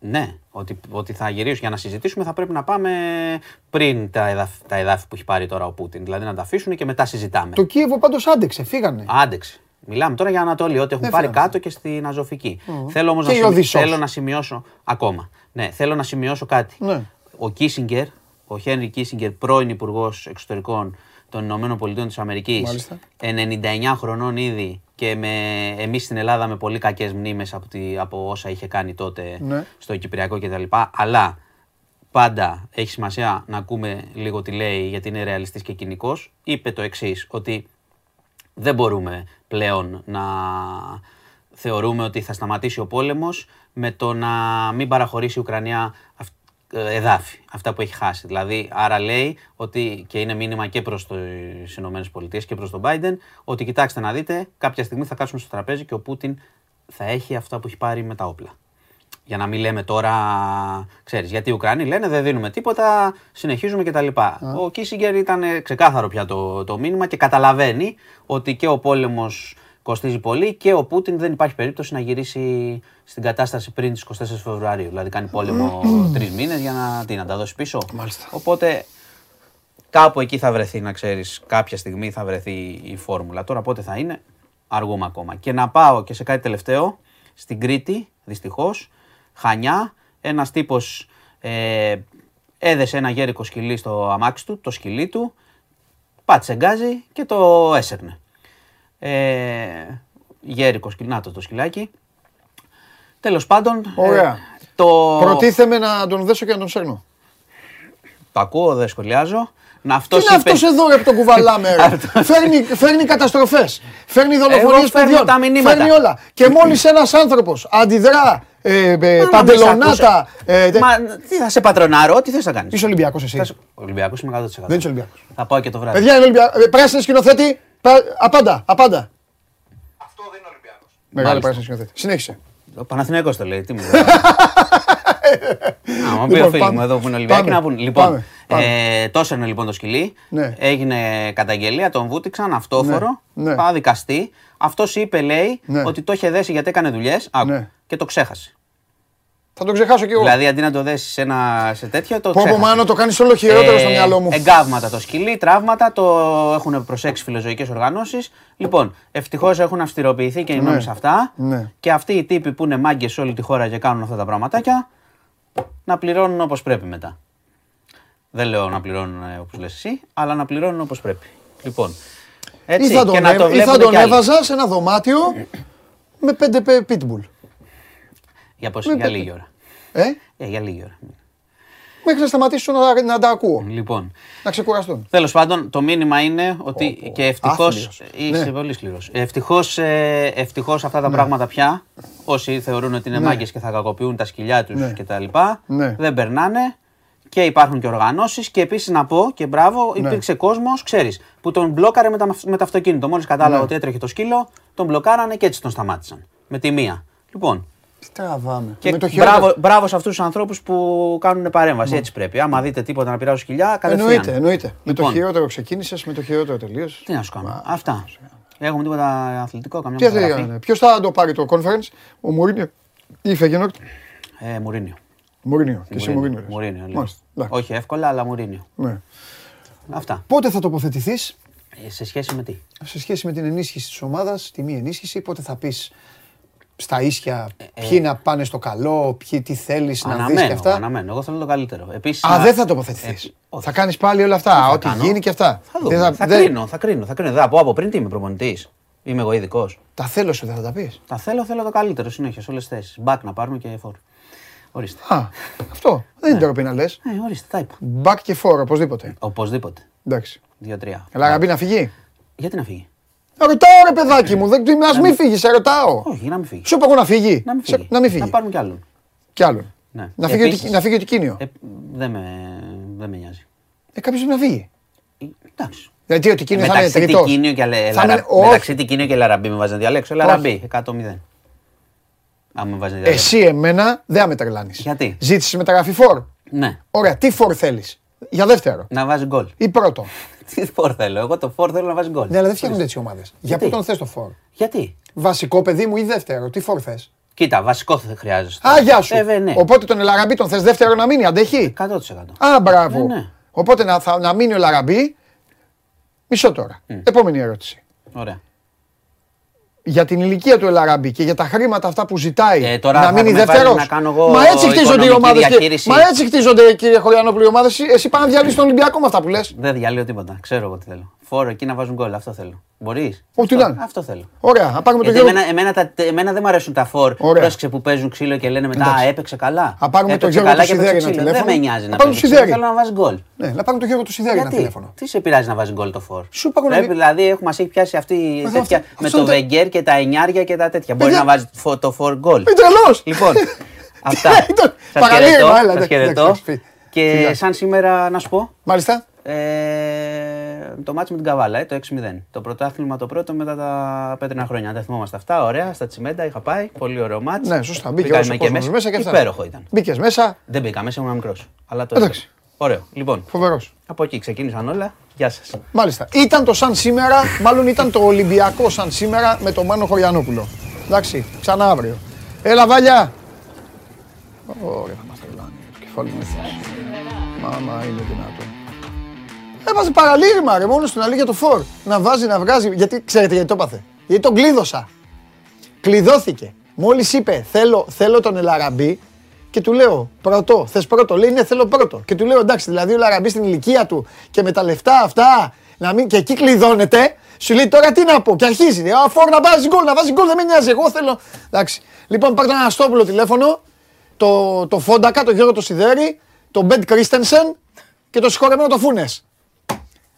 Ναι, ότι, ότι θα γυρίσουν για να συζητήσουμε θα πρέπει να πάμε πριν τα εδάφη, τα εδάφη που έχει πάρει τώρα ο Πούτιν. Δηλαδή να τα αφήσουν και μετά συζητάμε. Το Κίεβο πάντως άντεξε, φύγανε. Άντεξε. Μιλάμε τώρα για Ανατολή, ό,τι έχουν Δεν πάρει φαίνεται. κάτω και στην Αζωφική. Θέλω όμως Και να, η σημει- Οδυσσός. θέλω να σημειώσω ακόμα. Ναι, θέλω να σημειώσω κάτι. Ναι. Ο Κίσιγκερ, ο Χένρι Κίσιγκερ, πρώην Υπουργός Εξωτερικών των Ηνωμένων Πολιτείων της Αμερικής, Μάλιστα. 99 χρονών ήδη και με, εμείς στην Ελλάδα με πολύ κακές μνήμες από, τη, από όσα είχε κάνει τότε Ναι. στο Κυπριακό κτλ. Αλλά πάντα έχει σημασία να ακούμε λίγο τι λέει γιατί είναι ρεαλιστής και κοινικός. Είπε το εξής ότι δεν μπορούμε πλέον να θεωρούμε ότι θα σταματήσει ο πόλεμος με το να μην παραχωρήσει η Ουκρανία αυ- ε, εδάφη, αυτά που έχει χάσει. Δηλαδή, άρα λέει ότι, και είναι μήνυμα και προς τις Ηνωμένες Πολιτείες και προς τον Biden, ότι κοιτάξτε να δείτε, κάποια στιγμή θα κάτσουμε στο τραπέζι και ο Πούτιν θα έχει αυτά που έχει πάρει με τα όπλα. Για να μην λέμε τώρα, ξέρεις, γιατί οι Ουκρανοί λένε δεν δίνουμε τίποτα, συνεχίζουμε κτλ. Ο Κίσιγκερ ήταν ε, ξεκάθαρο πια το, το μήνυμα και καταλαβαίνει ότι και ο πόλεμος κοστίζει πολύ και ο Πούτιν δεν υπάρχει περίπτωση να γυρίσει στην κατάσταση πριν τις 24 Φεβρουαρίου. Δηλαδή κάνει πόλεμο τρεις μήνες για να, τι, να τα δώσει πίσω. Μάλιστα. Οπότε κάπου εκεί θα βρεθεί, να ξέρεις, κάποια στιγμή θα βρεθεί η φόρμουλα. Τώρα πότε θα είναι, αργούμε ακόμα. Και να πάω και σε κάτι τελευταίο, στην Κρήτη, δυστυχώς, Χανιά, ένας τύπος ε, έδεσε ένα γέρικο σκυλί στο αμάξι του, το σκυλί του, πάτησε γκάζι και το έσερνε. Ε, γέρικος σκυλί, να το το σκυλάκι. Τέλος πάντων, ε, Ωραία. το... Προτίθεμαι να τον δέσω και να τον σέρνω. Το ακούω, δεν σχολιάζω. Να Τι αυτός είναι είπε- αυτός εδώ ρε που τον κουβαλάμε, ρε; φέρνει, φέρνει καταστροφές. Φέρνει δολοφονίες Εγώ φέρνω παιδιών. τα μηνύματα. Φέρνει όλα. Και μόλις ένας άνθρωπος αντιδρά ε, ε, Μα να παντελονάτα. μη σε Ε, τε- Μα τι θα σε πατρονάρω, τι θες να κάνεις. Είσαι Ολυμπιακός εσύ. Θα σε- Ολυμπιακός είμαι 100%. Δεν είσαι Ολυμπιακός. Θα πάω και το βράδυ. Παιδιά είναι Ολυμπιακό. Πράσινη σκηνοθέτη. Πα- Απάντα, απάντα. Αυτό δεν είναι Ολυμπιακός. Μεγάλη Μάλιστα. πράσινη σκηνοθέτης. Συνέχισε. Ο Παναθηναϊκός το λέει, τι μου λέει. Άμα πει Λοιπόν, ο φίλος μου πάμε. εδώ που είναι Ολυμπιακοί Πάμε. να πούνε. Λοιπόν, Πάμε. Πάμε. ε, τόσο είναι λοιπόν το σκυλί. Ναι. Έγινε καταγγελία, τον βούτυξαν, αυτόφορο. Ναι. Ναι. Θα δικαστεί. Αυτός είπε, λέει, Ναι. ότι το είχε δέσει γιατί έκανε δουλειές. Ναι. Και το ξέχασε. Θα τον ξεχάσω κι εγώ. Δηλαδή αντί να το δέσεις σε, ένα, σε τέτοιο, το Πω πω ξέχασες. μάνο το κάνεις όλο χειρότερο Ε, στο μυαλό μου. Εγκάβματα το σκυλί, τραύματα, το έχουν προσέξει φιλοζωικές οργανώσεις. Λοιπόν, ευτυχώς έχουν αυστηροποιηθεί και οι νόμοι Ναι. σε αυτά. Ναι. Και αυτοί οι τύποι που είναι μάγκες σε όλη τη χώρα και κάνουν αυτά τα πραγματάκια, να πληρώνουν όπως πρέπει μετά. Δεν λέω να πληρώνουν όπως λες εσύ, αλλά να πληρώνουν όπως πρέπει. Λοιπόν. Έτσι, Ή θα τον, και να έ- το ή βλέπουν θα τον κι άλλοι. έβαζα σε ένα δωμάτιο με πέντε πε- pitbull. Για, πώς, με για πέ- λίγη ώρα. Ε, Ε, για λίγη ώρα. μέχρι να σταματήσω να, να τα ακούω. Λοιπόν. Να ξεκουραστούν. Τέλος πάντων, το μήνυμα είναι ότι και ευτυχώ. άθλιος. Είσαι Ναι. πολύ σκληρός. Ευτυχώς ευτυχώς αυτά τα πράγματα πια, όσοι θεωρούν ότι είναι Ναι. μάγκες και θα κακοποιούν τα σκυλιά τους Ναι. κτλ., Ναι. δεν περνάνε. Και υπάρχουν και οργανώσεις. Και επίσης να πω και μπράβο, Ναι. υπήρξε κόσμος, ξέρεις, που τον μπλόκαρε με, τα, με το αυτοκίνητο. Μόλις κατάλαβα Ναι. ότι έτρεχε το σκύλο, τον μπλοκάρανε και έτσι τον σταμάτησαν. Με τη μία. Λοιπόν, Τι τραβάμε. και με το χειρότερο. μπράβο, μπράβο σε αυτούς τους ανθρώπους που κάνουν παρέμβαση. Έτσι πρέπει. Άμα δείτε τίποτα να πειράζουν σκυλιά, κατευθείαν. Εννοείται, εννοείται. Με το Λοιπόν. χειρότερο ξεκίνησες, με το χειρότερο τελείωσες. Τι να σου κάνω. Αυτά. Έχουμε τίποτα αθλητικό, καμιά Τι φωτογραφία. έκανε. Ποιος θα το πάρει το conference, ο Μουρίνιο ή η Φεγενόρτ. Ε, Μουρίνιο. Μουρίνιο. Και εσύ Μουρίνιο. λες. Μουρίνιο. λέω. Μάλιστα. εντάξει. Όχι εύκολα, αλλά Μουρίνιο. Ναι. Αυτά. Πότε θα τοποθετηθείς; Ε, σε σχέση με τι; σε σχέση με την ενίσχυση της ομάδας, τη μη ενίσχυση, πότε θα πεις στα ίσια ποιοι να πάνε στο καλό, ποιοι τι θέλεις να δεις και Αναμένω, αυτά. αναμένω. Εγώ θέλω το καλύτερο. Επίσης, Α, να- δεν θα τοποθετηθείς. Ε, όχι. θα κάνεις πάλι όλα αυτά, θα ό,τι κάνω. γίνει και αυτά. Θα δούμε. Δεν θα, δεν- κρίνω, θα κρίνω, θα κρίνω. Δεν θα πω από πριν τι είμαι προπονητής. Είμαι εγώ ειδικός. Τα θέλω σου, δεν θα τα πεις. Τα θέλω, θέλω το καλύτερο συνέχεια σε όλες τις θέσεις. Μπακ να πάρουμε και φόρ. Ορίστε. Α, αυτό. Δεν είναι τροπή να λες. Ε, ορίστε, τα είπα. Μπακ και φόρο, οπωσδήποτε. Οπωσδήποτε. Εντάξει. Δύο-τρία. Ελά, Ραμπή να φύγει; Γιατί να φύγει; Ρωτάω ρε παιδάκι μου, δεν ας μην φύγεις, σε ρωτάω. Όχι, να μην φύγεις. Σου είπα εγώ να φύγει. Να μην Σε- φύγει. Να μην φύγει. πάρουμε κι άλλον. Κι άλλον. Ναι. Να φύγει, Επίσης- ότι- να φύγει ο Τικίνιο. Ε, δεν, με, δεν με νοιάζει. Ε, κάποιος πρέπει να φύγει. Ε, Εντάξει. Γιατί ο Τικίνιο θα είναι Μεταξύ τρίτο. Τικίνιο και, Αλε- Θα είναι- Λαρα- όχι. μεταξύ Τικίνιο και Λαραμπή με βάζει να διαλέξω. Λαραμπή, 100-0. Αν με βάζει να διαλέξω. Εσύ εμένα δεν με τρελάνει. Γιατί; Ζήτησες μεταγραφή φόρ. Ναι, Ωραία, τι φόρ θέλεις; Για δεύτερο να βάζει γκολ. ή πρώτο. Τι φόρ θέλω. Εγώ το φόρ θέλω να βάζεις γκολ. Ναι, αλλά δεν φτιάχνονται έτσι ομάδες. Για Γιατί; πού τον θες το φόρ. Γιατί; Βασικό παιδί μου ή δεύτερο, τι φόρ θες; Κοίτα, βασικό θα χρειάζεσαι. Α, γεια σου. Ε, βέβαια, ναι. Οπότε τον Ελαραμπή τον θες δεύτερο να μείνει, αντέχει; 100%. Α, μπράβο. Ναι, ναι. Οπότε να, θα, να μείνει ο Λαραμπή. Μισό τώρα. Επόμενη ερώτηση. Ωραία. Για την ηλικία του Ελαραμπή και για τα χρήματα αυτά που ζητάει Ε, τώρα να θα μείνει με βάλει δεύτερος. να κάνω εγώ Μα έτσι χτίζονται οι οικονομική ομάδες. διαχείριση. Μα έτσι χτίζονται, κύριε Χωριανόπουλο, οι ομάδες. Εσύ πάνε να διαλύσεις τον Ολυμπιακό με αυτά που λες. Δεν διαλύω τίποτα. Ξέρω εγώ τι θέλω. Φόρο εκεί να βάζουν γκολ. Αυτό θέλω. Μπορείς. Ό,τι αυτό, να είναι. αυτό θέλω. Ωραία, να πάρουμε τον Γιατί Γιώργο. εμένα, εμένα, τα, εμένα δεν μου αρέσουν τα φόρ. Ωραία. Πρόσεξε που παίζουν ξύλο και λένε μετά Εντάξει. Α, έπαιξε καλά. Α, πάρουμε τον Έπαιξε Γιώργο καλά του και έπαιξε Σιδέρη ένα ξύλο. Δεν τηλέφωνο. με νοιάζει Α, να πάρουμε παίζει τον ξύλο. Σιδέρη. Θέλω να βάζεις γκολ. Ναι, να πάρουμε τον Γιώργο του Σιδέρη ένα Γιατί, τηλέφωνο. τι σε πειράζει να βάζεις γκολ το φόρ; Σου είπα εγώ να Πρέπει μην- δηλαδή έχουμε μας έχει πιάσει αυτή η Μα τέτοια αυτό- με αυτό το δεν- Βεγγέρ και τα εννιάρια και τα τέτοια. Μπορεί Παιδιά- να βάζεις φο- το φόρ γκολ. Είμαι τρελός. Λοιπόν, αυτά. Ήταν Σας παραλίγο, χαιρετώ, έλα, σας εντάξει, χαιρετώ. εντάξει, φύγε. Και Φιλιά. σαν σήμερα να σου πω, Μάλιστα. ε, το μάτς με την Καβάλα, ε, το 6-0. Το πρωτάθλημα το πρώτο μετά τα πέτρινα χρόνια. Αν τα θυμόμαστε αυτά, ωραία, στα τσιμέντα είχα πάει. Πολύ ωραίο μάτς. Ναι, σωστά. Μπήκε Μπήκαμε όσο και κόσμος μέσα. μέσα και αυτά. Υπέροχο ήταν. Μπήκες μέσα. Δεν μπήκα μέσα, ήμουν μικρός. Αλλά το Εντάξει. έδωσα. Ωραίο. Λοιπόν, Φοβερός. από εκεί ξεκίνησαν όλα. Γεια σας. Μάλιστα. Ήταν το σαν σήμερα, μάλλον ήταν το Ολυμπιακό σαν σήμερα με τον Μάνο Χωριανόπουλο. Εντάξει, ξανά αύριο. Έλα, Βάλια. Ωραία, θα μας τρελάνει. Το κεφάλι μου έφτασε. Μάμα, είναι δυνατό. Έβαζε παραλήρημα ρε, μόνος στην αλήθεια το φορ. Να βάζει, να βγάζει. Γιατί ξέρετε γιατί το έπαθε. Γιατί τον κλείδωσα. Κλειδώθηκε. Μόλις είπε θέλω, θέλω τον Ελαραμπή και του λέω πρώτο, θες πρώτο. Λέει ναι, θέλω πρώτο. Και του λέω εντάξει, δηλαδή ο Ελαραμπής στην ηλικία του και με τα λεφτά αυτά να μην, και εκεί κλειδώνεται. Σου λέει τώρα τι να πω. Και αρχίζει. Α, φόρ να βάζεις γκολ, να βάζεις γκολ, δεν με νοιάζει. Εγώ θέλω. Εντάξει. Λοιπόν, πάρτε ένα Αστόπουλο τηλέφωνο, το, το Φόντακα, το Γιώργο το Σιδέρη, τον Μπεντ Κρίστενσεν και το συγχωρεμένο το Φούνες.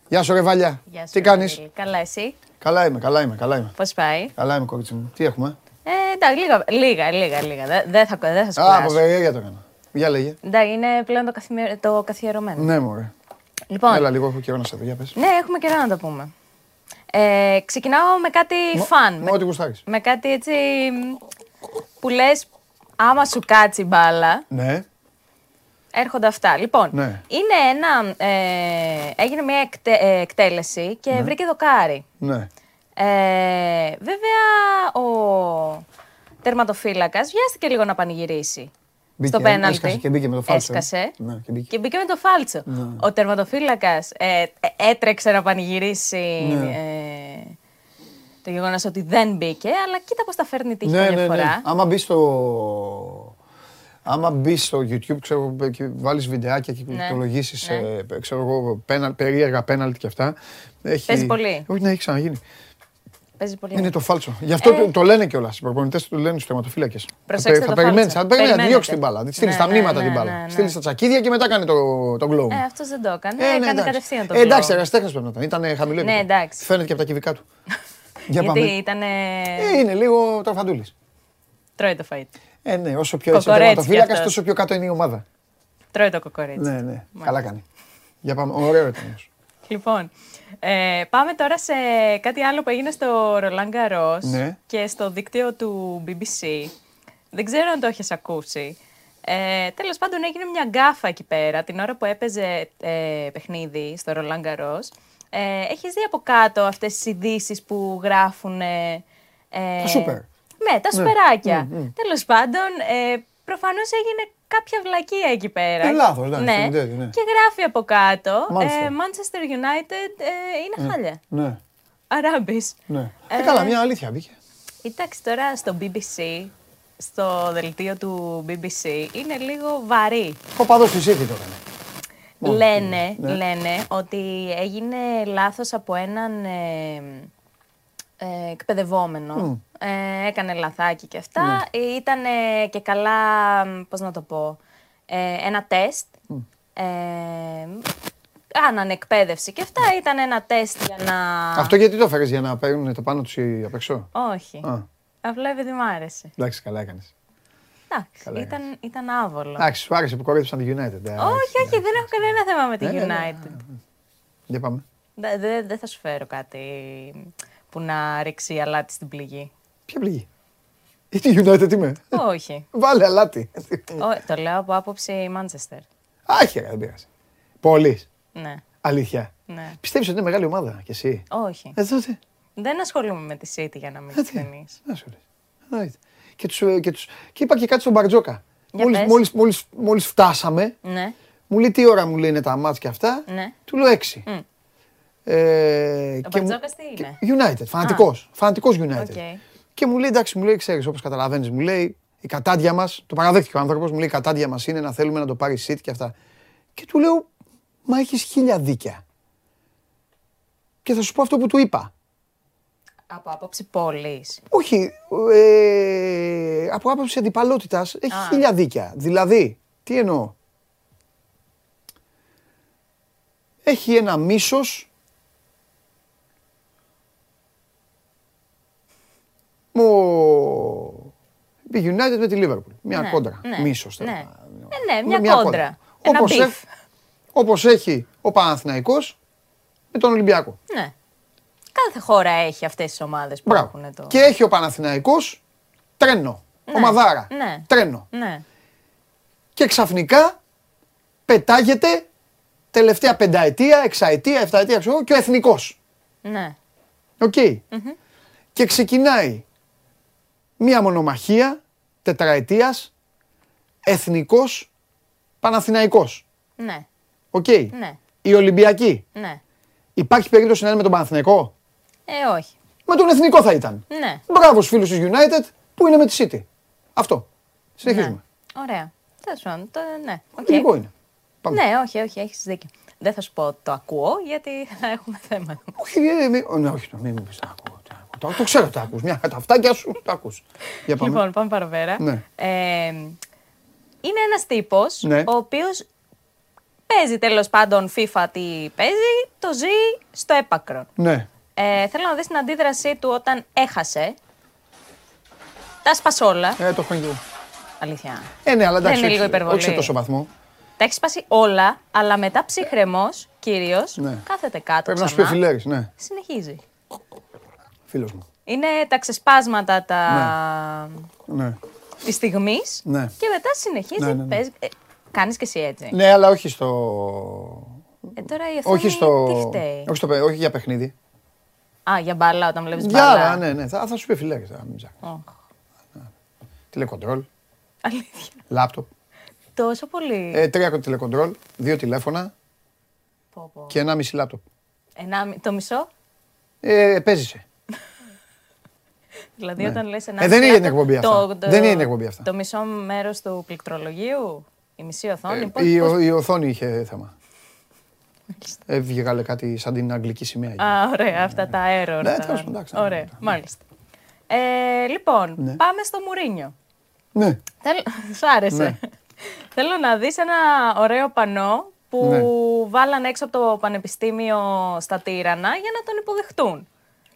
Γεια σου ρε Βάλια. Γεια σου, Τι κάνεις; Βασίλη. Καλά, εσύ; Καλά είμαι, καλά είμαι, καλά είμαι. Πώς πάει; Καλά είμαι κορίτσι μου. Τι έχουμε; Ε, εντάξει, λίγα, λίγα, λίγα. λίγα. Δεν δεν θα, δεν θα Α, σκουράσω. από περιέργεια το έκανα. Για λέγε. Εντάξει, είναι πλέον το, καθημερι... το καθιερωμένο. Ναι, μωρέ. Λοιπόν, Έλα λίγο, έχω καιρό να σε δω. Για πες. ναι, έχουμε καιρό να το πούμε. Ε, ξεκινάω με κάτι φαν. Με ό,τι γουστάρεις. Με κάτι έτσι μ, που λες άμα σου κάτσει η μπάλα, Ναι. Έρχονται αυτά. Λοιπόν, Ναι. είναι ένα, ε, έγινε μια εκτε- ε, εκτέλεση και βρήκε δοκάρι. Ναι. Ε, βέβαια, ο τερματοφύλακας βιάστηκε λίγο να πανηγυρίσει. Μπήκε, στο πέναλτι. έσκασε και μπήκε με το φάλτσο, ε. Έσκασε. Ναι, και μπήκε. Και μπήκε με το φάλτσο. Ο τερματοφύλακας ε, ε, έτρεξε να πανηγυρίσει Ναι. ε, το γεγονός ότι δεν μπήκε, αλλά κοίτα πώς τα φέρνει τύχη Ναι, καμιά ναι, φορά. ναι. Άμα μπει στο. Άμα μπει στο YouTube, ξέρω, και βάλεις βιντεάκια και Ναι. πληκτρολογήσεις, Ναι. ε, ξέρω εγώ, πέναλ, περίεργα πέναλτι και αυτά. Έχει... Παίζει πολύ. Όχι, ναι, έχει ξαναγίνει. Παίζει πολύ. Είναι το φάλτσο. Γι' αυτό Ε. το, το λένε κιόλας. Οι προπονητές το λένε στους τερματοφύλακε. Προσέξτε θα το περιμένεις, φάλτσο. θα περιμένεις να τη Περιμένετε. διώξεις την μπάλα. Να τη στείλεις Ναι, στα ναι, μνήματα ναι, την ναι, μπάλα. ναι. Στείλεις στα τσακίδια και μετά κάνει το, το glow. Ε, αυτός δεν το έκανε. Ε, ναι, έκανε εντάξει. κατευθείαν το Ε, εντάξει, glow. εραστέχνη πρέπει να ήταν. Ήταν χαμηλό. Ναι, επίπεδο. εντάξει. Φαίνεται και από τα κυβικά του. Για Γιατί πάμε. ήταν. Ε, είναι λίγο τροφαντούλης. Τρώει το φαΐ. Ε, ναι, όσο πιο είσαι Κοκορέτσι τερματοφύλακα, κι αυτός. τόσο πιο κάτω είναι η ομάδα. Τρώει το κοκορέτσι. Ναι, ναι. Καλά κάνει. Για πάμε. Ωραίο ήταν όμως. Λοιπόν, ε, πάμε τώρα σε κάτι άλλο που έγινε στο Roland Garros Ναι. και στο δίκτυο του BBC. Δεν ξέρω αν το έχεις ακούσει. Ε, τέλος πάντων έγινε μια γκάφα εκεί πέρα την ώρα που έπαιζε ε, παιχνίδι στο Roland Garros. Ε, έχεις δει από κάτω αυτές τις ειδήσεις που γράφουν... Ε, ε, Τα σούπερ. Ναι, τα σουπεράκια. Τέλος πάντων, ε, προφανώς έγινε κάποια βλακεία εκεί πέρα. Ε, λάθος, ναι, στην τέτοια, ναι. Και γράφει από κάτω, Μάλιστα. ε, Manchester United ε, είναι χάλια. Ναι, Αράμπης. ναι. Ε, καλά, μια αλήθεια μπήκε. Εντάξει τώρα στο BBC, στο δελτίο του BBC, είναι λίγο βαρύ. Ο παδός της City το έκανε. Μόνο. Λένε, Ναι. λένε ότι έγινε λάθος από έναν ε, ε, εκπαιδευόμενο. Ε, έκανε λαθάκι και αυτά. Ναι. Ήταν και καλά, μ, πώς να το πω, ε, ένα τεστ. Ε, κάνανε εκπαίδευση και αυτά. Ήταν ένα τεστ για να... Αυτό γιατί το έφερες για να παίρνουν το πάνω τους οι απ' έξω; Όχι. Α, Απλά επειδή μου άρεσε. εντάξει, καλά έκανες. Εντάξει, Καλά ήταν, ήταν άβολο. Εντάξει, σου άρεσε που κορέδεψαν τη United. ε, όχι, όχι, δεν έχω κανένα θέμα με τη Ναι, ναι, ναι, United. Για πάμε. Δεν δε, δεν θα σου φέρω κάτι που να ρίξει αλάτι στην πληγή. Ποια πληγή; Ή τη United είμαι. Όχι. Βάλε αλάτι. Ω, το λέω από άποψη Manchester. Άχι, ρε, δεν πειράζει. Πολύ. Ναι, Αλήθεια. ναι. Πιστεύεις ότι είναι μεγάλη ομάδα κι εσύ; Όχι. Ε, τότε. Δεν ασχολούμαι με τη City για να μην Ε, τι; ξενείς. Να σου λες. Εννοείται. Και, τους, ε, και, τους, και είπα και κάτι στον Μπαρτζώκα. Για Μόλις, πες. μόλις, μόλις, μόλις φτάσαμε, Ναι, μου λέει τι ώρα μου λέει είναι τα μάτς και αυτά; ναι. Του λέω έξι. Μμ. Ε, Ο και μου- Μπαρτζώκας τι και- είναι; United, φανατικός. Φανατικός United. OK. Και μου λέει, εντάξει, μου λέει, ξέρεις, όπως καταλαβαίνεις, μου λέει, η κατάντια μας, το παραδέχτηκε ο άνθρωπος, μου λέει, η κατάντια μας είναι να θέλουμε να το πάρει City και αυτά. Και του λέω, μα έχεις χίλια δίκια. Και θα σου πω αυτό που του είπα. Από άποψη πόλης. Όχι, ε, από άποψη αντιπαλότητας έχει Α. χίλια δίκια. Δηλαδή, τι εννοώ; Έχει ένα μίσος μου η United με τη Liverpool. Μια Ναι, κόντρα. ναι, Μίσος. τέλος ναι. πάντων. Ε, ναι, μια κόντρα. Ένα Όπως, beef. έχ- όπως έχει ο Παναθηναϊκός με τον Ολυμπιακό. Ναι. Κάθε χώρα έχει αυτές τις ομάδες που Μπράβο. έχουν το... Και έχει ο Παναθηναϊκός τρένο. Ομαδάρα. ναι. Τρένο. Ναι. Και ξαφνικά πετάγεται τελευταία πενταετία, εξαετία, εφταετία, ξέρω εγώ, και ο εθνικός. Ναι. Οκ. Και ξεκινάει μία μονομαχία τετραετίας εθνικός Παναθηναϊκός. Ναι. Οκ. Ναι. Η Ολυμπιακή. Ναι. Υπάρχει περίπτωση να είναι με τον Παναθηναϊκό; Ε, όχι. Με τον εθνικό θα ήταν. Ναι. Μπράβο στους φίλους της United που είναι με τη City. Αυτό. Συνεχίζουμε. Ναι. Ωραία. Τέλος πάντων, το, ναι. οκ. Λογικό είναι. Πάμε. Ναι, όχι, όχι, έχεις δίκιο. Δεν θα σου πω το ακούω, γιατί θα έχουμε θέμα. Όχι, ε, μη, ο, ναι, όχι, μην μου πεις τα ακούω. Τα ακούω. Το, το ξέρω τα ακούς. Μια τα αυτάκια σου τα ακούς. Για πάμε. Λοιπόν, πάμε παραπέρα. Ναι. Ε, είναι ένας τύπος, Ναι. ο οποίος παίζει τέλος πάντων FIFA τι παίζει, το ζει στο έπακρο. Ναι. Ε, θέλω να δεις την αντίδρασή του όταν έχασε. Τα σπάς όλα. Ε, το έχω και εγώ. Αλήθεια. Ε, ναι, αλλά Δεν εντάξει, είναι λίγο όχι, υπερβολή. όχι σε τόσο βαθμό. Τα έχεις σπάσει όλα, αλλά μετά ψυχρεμός, κύριο, Ναι. κάθεται κάτω. Πρέπει να σου πει ο ξανά, Φιλέρης, ναι, Συνεχίζει. Φίλος μου. Είναι τα ξεσπάσματα τα... Ναι. της στιγμής Ναι. και μετά συνεχίζει. Ναι, ναι, ναι. παίζει- Ε, κάνεις και εσύ έτσι. Ναι, αλλά όχι στο... Ε, τώρα η οθόνη Όχι στο... τι φταίει; Όχι, στο... παι- όχι για παιχνίδι. Α, για μπάλα όταν βλέπεις Για μπάλα. άλλα, ναι, ναι. Θα, θα σου πει ο Φιλέρης, θα μην ψάχνεις. Οχ, Τηλεκοντρόλ, Αλήθεια. λάπτοπ. Τόσο πολύ. Ε, τρία τηλεκοντρόλ, δύο τηλέφωνα Πω, πω. και ένα μισή λάπτοπ. Ενάμι- Το μισό; Ε, παίζεσαι. Δηλαδή όταν λες ένα Ε, δεν μισή είναι λάπτοπ, εκπομπή αυτά. Δεν είναι εκπομπή αυτά. Το μισό μέρος του πληκτρολογίου, η μισή οθόνη. Ε, πώς- η, πώς- ο- η οθόνη είχε θέμα. Έβγαλε κάτι σαν την αγγλική σημαία. Α, ωραία, αυτά τα error. Ναι, τα- τέλος πάντων, εντάξει, ναι, Ωραία, ναι. μάλιστα. Ε, λοιπόν, Ναι. πάμε στο Μουρίνιο. Ναι. Θέλ... Σ' άρεσε. Ναι. Θέλω να δεις ένα ωραίο πανό που Ναι. βάλαν έξω από το Πανεπιστήμιο στα Τύρανα για να τον υποδεχτούν.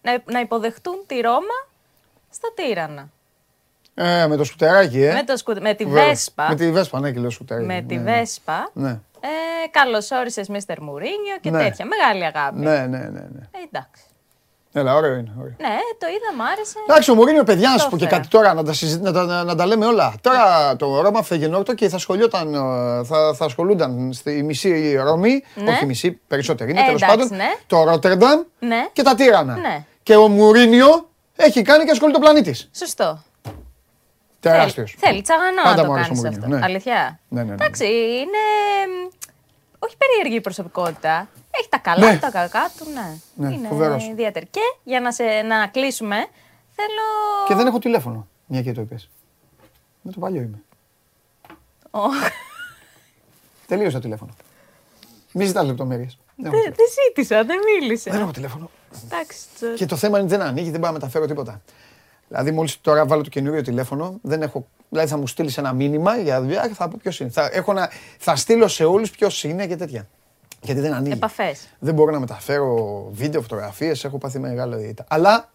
Να, να υποδεχτούν τη Ρώμα στα Τύρανα. Ε, με το σκουτεράκι, ε. Με, το σκου... με τη Βέβαια. Βέσπα. Με τη Βέσπα, ναι, και λέω σκουτεράκι. με τη ναι. Βέσπα. Ναι. Ε, Καλώς όρισες, Μίστερ Μουρίνιο και Ναι. τέτοια. Μεγάλη αγάπη. Ναι, ναι, ναι, ναι. Ε, εντάξει. Έλα, ωραίο είναι. Ωραίο. Ναι, το είδα, μ' άρεσε. Εντάξει, ο Μουρίνιο, παιδιά, να σου Το πω και έφερα. κάτι τώρα, να τα, συζη- να, τα, να, να τα λέμε όλα. Τώρα το Ρώμα φεγενόρτο και θα ασχολιόταν, ε, θα, θα ασχολούνταν στη μισή Ρώμη, Ναι. όχι μισή, περισσότερη είναι Ε, τέλος εντάξει, πάντων, ναι. το Ρότερνταμ Ναι. και τα Τύρανα. Ναι. Και ο Μουρίνιο έχει κάνει και ασχολείται το πλανήτης. Σωστό. Τεράστιος. Θέλει, θέλει τσαγανό Πάντα να μου το άρεσε ο κάνει Μουρίνιο, αυτό. ναι. Αλήθεια. Ναι, ναι, ναι. Εντάξει, είναι. μ, Όχι περίεργη η προσωπικότητα. Έχει τα καλά Ναι. του, τα κακά του, ναι. Ναι, είναι φοβερός. ιδιαίτερη. Και για να, σε, να κλείσουμε, θέλω. Και δεν έχω τηλέφωνο, μια και το είπες. Με το παλιό είμαι. Ω, Τελείωσε το τηλέφωνο. Μη ζητάς λεπτομέρειες. Δεν, έχω Δεν τηλέφωνο. δεν ζήτησα, δεν μίλησε. δεν έχω τηλέφωνο. Εντάξει. τσο- Και το θέμα είναι ότι δεν ανοίγει, δεν μπορώ να μεταφέρω τίποτα. Δηλαδή, μόλις τώρα βάλω το καινούριο τηλέφωνο, δεν έχω. Δηλαδή, θα μου στείλεις ένα μήνυμα για δουλειά και θα πω ποιος είναι. Θα, έχω να, θα στείλω σε όλους ποιος είναι και τέτοια. Γιατί δεν ανοίγει. Επαφές. Δεν μπορώ να μεταφέρω βίντεο, φωτογραφίες, έχω πάθει μεγάλο ήττα. Αλλά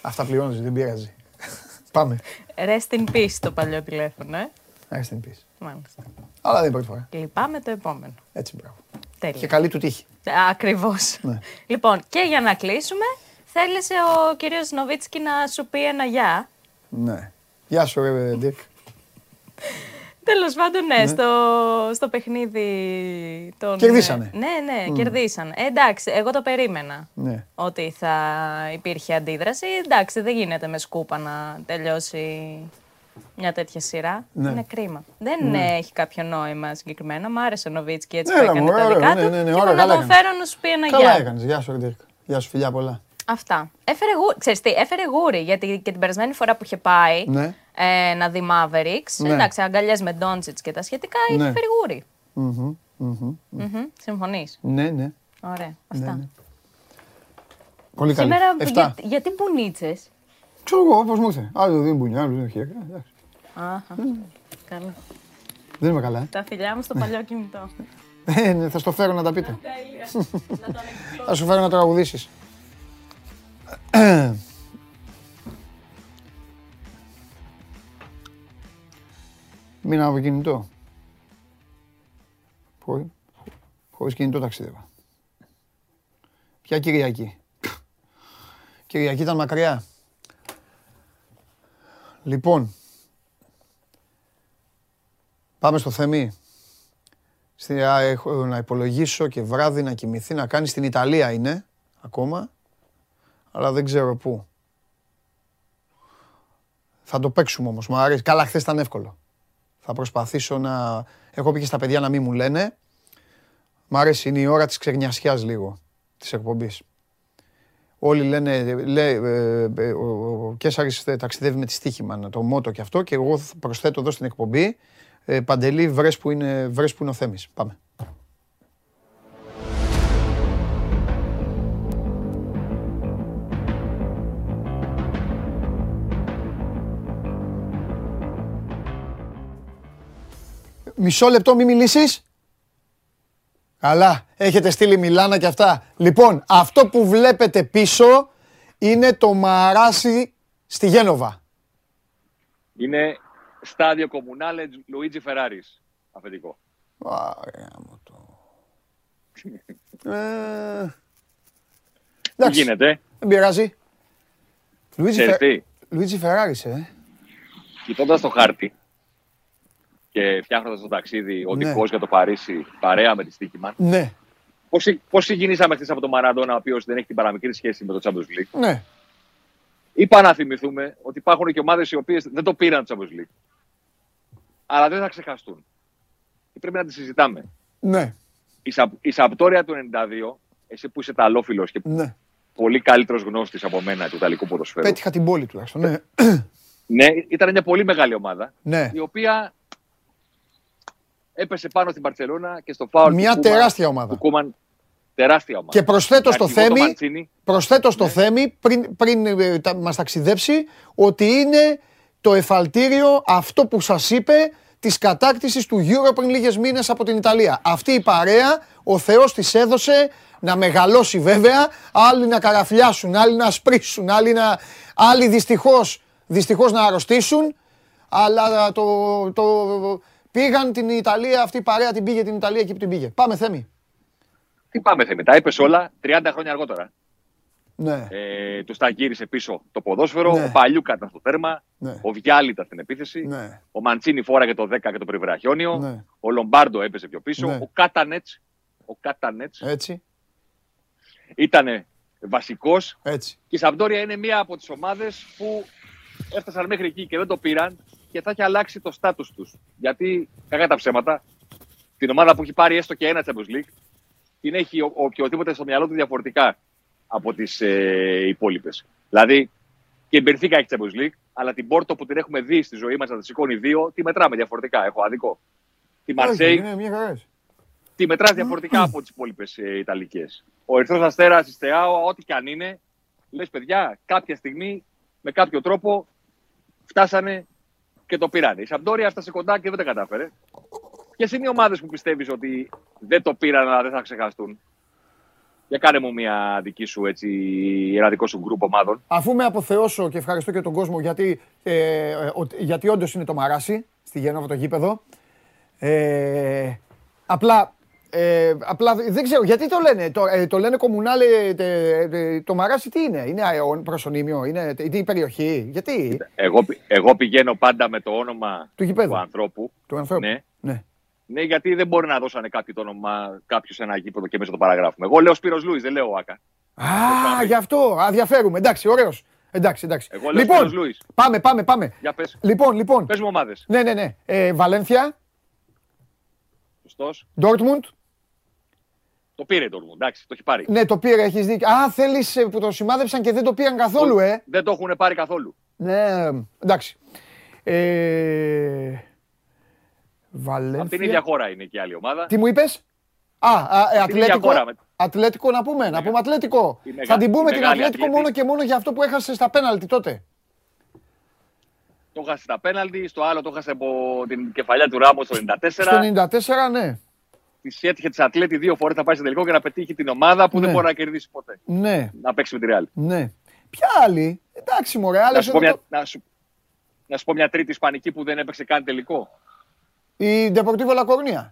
αυτά πληρώνεις, δεν πειράζει. Πάμε. Rest in peace το παλιό τηλέφωνο, ε. Rest in peace. Μάλιστα. Αλλά δεν είναι πρώτη φορά. Και λυπάμαι το επόμενο. Έτσι, μπράβο. Τέλεια. Και καλή του τύχη. Ακριβώς. Ναι. Λοιπόν, και για να κλείσουμε, θέλησε ο κύριος Νοβίτσκι να σου πει ένα γεια; Ναι. Γεια σου, ρε Ντίκ. Τέλος πάντων, ναι, στο, στο παιχνίδι. Των, Κερδίσανε. Ναι, ναι, κερδίσανε. Ε, εντάξει, εγώ το περίμενα Ναι. ότι θα υπήρχε αντίδραση. Εντάξει, δεν γίνεται με σκούπα να τελειώσει μια τέτοια σειρά. Ναι. Είναι κρίμα. Δεν ε, έχει κάποιο νόημα συγκεκριμένα. Μ' άρεσε ο Νοβίτσκι έτσι Έλα, που έκανε μωρέ, τα ωραίο, δικά ναι, του. ναι, ναι, και ωραία, είπα να καλά τον έκανες. φέρω να σου πει ένα Καλά γεια. έκανες. Γεια σου, ρε Ντίκ. Γεια σου, φιλιά πολλά. Αυτά. Έφερε γούρι. Ξέρεις τι, έφερε γούρι γιατί και την περασμένη φορά που είχε πάει Ναι. ε, να δει Mavericks, Ναι. εντάξει, αγκαλιές με Ντόντσιτς και τα σχετικά, είχε Ναι. φέρει γούρι. Μμμ, μμμ. Μμμ. Συμφωνείς; Ναι, ναι. Ωραία. Αυτά. ναι. Πολύ καλή. Σήμερα Εφτά. για, γιατί μπουνίτσες; Ξέρω εγώ, πώς μου ήρθε. Άλλο δίνει μπουνιά, άλλο δίνει χέρια. εντάξει. Αχα. Καλά. Δεν είμαι καλά, ε. Τα φιλιά μου στο παλιό κινητό. Ε, ναι, θα στο φέρω να τα πείτε. Θα σου φέρω να τραγουδήσεις. Μήνα από κινητό. Χωρί- Χωρίς κινητό ταξίδευα. Ποια Κυριακή. Κυριακή ήταν μακριά. Λοιπόν, πάμε στο Θέμη. Στη, α, έχω να υπολογίσω και βράδυ να κοιμηθεί, να κάνει στην Ιταλία είναι ακόμα, αλλά δεν ξέρω πού. Θα το παίξουμε όμως, μου αρέσει. Καλά, χθες ήταν εύκολο. Θα προσπαθήσω να... Έχω πει και στα παιδιά να μην μου λένε. Μ' αρέσει, είναι η ώρα της ξεγνιασιάς λίγο, της εκπομπής. Όλοι λένε, λέ, ε, ε, ο, ο Κέσαρης ταξιδεύει με τη στοίχημα, το μότο και αυτό και εγώ θα προσθέτω εδώ στην εκπομπή ε, Παντελή, βρες που, είναι, βρες που είναι ο Θέμης. Πάμε. Μισό λεπτό, μη μιλήσεις. Καλά, έχετε στείλει Μιλάνα και αυτά. Λοιπόν, αυτό που βλέπετε πίσω είναι το Μαράσι στη Γένοβα. Είναι στάδιο Κομμουνάλε Λουίτζι Φεράρις. Αφεντικό. Ωραία μου το. Ε, Τι εντάξει, γίνεται, δεν πειράζει. Λουίτζι, ξέρεις Φε... τι, Λουίτζι Φεράρις, ε. κοιτώντας το χάρτη και φτιάχνοντας το ταξίδι οδικό Ναι. για το Παρίσι παρέα με τη Στίκημαν, Ναι, πώς συγκινήσαμε χθες από τον Μαραντόνα, ο οποίος δεν έχει την παραμικρή σχέση με το Champions League; ναι. Είπα να θυμηθούμε ότι υπάρχουν και ομάδες οι οποίες δεν το πήραν το Champions League. Αλλά δεν θα ξεχαστούν. Και πρέπει να τη συζητάμε. Ναι, Η, Σα, η Σαπτόρια του 92, εσύ που είσαι ταλόφιλος και ναι. πολύ καλύτερος γνώστης από μένα του Ιταλικού ποδοσφαίρου. Πέτυχα την πόλη τουλάχιστον. Ναι, Ναι, ήταν μια πολύ μεγάλη ομάδα. ναι. η οποία έπεσε πάνω στην Παρσελώνα και στο φάουλ Μια του Κούμαν- τεράστια ομάδα. Του Κούμαν, τεράστια ομάδα. Και προσθέτω στο Αρχηγό το Θέμη, Μαντσίνι. προσθέτω Ναι. στο Θέμη πριν, πριν ε, τα, μας ταξιδέψει ότι είναι το εφαλτήριο αυτό που σας είπε της κατάκτησης του Euro πριν λίγες μήνες από την Ιταλία. Αυτή η παρέα, ο Θεός της έδωσε να μεγαλώσει βέβαια, άλλοι να καραφλιάσουν, άλλοι να σπρίσουν, άλλοι, να, άλλοι δυστυχώς, δυστυχώς να αρρωστήσουν, αλλά το, το, πήγαν την Ιταλία, αυτή η παρέα την πήγε την Ιταλία εκεί που την πήγε. Πάμε Θέμη. Τι πάμε Θέμη, τα έπεσε όλα 30 χρόνια αργότερα. Ναι. Ε, του τα γύρισε πίσω το ποδόσφαιρο. Ναι. Ο Παλιούκα ήταν στο τέρμα. Ναι. Ο Βιάλη ήταν στην επίθεση. Ναι. Ο Μαντσίνη φόραγε το 10 και το περιβραχιόνιο. Ναι. Ο Λομπάρντο έπεσε πιο πίσω. Ναι. Ο Κάτανετ ο Κάτανετς Έτσι, ήταν βασικός. έτσι. Και η Σαμπτόρια είναι μία από τις ομάδες που έφτασαν μέχρι εκεί και δεν το πήραν και θα έχει αλλάξει το στάτου τους. Γιατί, κακά τα ψέματα, την ομάδα που έχει πάρει έστω και ένα Champions League, την έχει ο, οποιοδήποτε στο μυαλό του διαφορετικά από τις ε, υπόλοιπες. Δηλαδή, και η Μπενφίκα έχει Champions League, αλλά την Πόρτο που την έχουμε δει στη ζωή μας να τη σηκώνει δύο, τη μετράμε διαφορετικά. Έχω αδικό. Τη Όχι, Μαρσέη είναι μια χαρά. τη μετράς διαφορετικά από τις υπόλοιπες ε, Ιταλικές. Ο Ερυθρός Αστέρας, η Στεάο, ό,τι και αν είναι, λες παιδιά, κάποια στιγμή με κάποιο τρόπο φτάσανε και το πήρανε. Η Σαμπτόρια έφτασε κοντά και δεν τα κατάφερε. Ποιες είναι οι ομάδες που πιστεύεις ότι δεν το πήραν αλλά δεν θα ξεχαστούν; Για κάνε μου μια δική σου έτσι, ένα δικό σου γκρουπ ομάδων. Αφού με αποθεώσω και ευχαριστώ και τον κόσμο γιατί, ε, ε, ότι- γιατί όντως είναι το μαράσι στη Γένοβα το γήπεδο. Ε, απλά, ε, απλά δεν ξέρω γιατί το λένε. Το, ε, το λένε κομμουνάλε. τε- τε- το μαράσι τι είναι, είναι αεόν, προσωνύμιο, είναι είναι η περιοχή. Γιατί; Εγώ, πη- εγώ πηγαίνω πάντα με το όνομα Του γηπέδου. του ανθρώπου. του ανθρώπου. Ναι. ναι. Ναι, γιατί δεν μπορεί να δώσανε κάποιο το όνομα κάποιος σε ένα γήπεδο και μέσα το παραγράφουμε. Εγώ λέω Σπύρος Λούις, δεν λέω Άκα. Α, γι' αυτό. Α, διαφέρουμε. Εντάξει, ωραίος. Εντάξει, εντάξει. Εγώ λέω λοιπόν, Σπύρος Λούις. πάμε, πάμε, πάμε. Για πες, Λοιπόν, λοιπόν. πες μου ομάδες. Ναι, ναι, ναι. Ε, Βαλένθια, Σωστός. Ντόρτμουντ. Το πήρε το Dortmund, εντάξει, το έχει πάρει. Ναι, το πήρε, έχεις δίκιο. Α, θέλεις ε, που το σημάδεψαν και δεν το πήγαν καθόλου, ε. Δεν το έχουν πάρει καθόλου. Ναι, εντάξει. Ε, Βαλένθια. Από την ίδια χώρα είναι και η άλλη ομάδα. Τι μου είπες; Α, α ε, την ίδια Ατλέτικο. χώρα με- Ατλέτικο να πούμε, να πούμε Ατλέτικο. Η μεγα- Θα την πούμε η την μεγάλη Ατλέτικο Ατλέτη. μόνο και μόνο για αυτό που έχασε στα πέναλτι τότε. Το χάσε στα πέναλτι, στο άλλο το χάσε από την κεφαλιά του Ράμου στο 94. Στο 94, ναι. Της έτυχε της Ατλέτη δύο φορές να πάει στο τελικό και να πετύχει την ομάδα που Ναι. δεν μπορεί να κερδίσει ποτέ. Ναι, Να παίξει με τη Real. ναι. Ποια άλλη; Εντάξει, μωρέ, Να άλλες σου, πω εδώ μια, το- να, σου, να σου πω μια τρίτη Ισπανική που δεν έπαιξε καν τελικό. Η Deportivo La Coruña.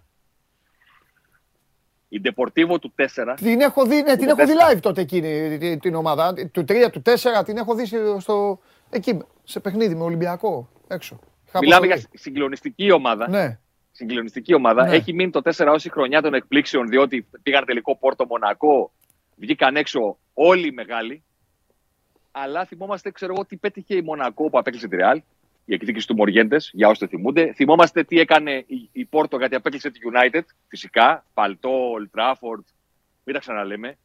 Η Deportivo του 4 Την έχω δει, ναι, την Το έχω δει τέσσερα. live τότε εκείνη την, την ομάδα. Του 3, του 4 την έχω δει στο- στο, εκεί, σε παιχνίδι με Ολυμπιακό έξω. Είχα Μιλάμε αποστολή. για συγκλονιστική ομάδα. Ναι, Συγκλονιστική ομάδα. Ναι. Έχει μείνει το 4 ως η χρονιά των εκπλήξεων, διότι πήγαν τελικό Πόρτο Μονακό, βγήκαν έξω όλοι οι μεγάλοι. Αλλά θυμόμαστε, ξέρω εγώ, τι πέτυχε η Μονακό που απέκλεισε τη Ρεάλ, η εκδίκηση του Μοριέντες, για όσοι το θυμούνται. Θυμόμαστε τι έκανε η, η Πόρτο γιατί απέκλεισε τη United, φυσικά. Παλτό, Old Trafford, μην τα ξαναλέμε.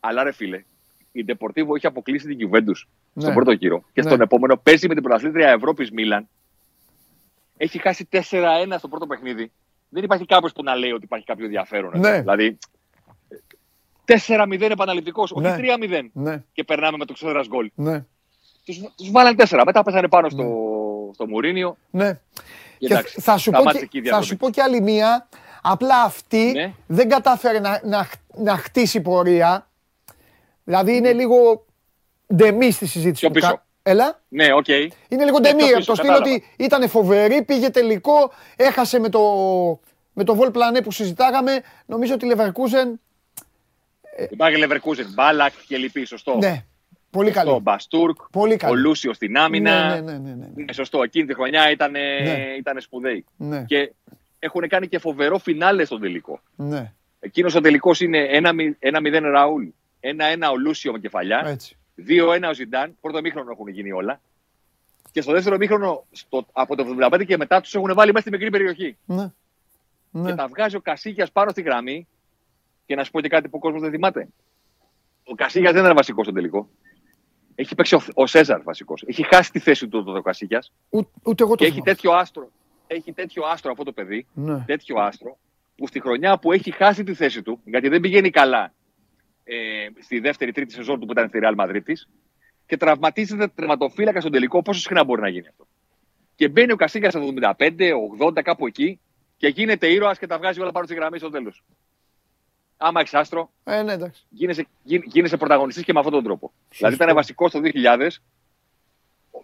Αλλά ρε φίλε, η Deportivo έχει αποκλείσει την Juventus Ναι. στον πρώτο γύρο. Και Ναι. στον επόμενο παίζει με την πρωταθλήτρια Ευρώπης Μίλαν. Έχει χάσει 4-1 στο πρώτο παιχνίδι. Δεν υπάρχει κάποιος που να λέει ότι υπάρχει κάποιο ενδιαφέρον. εδώ. Ναι. Δηλαδή, 4-0 επαναληπτικός, όχι Ναι. 3-0. ναι, Και περνάμε με το ξέδρας γκολ. ναι, Τους βάλανε 4. Μετά πέσανε πάνω στο, στο Μουρίνιο. ναι. Και Και εντάξει, θα, σου πω σταμάτησε και, εκεί η θα διαδρομή. σου πω και άλλη μία, Απλά αυτή Ναι. δεν κατάφερε να, να, να χτίσει πορεία. Δηλαδή είναι λίγο ντεμή στη συζήτηση Πιο που κα- πίσω. Έλα. Ναι, οκ. Είναι λίγο Ναι, ντεμή. πιο από πίσω, το στυλ κατάλαβα. ότι ήταν φοβερή, πήγε τελικό, έχασε με το, με το Vol Plané που συζητάγαμε. Νομίζω ότι η Leverkusen. Υπάρχει Leverkusen, Μπάλακ και λοιποί, σωστό. Ναι, πολύ Σωστό, καλή. Μπαστούρκ, Πολύ καλή. ο Λούσιος στην άμυνα. Ναι, ναι, ναι, ναι, ναι. Ναι, σωστό. Εκείνη τη χρονιά ήταν, Ναι. ήταν σπουδαίοι. Ναι, Και έχουν κάνει και φοβερό φινάλε στον τελικό. ναι, Εκείνος ο τελικός είναι 1-0 Ραούλ, 1-1 ο Λούσιο με κεφαλιά, έτσι. 2-1 ο Ζιντάν. Πρώτο μήχρονο έχουν γίνει όλα. Και στο δεύτερο μήχρονο, στο, από το 75 και μετά, τους έχουν βάλει μέσα στη μικρή περιοχή. Ναι. Ναι. Και τα βγάζει ο Κασίγια πάνω στη γραμμή. Και να σου πω και κάτι που ο κόσμος δεν θυμάται. Ο Κασίγια δεν ήταν βασικός στο τελικό. Έχει παίξει ο, ο Σέζαρ βασικός. Έχει χάσει τη θέση του το, ο Κασίγια Ού- Ούτε εγώ το και έχει θυμάμαι. τέτοιο άστρο. Έχει τέτοιο άστρο αυτό το παιδί. Ναι. Τέτοιο άστρο που στη χρονιά που έχει χάσει τη θέση του, γιατί δεν πηγαίνει καλά ε, στη δεύτερη τρίτη σεζόν του που ήταν στη Real Madrid και τραυματίζεται τερματοφύλακα στον τελικό. Πόσο συχνά μπορεί να γίνει αυτό. Και μπαίνει ο Κασίγια στα 75, 80, κάπου εκεί και γίνεται ήρωας και τα βγάζει όλα πάνω στη γραμμή στο τέλος. Άμα έχεις άστρο, Ε, ναι, εντάξει. γίνεσαι, γι- γίνεσαι πρωταγωνιστής και με αυτόν τον τρόπο. Δηλαδή ήταν βασικός το 2000,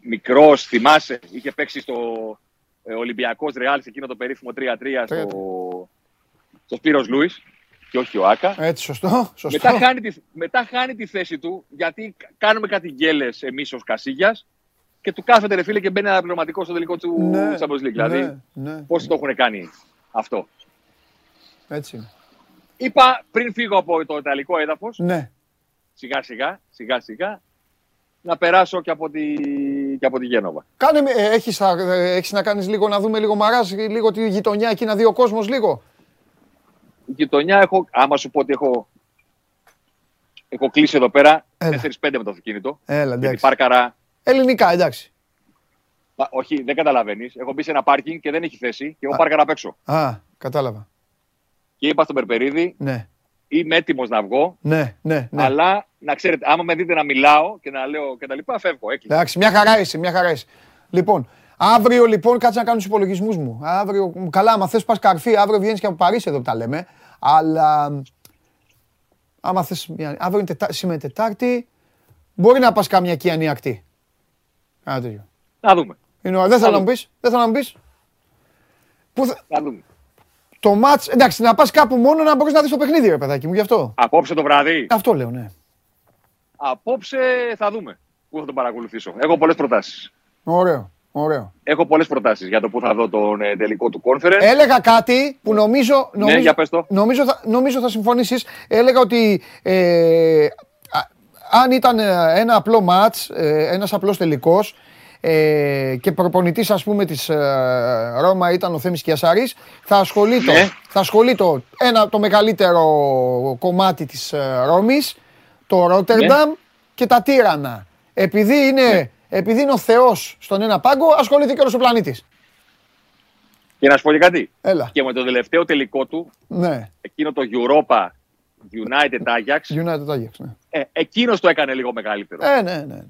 μικρός, θυμάσαι, είχε παίξει στο ε, Ολυμπιακός Ρεάλ σε εκείνο το περίφημο 3-3 στο, στο Σπύρος Λούις και όχι ο Άκα. Έτσι, σωστό. σωστό. Μετά χάνει, τη, μετά χάνει τη θέση του γιατί κάνουμε κάτι γκέλες εμείς ως Κασίγιας και του κάθεται ρε φίλε και μπαίνει ένα πληρωματικό στο τελικό του Ναι, Champions League. Δηλαδή ναι, ναι, πώς το έχουν κάνει αυτό. Έτσι είναι. Είπα πριν φύγω από το Ιταλικό έδαφος Ναι. σιγά σιγά, σιγά σιγά, να περάσω και από τη, και από τη Γένοβα. Κάνε, με- ε, έχεις, θα- ε, έχεις να κάνεις λίγο, να δούμε λίγο μαράζ, λίγο τη γειτονιά εκεί να δει ο κόσμος λίγο. Η γειτονιά έχω, άμα σου πω ότι έχω, έχω κλείσει εδώ πέρα Έλα. 4-5 με το αυτοκίνητο. Έλα, Γιατί εντάξει. πάρκαρα, Ελληνικά, εντάξει. πα- όχι δεν καταλαβαίνεις, έχω μπει σε ένα πάρκινγκ και δεν έχει θέση και έχω πάρκαρα απ' έξω. Α, κατάλαβα. Και είπα στον Περπερίδη, Ναι, είμαι έτοιμος να βγω, ναι, ναι. ναι. αλλά να ξέρετε, άμα με δείτε να μιλάω και να λέω και τα λοιπά, φεύγω. Έκλεισα. Εντάξει, μια χαρά είσαι, μια χαρά είσαι. Λοιπόν, αύριο λοιπόν κάτσε να κάνω τους υπολογισμούς μου. Αύριο, καλά, άμα θες πας καρφί, αύριο βγαίνεις και από Παρίσι εδώ που τα λέμε. Αλλά άμα θες, μια- αύριο είναι τετά, σήμερα είναι Τετάρτη, μπορεί να πας κάμια κιανή ακτή. Κάνα τέτοιο. Να δούμε. Είναι ωραία. Δεν θέλω να Άλλο. μου πεις, δεν θέλω να μου πεις. Πού θα- Να δούμε. το μάτς, εντάξει, να πας κάπου μόνο να μπορείς να δεις το παιχνίδι, ρε παιδάκι μου, γι' αυτό. Απόψε το βράδυ, Αυτό λέω, ναι. απόψε θα δούμε πού θα τον παρακολουθήσω. Έχω πολλές προτάσεις. Ωραίο, ωραίο. Έχω πολλές προτάσεις για το πού θα δω τον ε, τελικό του conference. Έλεγα κάτι που νομίζω, νομίζω, Ναι, για πες το. νομίζω, θα, νομίζω θα συμφωνήσεις. Έλεγα ότι ε, α- αν ήταν ε, ένα απλό μάτς, ε, ένας απλός τελικός ε, και προπονητής ας πούμε της ε, Ρώμα ήταν ο Θέμης Κιασάρης, θα ασχολείται, Ναι. θα ασχολείται ένα, το μεγαλύτερο κομμάτι της ε, Ρώμης, το Ρότερνταμ Ναι. και τα Τύρανα. Επειδή είναι, επειδή είναι ο Θεός στον ένα πάγκο, ασχολείται και όλος ο πλανήτης. Και να σου πω και κάτι. Έλα. Και με το τελευταίο τελικό του, Ναι. εκείνο το Europa United Ajax, United Ajax, ναι. ε, εκείνος το έκανε λίγο μεγαλύτερο. Ε, ναι, ναι, ναι.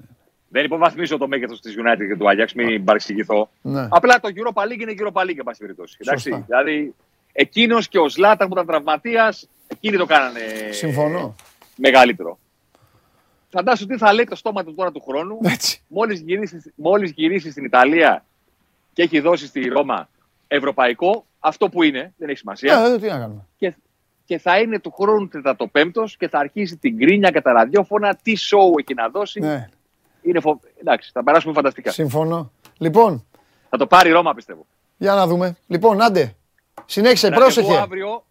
Δεν υποβαθμίζω το μέγεθος της United και του Ajax, μην παρεξηγηθώ. Ναι. Απλά το Europa League είναι Europa League, εν πάση περιπτώσει. Εντάξει. Σωστά. Δηλαδή, εκείνος και ο Σλάταν που ήταν τραυματίας, εκείνοι το κάνανε Συμφωνώ. μεγαλύτερο. Φαντάσου τι θα λέει το στόμα του τώρα του χρόνου, Έτσι. μόλις γυρίσεις, μόλις γυρίσεις στην Ιταλία και έχει δώσει στη Ρώμα ευρωπαϊκό, αυτό που είναι, δεν έχει σημασία. Ναι, τι να κάνουμε. και, και θα είναι του χρόνου τετατοπέμπτο και θα αρχίσει την κρίνια και τα ραδιόφωνα. Τι show έχει να δώσει. Ναι, Είναι φο... Εντάξει, θα περάσουμε φανταστικά. συμφωνώ. Λοιπόν, Θα το πάρει η Ρώμα, πιστεύω. για να δούμε. Λοιπόν, άντε. Συνέχισε, Ραντεβού πρόσεχε. αύριο,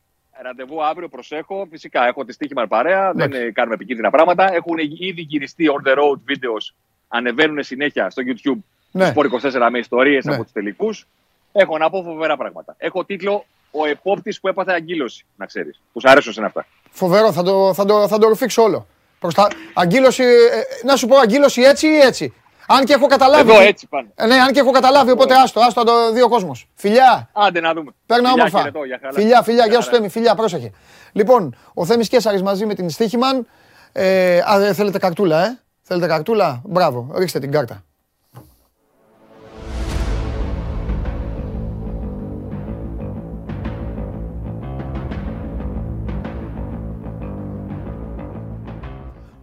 ραντεβού αύριο, προσέχω. Φυσικά, έχω τη στοίχημα παρέα. Εντάξει. Δεν ε, κάνουμε επικίνδυνα πράγματα. Έχουν ήδη γυριστεί on the road videos. Ανεβαίνουν συνέχεια στο YouTube. Ναι. Sport 24 με ιστορίες Ναι. από τους τελικούς. Έχω να πω φοβερά πράγματα. Έχω τίτλο Ο επόπτης που έπαθε αγκύλωση, να ξέρεις. Που σ' αρέσουν σε αυτά. Φοβερό, θα το, θα το, θα το ρουφήξω όλο. Προς τα... Αγκύλωση, ε, ε, να σου πω αγκύλωση έτσι ή έτσι. Αν και έχω καταλάβει. Εδώ έτσι πάνε. Ε, ναι, αν και έχω καταλάβει, οπότε άστο, άστο, το δει ο κόσμος. Φιλιά. Άντε να δούμε. Παίρνα όμορφα. Φιλιά, φιλιά, γεια σου Θέμη, φιλιά, πρόσεχε. Λοιπόν, ο Θέμης Κέσσαρη μαζί με την Στίχημαν. Ε, θέλετε καρτούλα, ε; Θέλετε καρτούλα. Ε? Μπράβο, ρίξτε την κάρτα.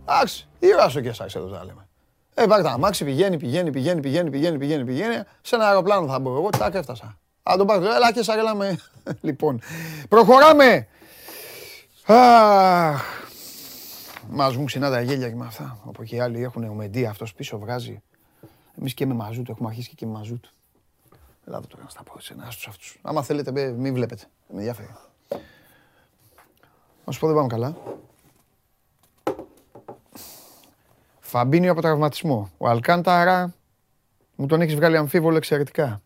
Εντάξει, ήρωα ο Κέσσαρη εδώ θα λέμε. Ε, πάρε τα αμάξι, πηγαίνει, πηγαίνει, πηγαίνει, πηγαίνει, πηγαίνει, πηγαίνει, πηγαίνει. Σε ένα αεροπλάνο θα μπω εγώ, τάκ, έφτασα. Α, τον πάρω, έλα και έλα με. λοιπόν, προχωράμε. Αχ, Μας μου ξυνά τα γέλια και με αυτά. Από και οι άλλοι έχουν ομεντή, αυτός πίσω βγάζει. Εμείς και με μαζούτ, έχουμε αρχίσει και με μαζούτ. Ελάτε τώρα να στα πω σε ένας στους αυτούς. Άμα θέλετε, μπε, μην βλέπετε. Με ενδιαφέρει. Να σου πω δεν πάμε καλά. Φαμπίνιο από τραυματισμό. Ο Αλκάνταρα μου τον έχεις βγάλει αμφίβολο εξαιρετικά.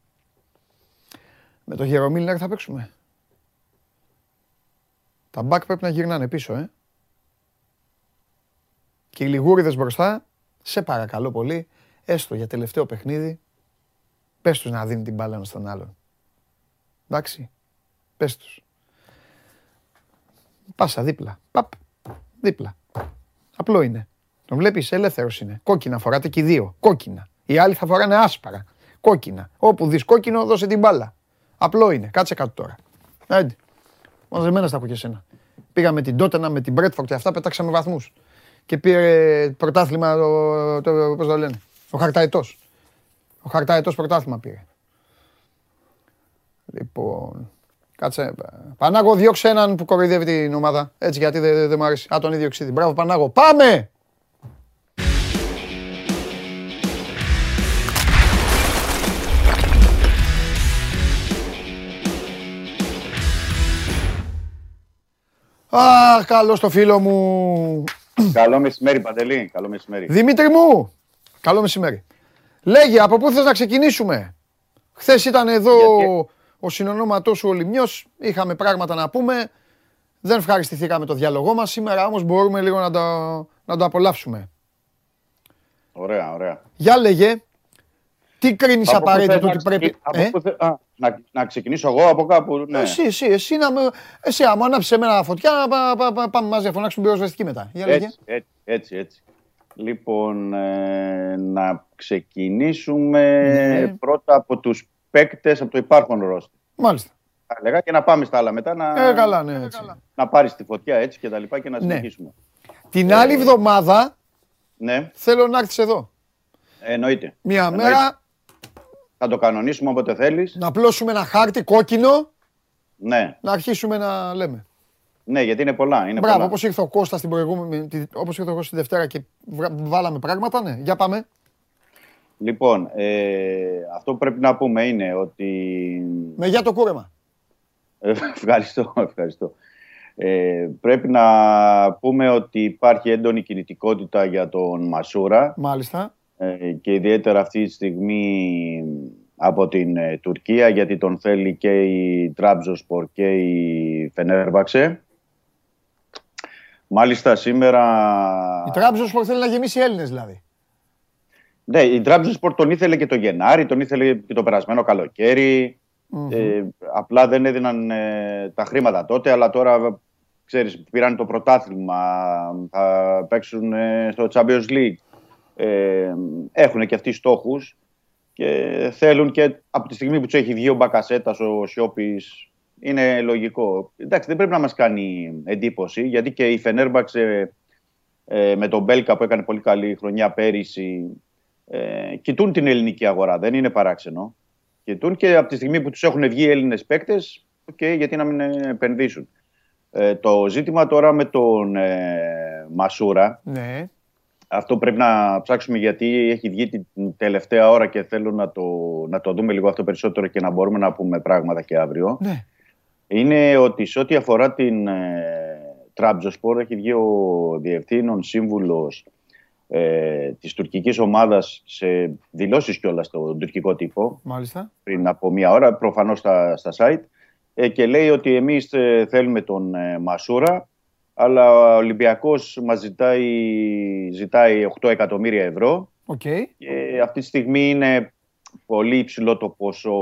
Με το Γερομίλνερ θα παίξουμε. Τα μπακ πρέπει να γυρνάνε πίσω, ε. Και οι λιγούριδες μπροστά, σε παρακαλώ πολύ, έστω για τελευταίο παιχνίδι, πες τους να δίνει την μπάλα ένας στον άλλον. Εντάξει, πες τους. Πάσα δίπλα, παπ, δίπλα. Απλό είναι. Τον βλέπεις, ελεύθερος είναι. Κόκκινα φοράτε και οι δύο, κόκκινα. Οι άλλοι θα φοράνε άσπαρα, κόκκινα. Όπου δεις κόκκινο, δώσε την μπάλα. Απλό είναι, κάτσε κάτω τώρα. Άντε. Μαζεμένα στα έχω και εσένα. Πήγαμε την Τότενα με την Μπρέτφορντ και αυτά πετάξαμε βαθμούς. Και πήρε πρωτάθλημα, το, το, πώς το λένε, ο Χαρταετός. Ο Χαρταετός πρωτάθλημα πήρε. Λοιπόν, κάτσε. Πανάγο, διώξε έναν που κοροϊδεύει την ομάδα. Έτσι, γιατί δεν δε, δε μου αρέσει. Α, τον ίδιο ξύδι. Μπράβο, Πανάγο. Πάμε! Αχ, καλό το φίλο μου. Καλό μεσημέρι, Παντελή. Καλό μεσημέρι. Δημήτρη μου, καλό μεσημέρι. Λέγε, από πού θες να ξεκινήσουμε; Χθες ήταν εδώ Γιατί; ο συνονόματός σου ο Λιμιός, είχαμε πράγματα να πούμε. Δεν ευχαριστηθήκαμε το διάλογό μας. Σήμερα όμως μπορούμε λίγο να το, να το απολαύσουμε. Ωραία, ωραία. Για λέγε, τι κρίνεις Από πού απαραίτητο θες να ότι πρέπει... ξεκι- από Ε; πού θε- α, να, να ξεκινήσω εγώ από κάπου. Ναι. Εσύ, εσύ, εσύ, να με... εσύ άμα ανάψεις εμένα φωτιά, πα- πα- πα- πάμε μαζί να φωνάξουμε πυροσβεστική μετά. Για λέγε. έτσι, έτσι, έτσι, έτσι. Λοιπόν, ε, να ξεκινήσουμε Ναι. πρώτα από τους παίκτες από το υπάρχον ρόστι. Μάλιστα. Θα έλεγα και να πάμε στα άλλα μετά να, Ε, καλά, ναι, έτσι. να πάρεις τη φωτιά έτσι και τα λοιπά και να Ναι. συνεχίσουμε. Την άλλη εβδομάδα Ναι, θέλω να έρθεις εδώ. εννοείται. Μια Εννοείται. μέρα Θα το κανονίσουμε όποτε θέλεις. να πλώσουμε ένα χάρτη κόκκινο, Ναι, να αρχίσουμε να λέμε. ναι, γιατί είναι πολλά. Είναι Μπράβο, πολλά. όπως ήρθε ο Κώστας την προηγούμενη, τη- όπως ήρθε ο Κώστας τη Δευτέρα και βρα- βάλαμε πράγματα, ναι. Για πάμε. Λοιπόν, ε, αυτό που πρέπει να πούμε είναι ότι Με για το κούρεμα. Ε, Ευχαριστώ, ευχαριστώ. Ε, πρέπει να πούμε ότι υπάρχει έντονη κινητικότητα για τον Μασούρα Μάλιστα. Ε, και ιδιαίτερα αυτή τη στιγμή από την ε, Τουρκία γιατί τον θέλει και η Τραμπζοσπορ και η Φενέρβαξε. Μάλιστα σήμερα... Η Τραμπζονspor θέλει να γεμίσει Έλληνες δηλαδή. Ναι, η Τραμπζοσπορ τον ήθελε και το Γενάρη, τον ήθελε και το περασμένο καλοκαίρι. Ε, απλά δεν έδιναν ε, τα χρήματα τότε, αλλά τώρα ξέρεις, πήραν το πρωτάθλημα, θα παίξουν ε, στο Champions League. Ε, έχουν και αυτοί στόχους και θέλουν και από τη στιγμή που τους έχει βγει ο Μπακασέτας, ο Σιώπης, είναι λογικό. Εντάξει, δεν πρέπει να μας κάνει εντύπωση, γιατί και η Φενέρμπαξε ε, με τον Μπέλκα που έκανε πολύ καλή χρονιά πέρυσι, ε, κοιτούν την ελληνική αγορά, δεν είναι παράξενο. Κοιτούν και από τη στιγμή που τους έχουν βγει οι Έλληνες παίκτες, okay, γιατί να μην ε, επενδύσουν. Ε, το ζήτημα τώρα με τον ε, Μασούρα, Ναι. Αυτό πρέπει να ψάξουμε γιατί έχει βγει την τελευταία ώρα και θέλω να το, να το δούμε λίγο αυτό περισσότερο και να μπορούμε να πούμε πράγματα και αύριο. Ναι. Είναι ότι σε ό,τι αφορά την ε, Τραμπζοσπορ έχει βγει ο διευθύνων σύμβουλος ε, της τουρκικής ομάδας σε δηλώσεις κιόλας στον τουρκικό τύπο Μάλιστα. πριν από μία ώρα, προφανώς στα, στα site ε, και λέει ότι εμείς ε, θέλουμε τον ε, Μασούρα αλλά ο Ολυμπιακός μας ζητάει, ζητάει 8 εκατομμύρια ευρώ Οκ. και αυτή τη στιγμή είναι πολύ υψηλό το ποσό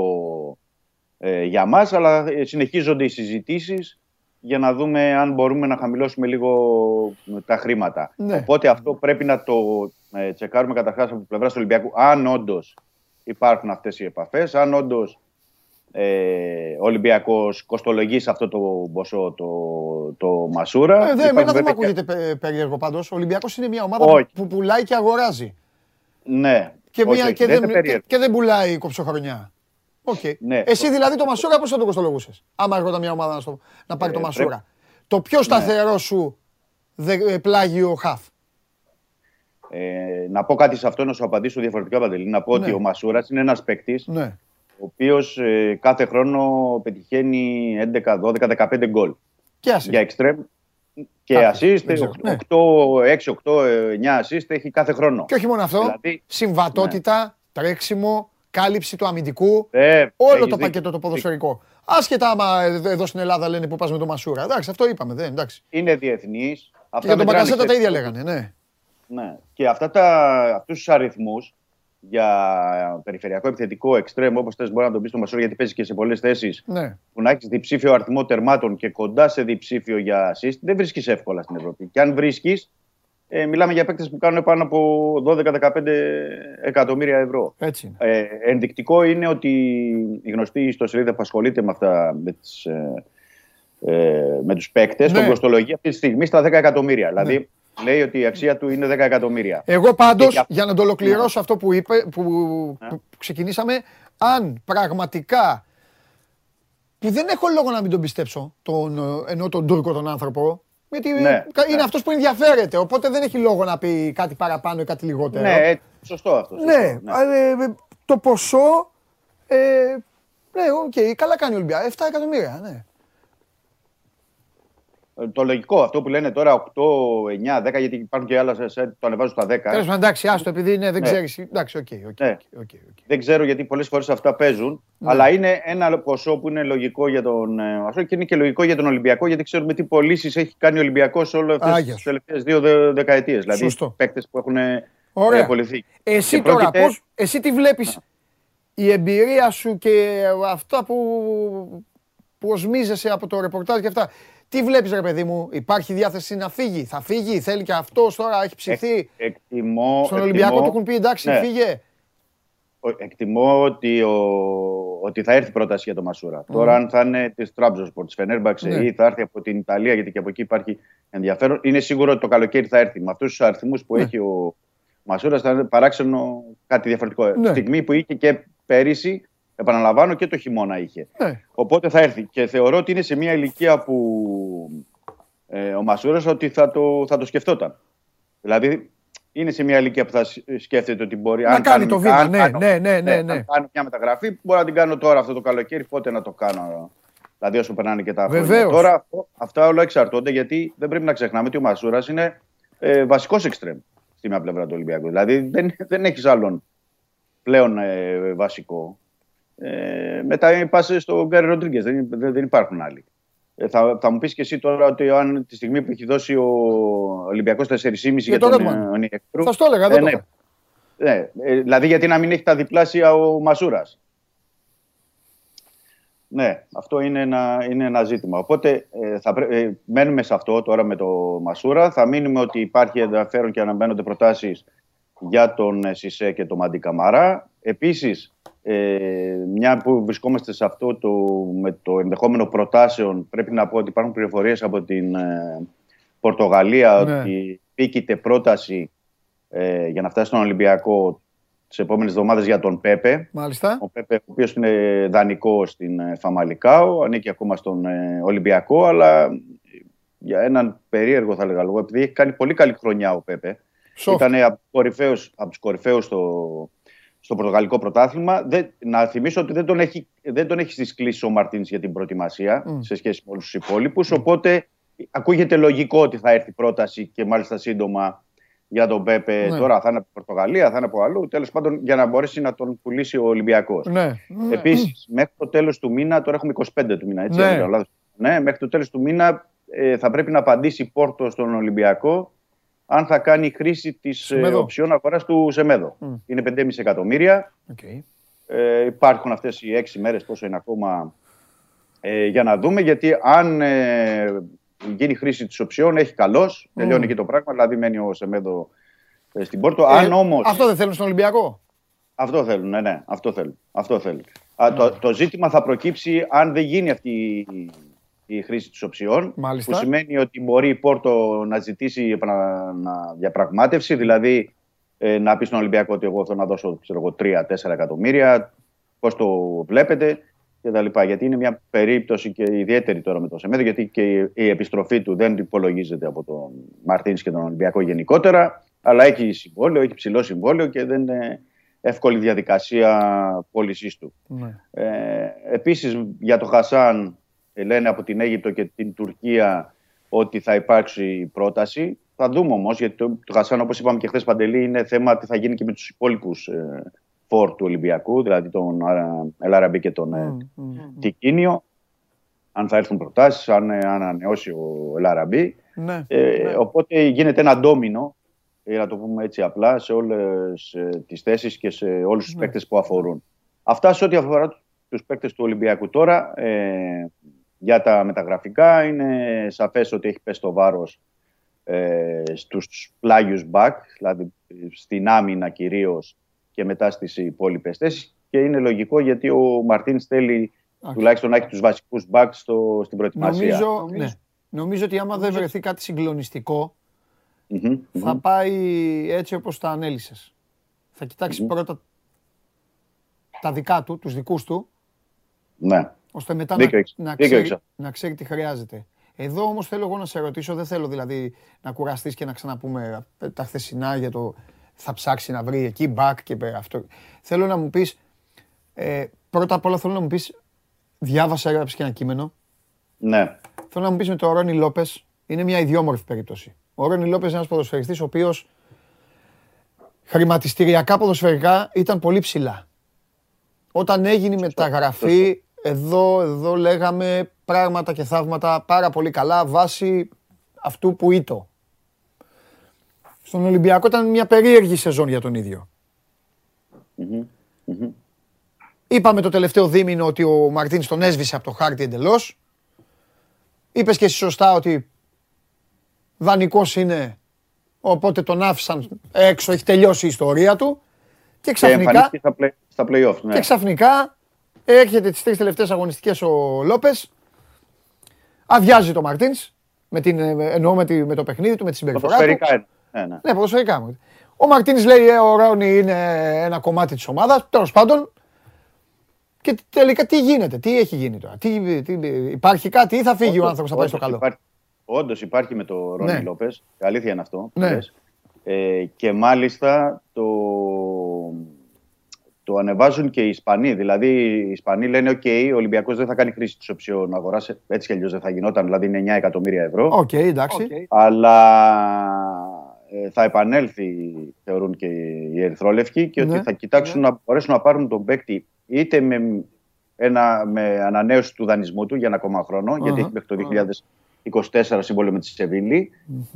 ε, για μας αλλά ε, συνεχίζονται οι συζητήσεις για να δούμε αν μπορούμε να χαμηλώσουμε λίγο τα χρήματα. Ναι. Οπότε αυτό πρέπει να το ε, τσεκάρουμε καταρχάς από πλευρά του Ολυμπιακού αν όντως υπάρχουν αυτές οι επαφές, αν όντως ε, ο Ολυμπιακός κοστολογεί σε αυτό το ποσό το, το Μασούρα. Ε, δεν, Υπάρχουν εμένα δεν βέβαια με και- ακούγεται πε- περίεργο πάντως. Ο Ολυμπιακός είναι μια ομάδα Όχι. που πουλάει και αγοράζει. Ναι, Και, όχι, μια, όχι, και, δεν δεν, είναι και, περίεργο. και δεν πουλάει κοψοχρονιά. Οκ. Ναι. Εσύ δηλαδή το Μασούρα πώς θα τον κοστολογούσες. Άμα έρχονταν μια ομάδα να, στο- να πάρει Ε, το πρέπει- Μασούρα. Το πιο σταθερό σου δε, ε, πλάγιο χαφ. Ε, να πω κάτι σε αυτό, να σου απαντήσω διαφορετικά, Παντελή. Να πω Ναι. ότι ο Μασούρας είναι ένας παίκτης Ναι. Ο οποίος κάθε χρόνο πετυχαίνει 11, 12, 15 γκολ. Και assist. Για εξτρέμ και Κάποιες, assist, δεν ξέρω, ναι. 8, 6, 8, 9 assist έχει κάθε χρόνο. Και όχι μόνο αυτό. Δηλαδή- συμβατότητα, τρέξιμο, κάλυψη του αμυντικού. Ε, Όλο έχεις το δίκιο. πακέτο το ποδοσφαιρικό. Άσχετα άμα εδώ εδώ στην Ελλάδα λένε που πας με το Μασούρα. Εντάξει, αυτό είπαμε. Δεν, εντάξει. Είναι διεθνής. Και για τον Μπακασέτα τα ίδια λέγανε. Ναι. Ναι. Και αυτά τα, αυτούς τους αριθμούς για περιφερειακό επιθετικό εξτρέμ, όπως θες μπορεί να τον πεις στο Μασούρα, γιατί παίζει και σε πολλές θέσεις, ναι. που να έχεις διψήφιο αριθμό τερμάτων και κοντά σε διψήφιο για assist, δεν βρίσκεις εύκολα στην Ευρώπη. Και αν βρίσκεις, ε, μιλάμε για παίκτες που κάνουν πάνω από 12-15 εκατομμύρια ευρώ. Έτσι είναι. Ε, ενδεικτικό είναι ότι η γνωστή ιστοσελίδα που ασχολείται με αυτά, με, τις, ε, ε, με τους παίκτες, Ναι. τον κοστολογεί αυτή τη στιγμή στα 10 εκατομμύρια. Δηλαδή, λέει ότι η αξία του είναι 10 εκατομμύρια. Εγώ πάντως, Και για- για να το ολοκληρώσω αυτό που, είπε, που, που ξεκινήσαμε, αν πραγματικά. που δεν έχω λόγο να μην τον πιστέψω, τον, ε, ενώ τον Τούρκο τον άνθρωπο. Γιατί Ναι, κα- είναι ναι. αυτός που ενδιαφέρεται. Οπότε δεν έχει λόγο να πει κάτι παραπάνω ή κάτι λιγότερο. Ναι, ε, σωστό αυτό. Σωστό, Ναι, αλλά, ε, ε, το ποσό. Ε, ναι, οκ, καλά κάνει ο Ολυμπιακός. 7 εκατομμύρια, ναι. Ε, Το λογικό, αυτό που λένε τώρα 8, 9, 10, γιατί υπάρχουν και άλλα σε- σε- το ανεβάζουν στα 10. Τέλος πάντων, εντάξει, άστο, επειδή ναι, δεν Ναι. ξέρεις. Εντάξει, οκ, οκ. Ναι. οκ, οκ, οκ. Δεν ξέρω γιατί πολλές φορές αυτά παίζουν. Ναι. Αλλά είναι ένα ποσό που είναι λογικό για τον ε, Μασούρα και είναι και λογικό για τον Ολυμπιακό, γιατί ξέρουμε τι πωλήσεις έχει κάνει ο Ολυμπιακός όλες αυτές Άγιος. τις τελευταίες δύο δε, δεκαετίες. Δηλαδή Σωστό. παίκτες που έχουν ε, Ωραία. πωληθεί. Εσύ Και τώρα, πρόκειται- πώς, εσύ τι βλέπεις, η εμπειρία σου και αυτά που, που οσμίζεσαι από το ρεπορτάζ και αυτά. Τι βλέπεις ρε παιδί μου, υπάρχει διάθεση να φύγει, θα φύγει, θέλει και αυτός τώρα, έχει ψηθεί. Εκ- εκτιμώ, Στον Ολυμπιακό εκτιμώ- του έχουν πει εντάξει, ναι. φύγε. Ο- Εκτιμώ ότι, ο, ότι θα έρθει πρόταση για το Μασούρα. Τώρα, αν θα είναι της Τραμπζοσπορ, της Φενέρμπαξε Ναι. ή θα έρθει από την Ιταλία, γιατί και από εκεί υπάρχει ενδιαφέρον, είναι σίγουρο ότι το καλοκαίρι θα έρθει. Με αυτούς τους αριθμούς που Ναι. έχει ο Μασούρας, θα είναι παράξενο κάτι διαφορετικό. Ναι. Στιγμή που είχε και πέρυσι, επαναλαμβάνω, και το χειμώνα είχε. Ναι. Οπότε θα έρθει. Και θεωρώ ότι είναι σε μια ηλικία που ε, ο Μασούρας ότι θα το, θα το σκεφτόταν. Δηλαδή, είναι σε μια ηλικία που θα σ- σκέφτεται ότι μπορεί. Να αν κάνει κάνω- το βήμα, αν ναι, κάνω- ναι, ναι, ναι, αν ναι. κάνω μια μεταγραφή, μπορώ να την κάνω τώρα αυτό το καλοκαίρι, πότε να το κάνω. Δηλαδή, όσο περνάνε και τα χρόνια. Βεβαίως. Τώρα, αυτό- αυτά όλα εξαρτώνται γιατί δεν πρέπει να ξεχνάμε ότι ο Μασούρας είναι ε, βασικός εξτρέμ στη μια πλευρά του Ολυμπιακού. Δηλαδή, δεν, δεν έχεις άλλον πλέον ε, βασικό. Ε, μετά πα στον Γκάρι Ροντρίγκες. Δεν, δεν, δεν υπάρχουν άλλοι. Ε, θα, θα μου πεις και εσύ τώρα ότι αν τη στιγμή που έχει δώσει ο Ολυμπιακός 4,5 για, τον τον Redmond. ε, Ονιεκρού. Θα στο έλεγα, δεν το ναι. είπα. Ναι, ε, δηλαδή γιατί να μην έχει τα διπλάσια ο Μασούρας. Ναι, αυτό είναι ένα, είναι ένα ζήτημα. Οπότε ε, θα πρέ- ε, μένουμε σε αυτό τώρα με το Μασούρα. Θα μείνουμε ότι υπάρχει ενδιαφέρον και αναμένονται προτάσεις για τον ε, Σισε και τον Μαντί Καμαρά. Επίσης, ε, μια που βρισκόμαστε σε αυτό το, με το ενδεχόμενο προτάσεων, πρέπει να πω ότι υπάρχουν πληροφορίες από την ε, Πορτογαλία Ναι. ότι πήκεται πρόταση ε, για να φτάσει στον Ολυμπιακό τις επόμενες εβδομάδες για τον Πέπε. Μάλιστα. Ο Πέπε, ο οποίος είναι δανεικό στην ε, Φαμαλικάο, ανήκει ακόμα στον ε, Ολυμπιακό, αλλά ε, για έναν περίεργο θα έλεγα λόγο, επειδή έχει κάνει πολύ καλή χρονιά ο Πέπε. Soft. Ήταν από τους κορυφαίους, από τους κορυφαίους στο, στο πορτογαλικό πρωτάθλημα. Δεν, να θυμίσω ότι δεν τον έχει, δεν τον έχει στις κλήσεις ο Μαρτίνς για την προετοιμασία Μμ. σε σχέση με όλους τους υπόλοιπους, οπότε ακούγεται λογικό ότι θα έρθει πρόταση και μάλιστα σύντομα για τον Πέπε. Ναι. Τώρα θα είναι από Πορτογαλία, θα είναι από αλλού. Τέλος πάντων για να μπορέσει να τον πουλήσει ο Ολυμπιακός. Ναι. Επίσης, μέχρι το τέλος του μήνα, τώρα έχουμε 25 του μήνα, έτσι. Ναι. αν δεν κάνω λάθος. ναι μέχρι το τέλος του μήνα ε, θα πρέπει να απαντήσει η Πόρτο στον Ολυμπιακό αν θα κάνει χρήση της ε, Σεμέδο. option αγοράς του Σεμέδο. Μμ. Είναι 5,5 εκατομμύρια. Οκ. Ε, υπάρχουν αυτές οι 6 μέρες, πόσο είναι ακόμα, ε, για να δούμε. Γιατί αν ε, γίνει χρήση της option, έχει καλώς. Τελειώνει και το πράγμα. Δηλαδή, μένει ο Σεμέδο ε, στην Πόρτο. Ε, αν όμως. Αυτό δεν θέλουν στον Ολυμπιακό; Αυτό θέλουν, ναι, ναι, αυτό θέλουν. Αυτό θέλουν. Α, το, το ζήτημα θα προκύψει αν δεν γίνει αυτή η, η χρήση της οψιών. Μάλιστα. Που σημαίνει ότι μπορεί η Πόρτο να ζητήσει επανα- να διαπραγμάτευση, δηλαδή ε, να πει στον Ολυμπιακό ότι εγώ θέλω να δώσω ξέρω εγώ, 3-4 εκατομμύρια, πώς το βλέπετε και τα λοιπά. Γιατί είναι μια περίπτωση και ιδιαίτερη τώρα με το Σεμέδο, γιατί και η, η επιστροφή του δεν υπολογίζεται από τον Μαρτίνς και τον Ολυμπιακό γενικότερα, αλλά έχει συμβόλαιο, έχει ψηλό συμβόλαιο και δεν είναι εύκολη διαδικασία πώλησής του. Ναι. Ε, επίσης για το Χασάν ε, λένε από την Αίγυπτο και την Τουρκία ότι θα υπάρξει πρόταση. Θα δούμε όμως γιατί το, το Χασάν όπως είπαμε και χθες Παντελή είναι θέμα τι θα γίνει και με τους υπόλοιπους ε, φόρ του Ολυμπιακού δηλαδή τον α, Ελαραμπή και τον ε, Τικίνιο αν θα έρθουν προτάσεις, αν, ε, αν ανανεώσει ο Ελαραμπή. Ναι. Ε, Οπότε γίνεται ένα ντόμινο, για να το πούμε έτσι απλά, σε όλες ε, τις θέσεις και σε όλους τους Ναι. παίκτες που αφορούν. Αυτά σε ό,τι αφορά τους παίκτες του Ολυμπιακού τώρα, ε, για τα μεταγραφικά, είναι σαφές ότι έχει πέσει το βάρος ε, στους πλάγιους μπακ, δηλαδή στην άμυνα κυρίως και μετά στις υπόλοιπες θέσεις και είναι λογικό γιατί ο Μαρτίν θέλει τουλάχιστον να έχει τους βασικούς μπακ στο, στην προετοιμασία. Νομίζω, ναι. Νομίζω ότι άμα δεν βρεθεί κάτι συγκλονιστικό, Μμμ, θα μμμ. πάει έτσι όπως τα ανέλησες. Θα κοιτάξεις πρώτα τα δικά του, τους δικούς του, Ναι. Ώστε μετά Δίκιο να, έχεις. να, Δίκιο ξέρει, έχεις. να ξέρει τι χρειάζεται. Εδώ όμως θέλω εγώ να σε ρωτήσω, δεν θέλω δηλαδή να κουραστείς και να ξαναπούμε ε, τα χθεσινά για το θα ψάξει να βρει εκεί back και πέρα αυτό. Θέλω να μου πεις, ε, πρώτα απ' όλα θέλω να μου πεις, διάβασα, έγραψες και ένα κείμενο, Ναι. Θέλω να μου πεις με τον Ρόνι Λόπες, είναι μια ιδιόμορφη περίπτωση. Ο Ρόνι Λόπες είναι ένας ποδοσφαιριστής ο οποίος χρηματιστηριακά ποδοσφαιρικά ήταν πολύ ψηλά. Όταν έγινε η μεταγραφή, εδώ, εδώ λέγαμε πράγματα και θαύματα πάρα πολύ καλά βάσει αυτού που ήτο. Στον Ολυμπιακό ήταν μια περίεργη σεζόν για τον ίδιο. Μμμ, μμμ. Είπαμε το τελευταίο δίμηνο ότι ο Μαρτίνς τον έσβησε από το χάρτη εντελώς. Είπες και εσύ σωστά ότι δανεικός είναι, οπότε τον άφησαν έξω, έχει τελειώσει η ιστορία του. Και Και ξαφνικά, εμφανίστηκε στα, play, στα play-off. Ναι. και ξαφνικά έρχεται τις τρεις τελευταίες αγωνιστικές ο Λόπες, αδειάζει το Μαρτίνς, με την, ε, εννοώ με, τη- με το παιχνίδι του, με τη συμπεριφορά του. Ποδοσφαιρικά είναι. Ναι, ναι. Ναι, ποδοσφαιρικά μου. Ο Μαρτίνς λέει ε, ο Ρόνι είναι ένα κομμάτι της ομάδας, τέλος πάντων. Και τελικά τι γίνεται, τι έχει γίνει τώρα, τι, τι, υπάρχει κάτι ή θα φύγει ο άνθρωπος, θα πάει στο καλό; Υπάρχει, όντως υπάρχει με το Ρόνι Ναι. Λόπες. Αλήθεια είναι αυτό. που Ναι. λες. Ε, και μάλιστα το, το ανεβάζουν και οι Ισπανοί. Δηλαδή οι Ισπανοί λένε: OK, ο Ολυμπιακός δεν θα κάνει χρήση της option αγοράς. Έτσι κι αλλιώς δεν θα γινόταν, δηλαδή είναι 9 εκατομμύρια ευρώ. Οκ, εντάξει. Αλλά ε, θα επανέλθει, θεωρούν και οι Ερυθρόλευκοι, και Ναι. ότι θα κοιτάξουν να μπορέσουν να πάρουν τον παίκτη είτε με, ένα, με ανανέωση του δανεισμού του για ένα ακόμα χρόνο, γιατί Αχα. έχει μέχρι το 2024 σύμβολο με τη σεβιλη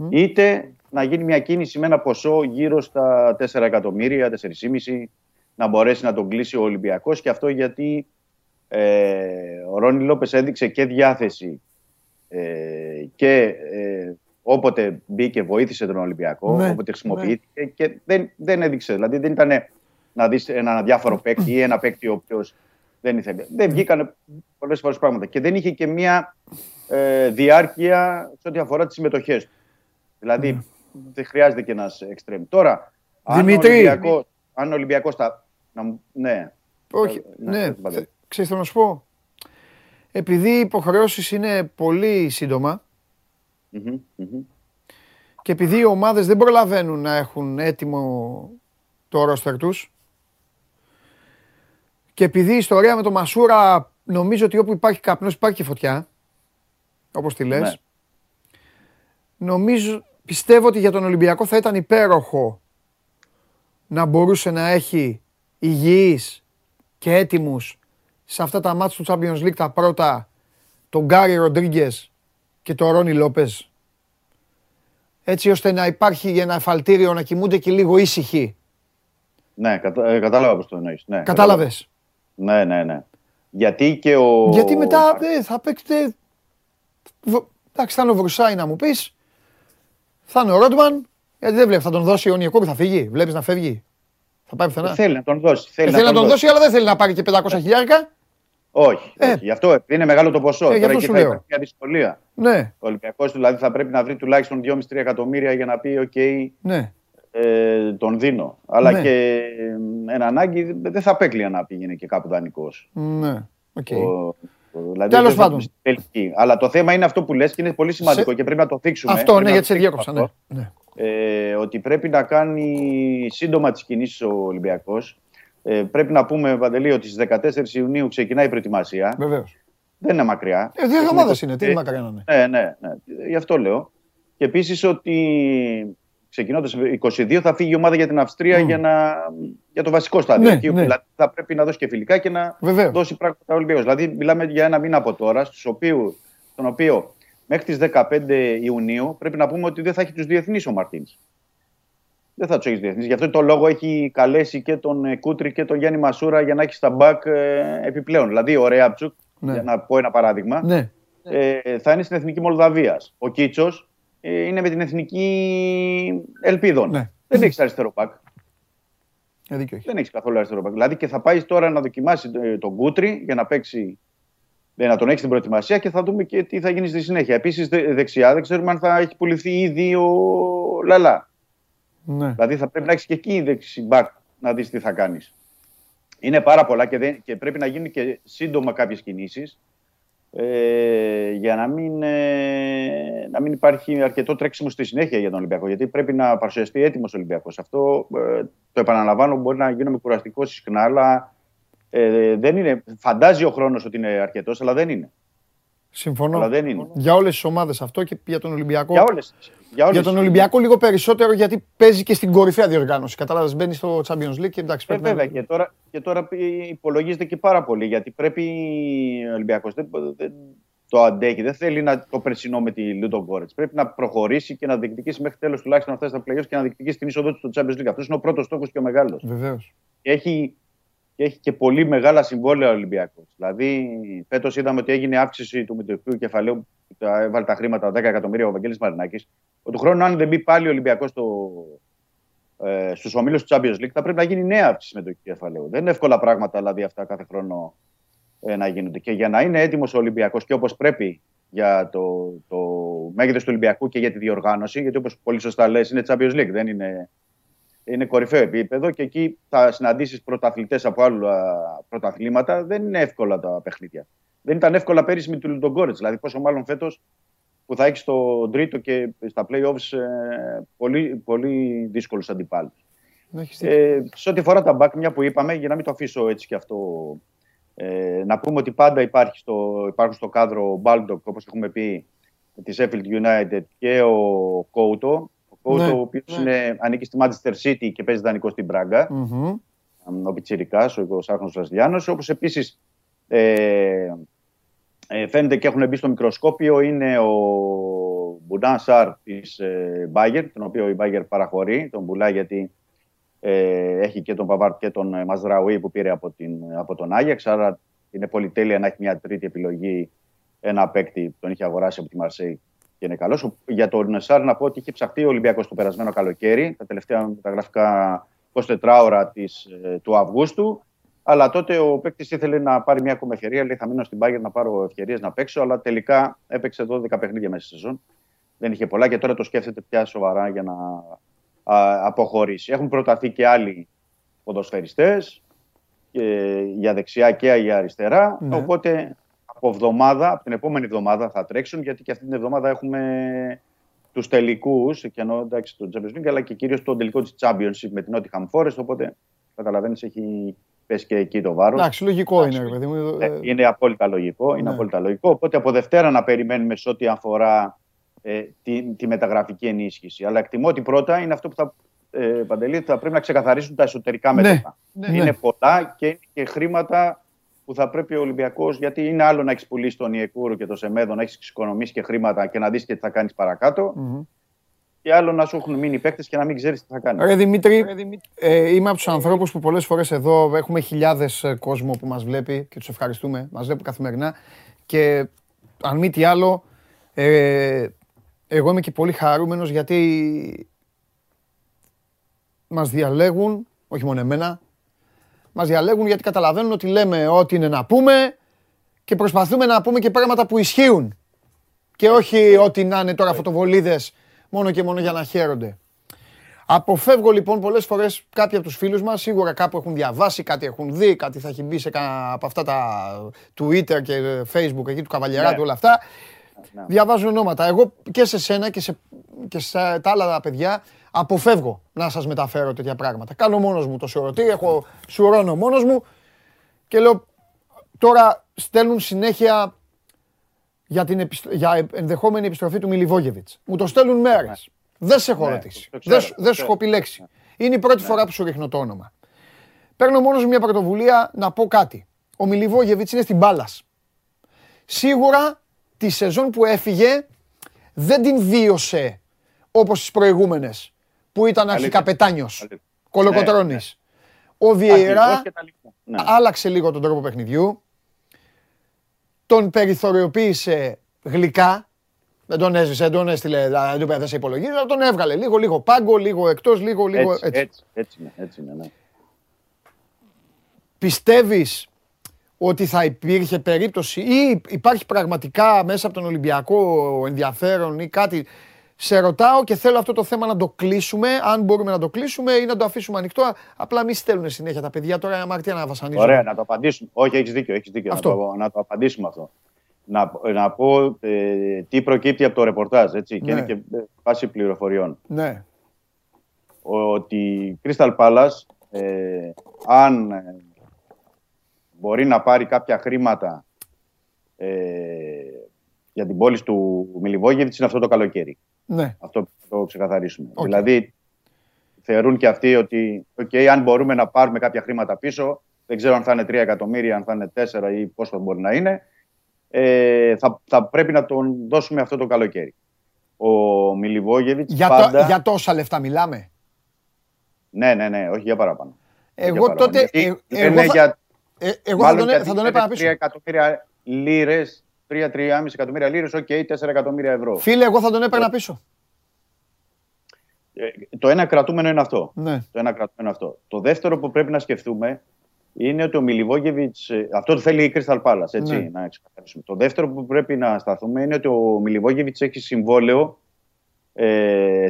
είτε να γίνει μια κίνηση με ένα ποσό γύρω στα 4 εκατομμύρια, 4,5 να μπορέσει να τον κλείσει ο Ολυμπιακός και αυτό γιατί ε, ο Ρόνι Λόπες έδειξε και διάθεση ε, και ε, όποτε μπήκε βοήθησε τον Ολυμπιακό, Ναι, όποτε χρησιμοποιήθηκε και δεν, δεν έδειξε. Δηλαδή δεν ήταν να δεις έναν αδιάφορο παίκτη ή ένα παίκτη ο οποίος δεν ήθελε. Δεν βγήκαν πολλές φορές πράγματα και δεν είχε και μια ε, διάρκεια σε ό,τι αφορά τις συμμετοχές του. Δηλαδή δεν χρειάζεται και ένας εξτρέμ. Τώρα, αν ο Δημήτρη. Ολυμπιακός, αν ο Ολυμπιακός θα... Να, μου- ναι, Όχι, Ναι, ναι, δεν πάτε. θε- ξέρεις θέλω να σου πω. Επειδή οι υποχρεώσεις είναι πολύ σύντομα Μμμ, μμμ. και επειδή οι ομάδες δεν προλαβαίνουν να έχουν έτοιμο το ρόστερ τους και επειδή η ιστορία με το Μασούρα νομίζω ότι όπου υπάρχει καπνός υπάρχει και φωτιά, όπως τη λες, Ναι. νομίζω, πιστεύω ότι για τον Ολυμπιακό θα ήταν υπέροχο να μπορούσε να έχει υγιείς και έτοιμους σε αυτά τα μάτια του Champions League τα πρώτα τον Γκάρι Ροντρίγκες και τον Ρόνι Λόπες έτσι ώστε να υπάρχει ένα εφαλτήριο να κοιμούνται και λίγο ήσυχοι. Ναι, κατα... ε, κατάλαβα πώς το εννοείς. Ναι, Κατάλαβες. Ναι, ναι, ναι. Γιατί και ο... Γιατί μετά ε, θα παίξετε... Β- Εντάξει, θα είναι ο Βρουσάη να μου πεις. Θα είναι ο Ρόντμαν. Γιατί δεν βλέπεις, θα τον δώσει ο Νιεκούρ, θα φύγει. Βλέπεις να φεύγει. Θα Θα πάει πουθενά. Θέλει να τον δώσει. Ε, Θέλει να τον δώσει, αλλά δεν θέλει να πάρει και 500 χιλιάρικα. Όχι, Ε. όχι. Γι' αυτό είναι μεγάλο το ποσό. Ε, γι' Τώρα αυτό εκεί σου θα λέω. υπάρχει μια δυσκολία. Ναι, Ο Ολυμπιακός δηλαδή θα πρέπει να βρει τουλάχιστον 2,5-3 εκατομμύρια για να πει: OK, ναι. ε, τον δίνω. Αλλά Ναι. και ε, εν ανάγκη δεν θα απέκλεια να πήγαινε και κάπου δανεικός. ναι. Οκ. Δηλαδή, Τέλος δεν θα πάντων. πει στην τελική. Αλλά το θέμα είναι αυτό που λες και είναι πολύ σημαντικό Σε- και πρέπει να το θίξουμε. Αυτό, Πρέπει ναι, να γιατί το σε θίξουμε διέκοψα. αυτό. Ναι. ναι. Ε, ότι πρέπει να κάνει σύντομα τις κινήσεις ο Ολυμπιακός. Ε, πρέπει να πούμε, Παντελή, ότι στις 14 Ιουνίου ξεκινάει η προετοιμασία. Βεβαίως. Δεν είναι μακριά. Ε, δύο Έχουμε εβδομάδες το- είναι. Τι ε, μακριά να είναι. Ναι, ναι, ναι. Γι' αυτό λέω. Και επίσης ότι ξεκινώντας 22 θα φύγει η ομάδα για την Αυστρία Μμ. για, να, για το βασικό στάδιο. Ναι, Εκεί όπου ναι. δηλαδή θα πρέπει να δώσει και φιλικά και να Βεβαίως. δώσει πράγματα ο Ολυμπιακός. Δηλαδή μιλάμε για ένα μήνα από τώρα, στους οποίου, στον οποίο μέχρι τις 15 Ιουνίου πρέπει να πούμε ότι δεν θα έχει τους διεθνείς ο Μαρτίνς. Δεν θα τους έχεις διεθνείς. Γι' αυτό το λόγο έχει καλέσει και τον ε, Κούτρι και τον Γιάννη Μασούρα για να έχει στα μπακ ε, επιπλέον. Δηλαδή, ο Ρέαπτσουκ, Ναι. για να πω ένα παράδειγμα, Ναι. ε, θα είναι στην εθνική Μολδαβίας. Ο Κίτσος ε, είναι με την εθνική Ελπίδων. Ναι. Δεν έχεις αριστερό μπακ. Ε, δίκιο έχεις. Δεν έχεις καθόλου αριστερό μπακ. Δηλαδή και θα πάει τώρα να δοκιμάσει ε, τον Κούτρι για να παίξει. Ε, Να τον έχεις στην προετοιμασία και θα δούμε και τι θα γίνει στη συνέχεια. Επίσης, δεξιά δεν ξέρουμε αν θα έχει πουληθεί ήδη ο Λαλά. Ναι. Δηλαδή θα πρέπει να έχεις και εκεί δεξιμπάκ να δεις τι θα κάνεις. Είναι πάρα πολλά και, δεν, και πρέπει να γίνουν και σύντομα κάποιες κινήσεις ε, για να μην, ε, να μην υπάρχει αρκετό τρέξιμο στη συνέχεια για τον Ολυμπιακό. Γιατί πρέπει να παρουσιαστεί έτοιμος ο Ολυμπιακός. Αυτό ε, το επαναλαμβάνω, μπορεί να γίνομαι κουραστικός συχνά, αλλά ε, δεν είναι. Φαντάζει ο χρόνος ότι είναι αρκετός, αλλά δεν είναι. Συμφωνώ. Αλλά δεν είναι. Για όλες τις ομάδες αυτό και για τον Ολυμπιακό. Για, όλες, για, όλες Για τον Ολυμπιακό λίγο περισσότερο γιατί παίζει και στην κορυφαία διοργάνωση. Κατάλαβες, μπαίνει στο Champions League και εντάξει. Ε, πρέπει να- βέβαια, και τώρα, και τώρα υπολογίζεται και πάρα πολύ γιατί πρέπει ο Ολυμπιακός δεν, δεν το αντέχει, δεν θέλει να το περσινό με τη Λούτο Γκόρετς. Πρέπει να προχωρήσει και να διεκδικήσει μέχρι τέλος τουλάχιστον να φτάσει στα playoffs και να διεκδικήσει την είσοδο του στο Champions League. Αυτός είναι ο πρώτος στόχος και ο μεγάλος. Βεβαίως. Και έχει, και έχει και πολύ μεγάλα συμβόλαια ο Ολυμπιακός. Δηλαδή, φέτος είδαμε ότι έγινε αύξηση του μητρικού κεφαλαίου, τα- έβαλε τα χρήματα 10 εκατομμύρια ο Βαγγέλης Μαρινάκης. Του χρόνου, αν δεν μπει πάλι ο Ολυμπιακός στο, ε, στους ομίλους του Champions League, θα πρέπει να γίνει νέα αύξηση με το κεφαλαίο. Δεν είναι εύκολα πράγματα δηλαδή αυτά κάθε χρόνο ε, να γίνονται. Και για να είναι έτοιμος ο Ολυμπιακός και όπως πρέπει για το, το μέγεθος του Ολυμπιακού και για τη διοργάνωση, γιατί όπως πολύ σωστά λες, είναι Champions League, δεν είναι, είναι κορυφαίο επίπεδο και εκεί θα συναντήσεις πρωταθλητές από άλλα πρωταθλήματα. Δεν είναι εύκολα τα παιχνίδια. Δεν ήταν εύκολα πέρυσι με τους Λουντογκόρετς. Δηλαδή, πόσο μάλλον φέτος που θα έχεις στο τρίτο και στα playoffs ε, πολύ, πολύ δύσκολους αντιπάλους. Να έχεις δίκιο. Ε, σε ό,τι αφορά τα μπακ, μια που είπαμε, για να μην το αφήσω έτσι και αυτό, ε, να πούμε ότι πάντα υπάρχει στο, υπάρχουν στο κάδρο ο Μπάλντοκ, όπως έχουμε πει, της Sheffield United και ο Κόουτο. Ο Κόουτο, Ναι, ο οποίος είναι, ανήκει στη Manchester City και παίζει δανεικό στην Πράγκα. Μμμ. Ο Πιτσιρικάς, ο 20χρονος Βραζιλιάνος. Όπως επίσης ε, ε, φαίνεται και έχουν μπει στο μικροσκόπιο είναι ο Μπουνάν Σάρ της ε, Bayer, τον οποίο η Bayer παραχωρεί, τον πουλάει γιατί ε, έχει και τον Παβάρτ και τον ε, Μαζραουί που πήρε από, την, από τον Άγιαξ, άρα είναι πολυτέλεια να έχει μια τρίτη επιλογή ένα παίκτη που τον είχε αγοράσει από τη Μαρσέη και είναι καλός. Για τον Σάρ να πω ότι είχε ψαχτεί ο Ολυμπιακός το περασμένο καλοκαίρι, τα τελευταία μεταγραφικά 24 ώρα της, ε, του Αυγούστου. Αλλά τότε ο παίκτης ήθελε να πάρει μια ακόμα ευκαιρία. Λέει: Θα μείνω στην Bayern να πάρω ευκαιρίες να παίξω. Αλλά τελικά έπαιξε 12 παιχνίδια μέσα στη σεζόν. Δεν είχε πολλά και τώρα το σκέφτεται πια σοβαρά για να α, αποχωρήσει. Έχουν προταθεί και άλλοι ποδοσφαιριστές για δεξιά και για αριστερά. Ναι. Οπότε από εβδομάδα, από την επόμενη εβδομάδα θα τρέξουν γιατί και αυτή την εβδομάδα έχουμε τους τελικούς, και εννοώ εντάξει το Champions League, αλλά και κυρίως τον τελικό της Championship με την Nottingham Forest. Οπότε καταλαβαίνεις, έχει πέσει και εκεί το βάρος. Εντάξει, λογικό είναι, ρε παιδί μου. Ε, είναι απόλυτα λογικό. Είναι Ναι. απόλυτα λογικό. Οπότε από Δευτέρα να περιμένουμε σε ό,τι αφορά ε, τη, τη μεταγραφική ενίσχυση. Αλλά εκτιμώ ότι πρώτα είναι αυτό που θα, ε, Παντελή, θα πρέπει να ξεκαθαρίσουν τα εσωτερικά Ναι. μέτωπα. Ναι. Είναι πολλά και είναι και χρήματα που θα πρέπει ο Ολυμπιακός, γιατί είναι άλλο να έχεις πουλήσει τον Ιεκούρο και τον Σεμέδο, να έχεις εξοικονομήσει και χρήματα και να δεις και τι θα κάνεις παρακάτω. Μμμ. Και άλλο να σου έχουν μείνει παίκτες και να μην ξέρεις τι θα κάνεις. Ρε Δημήτρη, ε, είμαι από τους ανθρώπους που πολλές φορές εδώ έχουμε χιλιάδες κόσμο που μας βλέπει και τους ευχαριστούμε. Μας βλέπουν καθημερινά. Και αν μη τι άλλο, ε, εγώ είμαι και πολύ χαρούμενος γιατί μας διαλέγουν όχι μόνο εμένα. Μας διαλέγουν γιατί καταλαβαίνουν ότι λέμε ό,τι είναι να πούμε και προσπαθούμε να πούμε και πράγματα που ισχύουν. Και όχι ό,τι να είναι τώρα φωτοβολίδες μόνο και μόνο για να χαίρονται. Αποφεύγω λοιπόν πολλές φορές κάποιοι από τους φίλους μας. Σίγουρα κάπου έχουν διαβάσει, κάτι έχουν δει, κάτι θα έχει μπει σε κάνα από αυτά τα Twitter και Facebook εκεί του Καβαλιεράτου, όλα αυτά. Ναι. Διαβάζουν ονόματα. Εγώ και σε σένα και σε, και σε τα άλλα παιδιά αποφεύγω να σας μεταφέρω τέτοια πράγματα. Κάνω μόνος μου το σουρωτή, έχω σουρώνω μόνος μου και λέω τώρα στέλνουν συνέχεια για, την επιστρο- για ενδεχόμενη επιστροφή του Μιλιβόγεβιτς. Μου το στέλνουν μέρες. Δεν σε έχω Ναι, ρωτήσει. το ξέρω, Δεν, σου- το δεν σου ξέρω. έχω επιλέξει. Είναι η πρώτη φορά που σου ρίχνω το όνομα. Παίρνω μόνος μου μια πρωτοβουλία να πω κάτι. Ο Μιλιβόγεβιτς είναι στην μπάλας. Σίγουρα τη σεζόν που έφυγε δεν την βίωσε όπως τις προηγούμενες που ήταν Αλήθεια. αρχικά πετάνιος, Αλήθεια. κολοκοτρώνης. Ο Αρχηγός Βιεϊρά και τα λοιπά. Ναι. άλλαξε λίγο τον τρόπο παιχνιδιού, τον περιθωριοποίησε γλυκά, δεν τον έζησε, δεν τον έστειλε, δεν του είπε, δεν σε υπολογίζω, αλλά τον έβγαλε λίγο, λίγο πάγκο, λίγο εκτός, λίγο, λίγο Έτσι, έτσι. έτσι, έτσι είναι, έτσι είναι, ναι. Πιστεύεις ότι θα υπήρχε περίπτωση ή υπάρχει πραγματικά μέσα από τον Ολυμπιακό ενδιαφέρον ή κάτι. Σε ρωτάω και θέλω αυτό το θέμα να το κλείσουμε, αν μπορούμε να το κλείσουμε ή να το αφήσουμε ανοιχτό. Απλά μη στέλνουν συνέχεια τα παιδιά τώρα αμαρτία να βασανίζουν. Ωραία, να το απαντήσουμε. Όχι, έχεις δίκιο. Έχεις δίκιο. Αυτό. Να, το, να το απαντήσουμε αυτό. Να, να πω ε, τι προκύπτει από το ρεπορτάζ, έτσι, και Ναι. είναι και ε, βάση πληροφοριών. Ναι. Ότι η Crystal Palace, ε, αν ε, μπορεί να πάρει κάποια χρήματα ε, για την πώληση του Μιλιβόγεβιτς είναι αυτό το καλοκαίρι. Ναι. Αυτό να το ξεκαθαρίσουμε. Οκ. Δηλαδή, θεωρούν και αυτοί ότι, οκ, αν μπορούμε να πάρουμε κάποια χρήματα πίσω, δεν ξέρω αν θα είναι 3 εκατομμύρια, αν θα είναι 4 ή πόσο μπορεί να είναι, ε, θα, θα πρέπει να τον δώσουμε αυτό το καλοκαίρι. Ο Μιλιβόγεβιτς Για, πάντα... το, για τόσα λεφτά μιλάμε; Ναι, ναι, ναι, όχι για παραπάνω. Όχι Εγώ για παραπάνω. τότε. Γιατί ε, λένε εγώ θα, για- ε, εγώ θα μάλλον τον, γιατί θα τον λένε έπαιρνα 3 πίσω. εκατομμύρια λίρες, 3-3,5 εκατομμύρια λίρες, οκ, 4 εκατομμύρια ευρώ. Φίλε, εγώ θα τον έπαιρνα πίσω. Ε, το ένα κρατούμενο είναι αυτό. Ναι. Το ένα κρατούμενο αυτό. Το δεύτερο που πρέπει να σκεφτούμε είναι ότι ο Μιλιβόγεβιτς. Αυτό το θέλει η Crystal Palace, έτσι, Ναι. να ξεκαθαρίσουμε. Το δεύτερο που πρέπει να σταθούμε είναι ότι ο Μιλιβόγεβιτς έχει συμβόλαιο ε,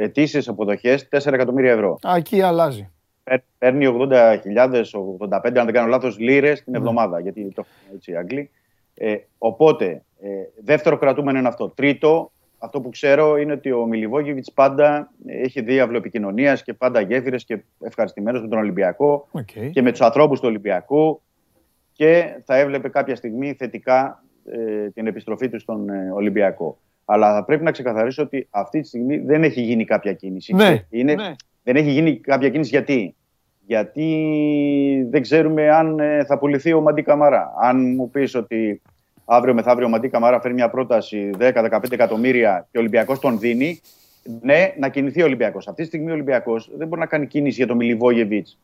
ετήσιες αποδοχές 4 εκατομμύρια ευρώ. Α, εκεί αλλάζει. Παίρ- Παίρνει 80.000, 85, αν δεν κάνω λάθος, λίρες Ναι. την εβδομάδα. Γιατί το έχουν έτσι οι Άγγλοι. Ε, οπότε, ε, δεύτερο κρατούμενο είναι αυτό. Τρίτο, αυτό που ξέρω είναι ότι ο Μιλιβόγεβιτς πάντα έχει δίαυλο επικοινωνίας και πάντα γέφυρες και ευχαριστημένος με τον Ολυμπιακό Οκ. και με τους ανθρώπους του Ολυμπιακού και θα έβλεπε κάποια στιγμή θετικά ε, την επιστροφή του στον ε, Ολυμπιακό. Αλλά θα πρέπει να ξεκαθαρίσω ότι αυτή τη στιγμή δεν έχει γίνει κάποια κίνηση. Ναι, Είναι, ναι. Δεν έχει γίνει κάποια κίνηση γιατί; Γιατί δεν ξέρουμε αν ε, θα πουληθεί ο Μαντί Καμαρά. Αν μου πεις ότι αύριο μεθαύριο ο Μαντί Καμαρά φέρει μια πρόταση 10-15 εκατομμύρια και ο Ολυμπιακός τον δίνει, ναι, να κινηθεί ο Ολυμπιακός. Αυτή τη στιγμή ο Ολυμπιακός δεν μπορεί να κάνει κίνηση για τον Μιλιβόγεβιτς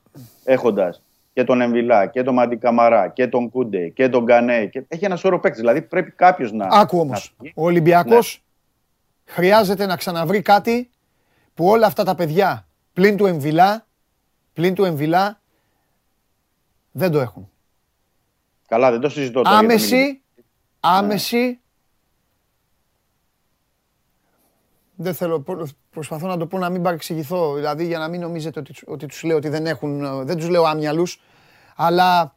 έχοντας και τον Εμβιλά και τον Μαντί Καμαρά και τον Κούντε και τον Γκανέ. Και... Έχει ένα σώρο παίκτη. Δηλαδή πρέπει κάποιος να. Άκου όμως. να βγει. Ο Ολυμπιακός Ναι. χρειάζεται να ξαναβρει κάτι που όλα αυτά τα παιδιά πλην του Εμβιλά, πλην του Εμβιλά δεν το έχουν. Καλά, δεν το συζητώ τώρα. για τον Μιλιβόγεβιτ. Άμεση, άμεση. Δεν θέλω, προ- προσπαθώ να το πω να μην παρεξηγηθώ, δηλαδή για να μην νομίζετε ότι, ότι τους λέω ότι δεν έχουν, ε, δεν τους λέω άμυαλους, αλλά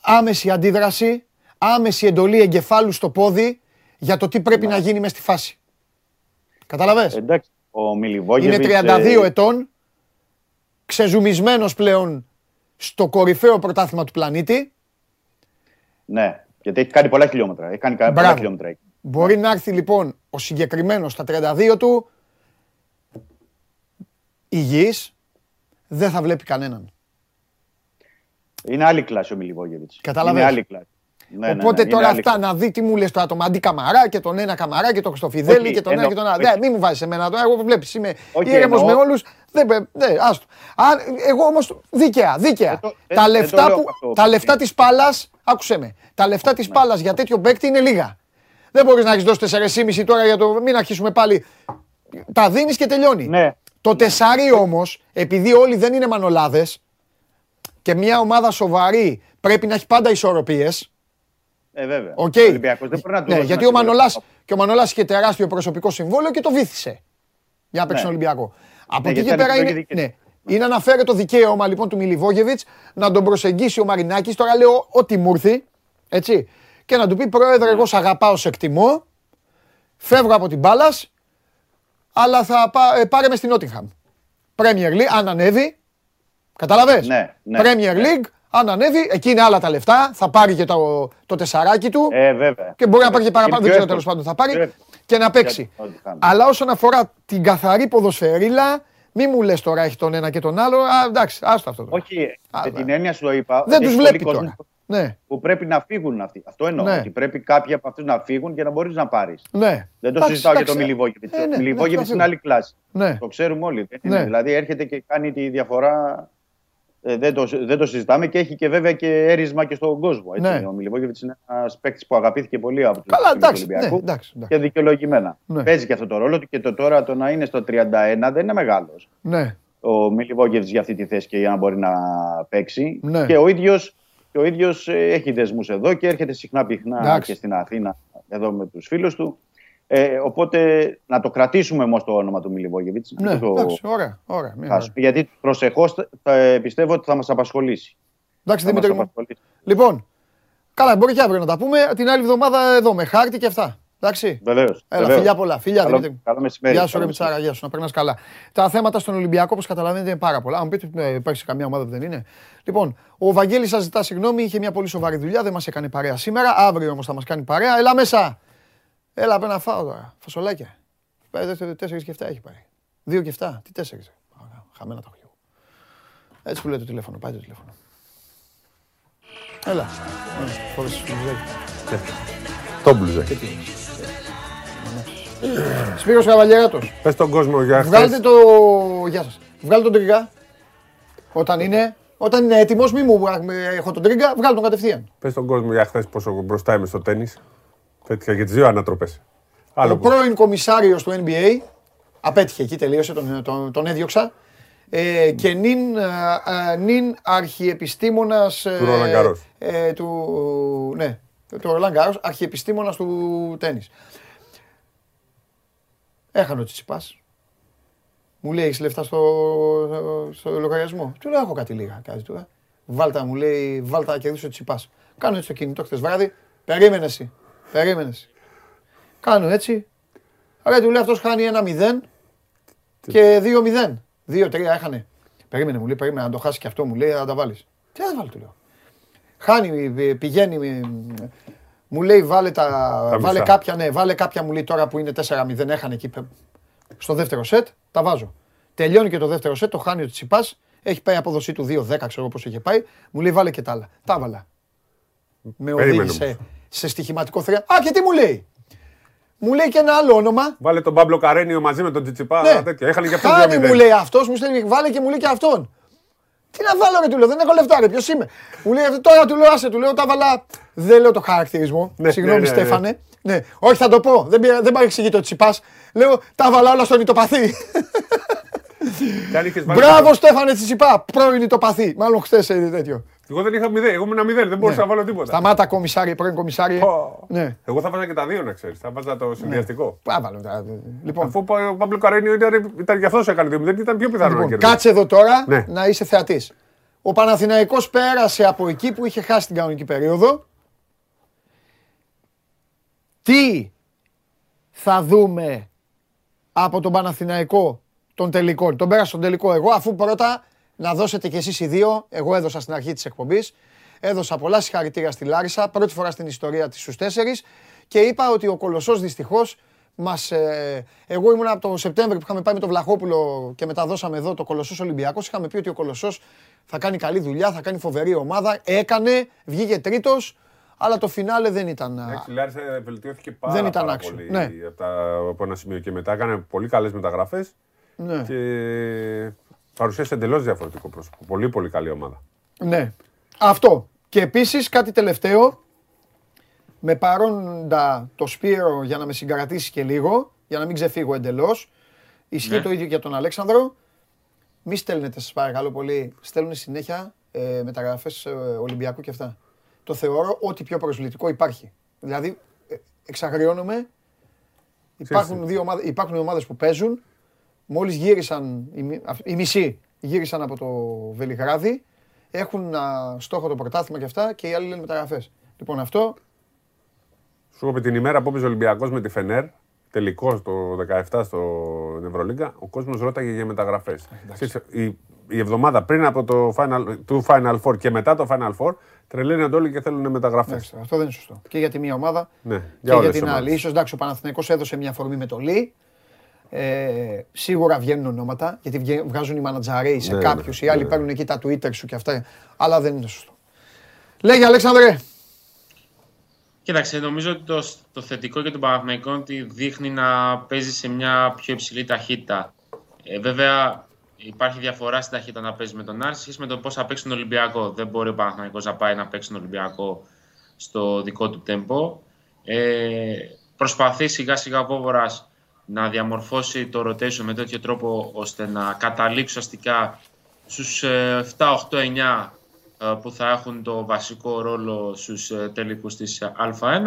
άμεση αντίδραση, άμεση εντολή εγκεφάλου στο πόδι για το τι πρέπει να γίνει μες στη φάση. Καταλαβες; Εντάξει, ο Είναι Μιλιβόγεβιτ. 32 ετών, ξεζουμισμένος πλέον στο κορυφαίο πρωτάθλημα του πλανήτη. Ναι, γιατί έχει κάνει πολλά χιλιόμετρα. Έχει κάνει κα- πολλά Μπράβο. χιλιόμετρα. εκεί. Μπορεί να έρθει λοιπόν ο συγκεκριμένος στα 32 του υγιής, δεν θα βλέπει κανέναν. Είναι άλλη κλάση ο Μιλιβόγεβιτς. Καταλαβες. Είναι άλλη κλάση. Ναι, ναι, ναι, Οπότε είναι τώρα άλλη αυτά να δει τι μου λες τώρα το Μαντί Καμαρά και τον ένα Καμαρά και τον Χριστοφιδέλη Όχι, και τον ένα εννοώ, και τον άλλο. όχι. Ναι, μην μου βάζεις εμένα τώρα, εγώ βλέπεις είμαι Όχι, ήρεμος με εννοώ. Όλους. Δεν, παι- ναι, άστο. Αν, εγώ όμως δίκαια, δίκαια. Δεν το- τα δεν- δεν λεφτά, το λέω που, αυτό. τα λεφτά της πάλας, άκουσέ με, τα λεφτά της πάλας για τέτοιο παίκτη είναι λίγα. Δεν μπορείς να έχεις δώσει 4,5 τώρα για το, μην αρχίσουμε πάλι. Τα δίνεις και τελειώνει. Ναι. Το τεσσάρι όμως, επειδή όλοι δεν είναι μανολάδες και μια ομάδα σοβαρή πρέπει να έχει πάντα ισορροπίες. Ε, βέβαια. Οκ. Ο Ολυμπιακός δεν μπορεί να του Ναι, δώσει γιατί ένα ο Μανολάς, συμβόλαιο. και ο Μανολάς είχε τεράστιο προσωπικό συμβόλαιο και το βύθισε για να παίξει Ναι. τον Ολυμπιακό. Από Ναι, εκεί γιατί και πέρα ήταν είναι, επιλογή ναι, είναι να φέρει το δικαίωμα λοιπόν του Μιλιβόγεβιτς να τον προσεγγίσει ο Μαρινάκης, τώρα λέω ό,τι μου έρθει, έτσι, και να του πει πρόεδρε εγώ σε αγαπάω, σε εκτιμώ, φεύγω από την μπάλας, αλλά θα πά, ε, πάρε με στην Νότιγχαμ. Premier League, αν ανέβει, καταλαβες; Ναι, ναι, Premier ναι. League, αν ανέβει, εκεί είναι άλλα τα λεφτά, θα πάρει και το, το τεσσαράκι του. Ε, βέβαια. Και μπορεί να πάρει και παραπάνω, Είναι δεν πιο ξέρω τέλος εύκολο. πάντων θα πάρει Πιο εύκολο. Και να παίξει. Για ό,τι κάνουμε. Αλλά όσον αφορά την καθαρή ποδοσφαιρίλα, μη μου λες τώρα έχει τον ένα και τον άλλο. Α, εντάξει, άστο αυτό. τώρα. Όχι, Α, με ναι. την έννοια σου το είπα. Δεν ότι τους έχει βλέπει πολύ τώρα. κόσμο Ναι, Που πρέπει να φύγουν αυτοί. Αυτό εννοώ. Ναι. Ότι πρέπει κάποιοι από αυτούς να φύγουν και να μπορείς να πάρεις. ναι. Δεν το Εντάξει, συζητάω για εντάξει, τον Μιλιβόγεβιτ. ε, ναι, Ο Μιλιβόγεβιτ ναι, είναι άλλη κλάση. Ναι, Το ξέρουμε όλοι. Δεν Ναι. είναι. Δηλαδή έρχεται και κάνει τη διαφορά. Ε, δεν, το, δεν το συζητάμε και έχει και βέβαια και έρισμα και στον κόσμο. Έτσι. Ναι. Ο Μιλιβόγεβιτς είναι ένας παίκτης που αγαπήθηκε πολύ από τους Καλά, εντάξει, Ολυμπιακού. ναι, εντάξει, εντάξει. Και δικαιολογημένα. Ναι. Παίζει και αυτό το ρόλο του και το τώρα το να είναι στο 31 δεν είναι μεγάλος. ναι. ο Μιλιβόγεβιτς για αυτή τη θέση και για να μπορεί να παίξει. Ναι. Και ο ίδιος και ο ίδιος, ε, έχει δεσμούς εδώ και έρχεται συχνά πιχνά Εντάξει. και στην Αθήνα εδώ με τους φίλους του. Ε, οπότε να το κρατήσουμε όμως το όνομα του Μιλιβόγεβιτς. Ναι, εντάξει, ωραία, ωραία. μια χαρά. γιατί προσεχώς πιστεύω ότι θα μας απασχολήσει. Εντάξει, Θα μας Δημήτρη μου. απασχολήσει. Λοιπόν, καλά, μπορεί και αύριο να τα πούμε. Την άλλη εβδομάδα εδώ με χάρτη και αυτά. Εντάξει. Βεβαίως. Έλα, φιλιά πολλά. Φιλιά, Καλό, Δημήτρη. καλό μεσημέρι. Γεια σου, ρε Καλό Μιτσάρα, γεια σου, να περνάς καλά. Τα θέματα στον Ολυμπιακό, όπως καταλαβαίνετε, είναι πάρα πολλά. Αν μου πείτε, ναι, υπάρχει σε καμιά ομάδα που δεν είναι. Λοιπόν, ο Βαγγέλης σας ζητά συγγνώμη, είχε μια πολύ σοβαρή δουλειά, δεν μας έκανε παρέα σήμερα. Αύριο όμως θα μας κάνει παρέα. Έλα μέσα. Έλα, πρέπει να φάω τώρα. Φασολάκια. Τέσσερις και 7 έχει πάρει. Δύο και 7. Τι τέσσερις. Χαμένα τα έχω εγώ. Έτσι που λέει το τηλέφωνο. Πάει το τηλέφωνο. Έλα. Ε, Φόρεσες το μπλουζάκι. Το μπλουζάκι. Σπύρος Καβαλιέράτος. Πες τον κόσμο για Βγάλτε χθες. το. Γεια σας. Βγάλτε τον τρίγκα. Όταν είναι, όταν είναι έτοιμος, μη μου ε, έχω τον τρίγκα, βγάλτε τον κατευθείαν. Πες τον κόσμο για χθες πόσο μπροστά είμαι στο τέννις. Πέτυχα και τις δύο ανατροπές. Άλλο Ο που. πρώην κομισάριος του NBA, απέτυχε εκεί, τελείωσε, τον, τον, τον έδιωξα. Ε, και νυν, ε, ε, νυν αρχιεπιστήμονας... ε, Του Roland Garros. ε, του, ναι, του Roland Garros, αρχιεπιστήμονας του τέννις. Έχανε ο Τσιτσιπάς. Μου λέει, έχεις λεφτά στο, στο λογαριασμό; Του λέω, έχω κάτι λίγα. Κάτι του, ε. Βάλτα, μου λέει, βάλτα να κερδίσει ο Τσιπάς. Κάνω έτσι το κινητό χθες βράδυ. Περίμενε εσύ. Περίμενες εσύ. Κάνω έτσι. Ωραία, του λέει αυτός χάνει ένα 0 και 2-0. 2-3 έχανε. Περίμενε, μου λέει, περίμενε να το χάσει και αυτό, μου λέει, να τα βάλεις. Τι να τα βάλει, του λέω. Χάνει, ε, πηγαίνει, ε, μου λέει, βάλε, τα, Τα βάλε μισά. κάποια, ναι, βάλε κάποια, μου λέει τώρα που είναι 4-0, έχανε εκεί πε- στο δεύτερο σετ, τα βάζω. Τελειώνει και το δεύτερο σετ, το χάνει ο Τσιπάς, έχει πάει η απόδοσή του 2-10, ξέρω πώς είχε πάει, μου λέει, βάλε και τα άλλα. Τα βάλα. Με Περίμενε οδήγησε όμως. Σε στοιχηματικό θρέα. Α, και τι μου λέει. Μου λέει και ένα άλλο όνομα. Βάλε τον Παύλο Καρένιο μαζί με τον Τσιτσιπά. Ναι. τέτοια. Έχανε και αυτό Χάνει μου 2-0. λέει αυτός, μου στέλνει βάλε και μου λέει και αυτόν. Τι να βάλω ρε του λέω, δεν έχω λεφτά ρε, ποιος είμαι. Μου λέει αυτό τώρα του λέω άσε, του λέω τα βάλα, δεν λέω το χαρακτηρισμό, Ναι, συγγνώμη ναι, ναι, ναι. Στέφανε. Ναι, όχι θα το πω, δεν, πήρα- δεν παρεξηγεί το τσιπάς. Λέω τα βάλα όλα στον ητοπαθή. Και αν είχες βάλει- Μπράβο Στέφανε Τσιπά, πρώην ητοπαθή. Μάλλον χθες ε, τέτοιο. Εγώ δεν είχα μηδέν. Εγώ ήμουν μηδέν. Δεν μπορούσα να βάλω τίποτα. Σταμάτα κομισάριε, πρώην κομισάριε. Πω. Ναι. Εγώ θα βάζα και τα δύο να ξέρεις. Θα βάζα το συνδυαστικό. Άβαλο, τα- Λοιπόν, Αφού ο Παύλο Καρένιο ήταν, ήταν γι' αυτός σε έκανε 2-0, ήταν πιο πιθανό να Λοιπόν, κερδίσει. κάτσε εδώ τώρα Ναι. να είσαι θεατής. Ο Παναθηναϊκός πέρασε από εκεί που είχε χάσει την κανονική περίοδο. Τι θα δούμε από τον Παναθηναϊκό των τελικών. Τον πέρασα στον τελικό εγώ, αφού πρώτα να δώσετε κι εσείς οι δύο, εγώ έδωσα στην αρχή της εκπομπής, έδωσα πολλά συγχαρητήρια στη Λάρισα, πρώτη φορά στην ιστορία της στους τέσσερις και είπα ότι ο Κολοσσός δυστυχώς μας, ε, εγώ ήμουν από το Σεπτέμβριο που είχαμε πάει με τον Βλαχόπουλο και μετά δώσαμε εδώ το Κολοσσός Ολυμπιακός, είχαμε πει ότι ο Κολοσσός θα κάνει καλή δουλειά, θα κάνει φοβερή ομάδα, έκανε, βγήκε τρίτος, αλλά το φινάλε δεν ήταν... α, Εντάξει, η Λάρισα βελτιώθηκε πάρα, Δεν ήταν πάρα άξιο. πολύ Ναι. από, τα, από ένα σημείο και μετά. Έκανε πολύ καλές μεταγραφές Ναι. και παρουσίασε εντελώς διαφορετικό πρόσωπο. Πολύ πολύ καλή ομάδα. Ναι. Αυτό. Και επίσης κάτι τελευταίο, με παρόντα το Σπύρο για να με συγκρατήσει και λίγο, για να μην ξεφύγω εντελώς, Ισχύει Ναι. το ίδιο για τον Αλέξανδρο. Μη στέλνετε, σας παρακαλώ πολύ. Στέλνουν συνέχεια ε, μεταγραφές Ολυμπιακού και αυτά. Το θεωρώ ό,τι πιο προσβλητικό υπάρχει. Δηλαδή, ε, εξαγριώνομαι. Υπάρχουν, δύο ομάδες, υπάρχουν ομάδες που παίζουν. Μόλις γύρισαν, οι, μι- αυ- οι μισοί γύρισαν από το Βελιγράδι. Έχουν α, στόχο το πρωτάθλημα και αυτά και οι άλλοι λένε μεταγραφές. Λοιπόν, αυτό Σου είπε την ημέρα που έπαιζε ο Ολυμπιακός με τη Φενέρ, τελικός το 17 στο Ευρωλίγκα, ο κόσμος ρώταγε για μεταγραφές. Η, η εβδομάδα πριν από το final, του Final Four και μετά το Final Four, τρελαίνονται όλοι και θέλουν μεταγραφές. εντάξει, αυτό δεν είναι σωστό. Και για τη μία ομάδα Ναι, και για όλες για τις την άλλη. ομάδες. Ίσως εντάξει, ο Παναθηναϊκός έδωσε μια φορμή με το Λί. Ε, σίγουρα βγαίνουν ονόματα γιατί βγα- βγάζουν οι μανατζαρέοι σε Ναι, κάποιου. ναι, οι άλλοι ναι. παίρνουν εκεί τα Twitter σου και αυτά. Αλλά δεν είναι σωστό. Λέγε Αλέξανδρε. Κοίταξε, νομίζω ότι το, το θετικό για τον Παναθηναϊκό είναι ότι δείχνει να παίζει σε μια πιο υψηλή ταχύτητα. Ε, βέβαια, υπάρχει διαφορά στην ταχύτητα να παίζει με τον Άρη σε σχέση με το πώς θα παίξει τον Ολυμπιακό. Δεν μπορεί ο Παναθηναϊκός να πάει να παίξει τον Ολυμπιακό στο δικό του τέμπο. Ε, προσπαθεί σιγά σιγά ο Βόβορας να διαμορφώσει το rotation με τέτοιο τρόπο ώστε να καταλήξει ουσιαστικά στους ε, 7, 8, 9 ε, που θα έχουν το βασικό ρόλο στους ε, τελικούς της ε, Α1.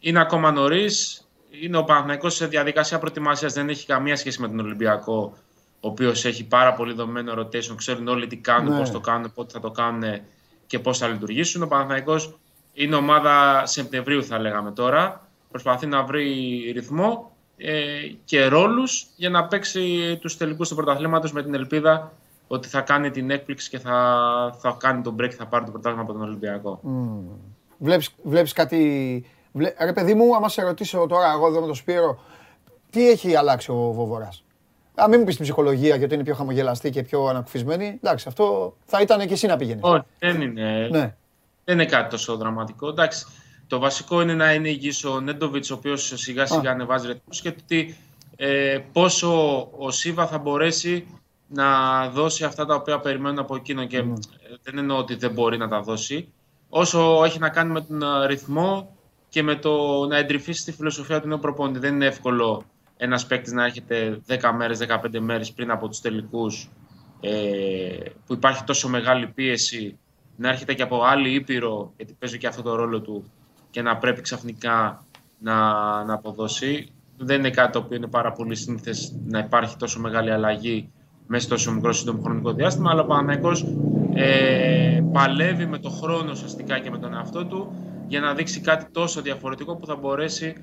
Είναι ακόμα νωρίς. Είναι ο Παναθηναϊκός σε διαδικασία προετοιμασίας. Δεν έχει καμία σχέση με τον Ολυμπιακό, ο οποίος έχει πάρα πολύ δομημένο rotation. Ξέρουν όλοι τι κάνουν, Ναι. πώς το κάνουν, πότε θα το κάνουν και πώς θα λειτουργήσουν. Ο Παναθηναϊκός είναι ομάδα Σεπτεμβρίου θα λέγαμε τώρα. Προσπαθεί να βρει ρυθμό ε, και ρόλους για να παίξει τους τελικούς του πρωταθλήματος με την ελπίδα ότι θα κάνει την έκπληξη και θα, θα κάνει τον break και θα πάρει το πρωτάθλημα από τον Ολυμπιακό. Βλέπεις, βλέπεις κάτι... Βλέ... Ρε παιδί μου, άμα σε ρωτήσω τώρα εγώ εδώ με τον Σπύρο, τι έχει αλλάξει ο Βοβοράς; Α, μην μου πεις την ψυχολογία γιατί είναι πιο χαμογελαστή και πιο ανακουφισμένη. Εντάξει, αυτό θα ήταν και εσύ να πήγαινες. Όχι, δεν είναι, Ναι. δεν είναι κάτι τόσο δραματικό. Εντάξει, το βασικό είναι να είναι υγιής ο Νέντοβιτς, ο οποίος σιγά σιγά ανεβάζει ρυθμούς και το ότι ε, πόσο ο Σίβα θα μπορέσει να δώσει αυτά τα οποία περιμένουν από εκείνον και ε, δεν εννοώ ότι δεν μπορεί να τα δώσει. Όσο έχει να κάνει με τον ε, ρυθμό και με το να εντρυφήσει τη φιλοσοφία του νέου προπονητή. Δεν είναι εύκολο ένας παίκτης να έρχεται 10 μέρες, 15 μέρες πριν από τους τελικούς ε, που υπάρχει τόσο μεγάλη πίεση να έρχεται και από άλλη ήπειρο, γιατί παίζει και αυτό το ρόλο του, και να πρέπει ξαφνικά να, να αποδώσει. Δεν είναι κάτι το οποίο είναι πάρα πολύ σύνηθες να υπάρχει τόσο μεγάλη αλλαγή μέσα σε τόσο μικρό σύντομο χρονικό διάστημα, αλλά ο Παναθηναϊκός ε, παλεύει με το χρόνο ουσιαστικά και με τον εαυτό του για να δείξει κάτι τόσο διαφορετικό που θα μπορέσει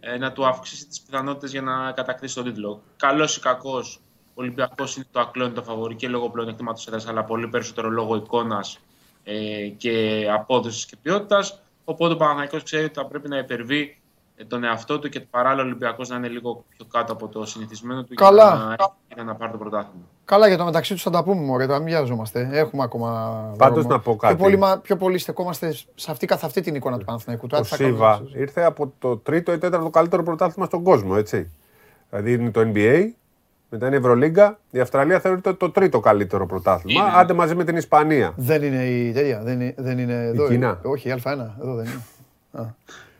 ε, να του αυξήσει τις πιθανότητες για να κατακτήσει τον τίτλο. Καλός ή κακός, ο Ολυμπιακός είναι το ακλόνητο φαβορή και λόγω πλεονεκτήματος έδρας, αλλά πολύ περισσότερο λόγω εικόνας ε, και απόδοσης και ποιότητας. Οπότε ο Παναθηναϊκός ξέρει ότι θα πρέπει να υπερβεί ε, τον εαυτό του και παράλληλα ο Ολυμπιακός να είναι λίγο πιο κάτω από το συνηθισμένο του Καλά. για να, για να πάρει το πρωτάθλημα. Καλά, για το μεταξύ τους θα τα πούμε, μωρέ, τώρα μην βιαζόμαστε. Έχουμε ακόμα. Πάντως δρόμο. να πω κάτι. Πιο πολύ, μα- πιο πολύ στεκόμαστε σε αυτή καθ' αυτή την εικόνα του Παναθηναϊκού. Τώρα Ο τι θα κάνουμε, Σίβα ξέρεις. ήρθε από το τρίτο ή τέταρτο καλύτερο πρωτάθλημα στον κόσμο, έτσι. Δηλαδή είναι το NBA, μετά είναι η Ευρωλίγκα. Η Αυστραλία θεωρείται το τρίτο καλύτερο πρωτάθλημα, Είναι. άντε μαζί με την Ισπανία. Δεν είναι η τέτοια, δεν είναι, δεν είναι εδώ. Κίνα. ε. Όχι, η Α1, εδώ δεν είναι. Α,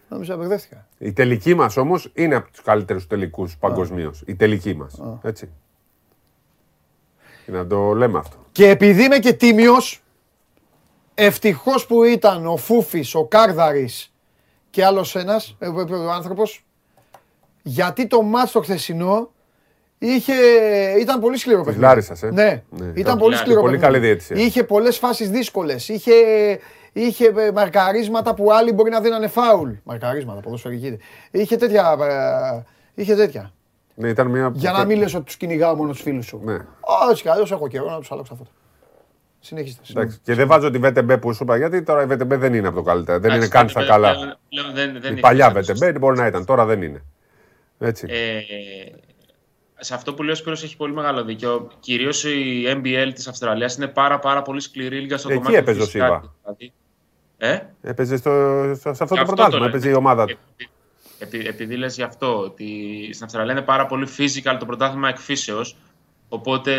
νόμιζα μπερδεύτηκα. Η τελική μας όμως είναι από τους καλύτερους τελικούς παγκοσμίως. Η τελική μας. Έτσι. Και να το λέμε αυτό. Και επειδή είμαι και τίμιος, ευτυχώς που ήταν ο Φούφης, ο Κάρδαρης και άλλος ένας, ε, ε, ο άνθρωπος, γιατί το μάτς το χθεσινό είχε, ήταν πολύ σκληρό Της παιχνίδι. Λάρισσας, ε. Ναι, Ναι, ήταν ήταν πολύ πολύ σκληρό πολύ παιχνίδι. καλή διαιτησία. Είχε πολλές φάσεις δύσκολες, είχε, είχε ε, μαρκαρίσματα που άλλοι μπορεί να δίνανε φάουλ. Μαρκαρίσματα, ποδοσφαιρική. Είχε τέτοια, ε, είχε τέτοια. Ναι, ήταν μια... Για να μην λες ότι τους κυνηγάω μόνο τους φίλους σου. Ναι. Όχι, κι αλλιώς έχω καιρό να τους αλλάξω αυτό. Συνεχίστε. Εντάξει. Και δεν βάζω τη VTB που σου είπα, γιατί τώρα η VTB δεν είναι από το καλύτερο. Δεν είναι Εντάξει, καν στα πλέον- καλά. πλέον- πλέον δεν- δεν Η είναι παλιά σωστή. VTB μπορεί να ήταν, τώρα δεν είναι. Έτσι. Ε, σε αυτό που λέει ο Σπύρος έχει πολύ μεγάλο δίκιο. Κυρίως η NBL της Αυστραλίας είναι πάρα, πάρα πολύ σκληρή λίγα στο Εκεί κομμάτι έπαιζε ο του Σίβα. φυσικά. Δηλαδή, ε; Έπαιζε στο, σε αυτό το Αυτό πρωτάθλημα, το λέω. έπαιζε η ομάδα του. Επει- επει- επειδή λες γι' αυτό, ότι στην Αυστραλία είναι πάρα πολύ physical το πρωτάθλημα εκφύσεως, οπότε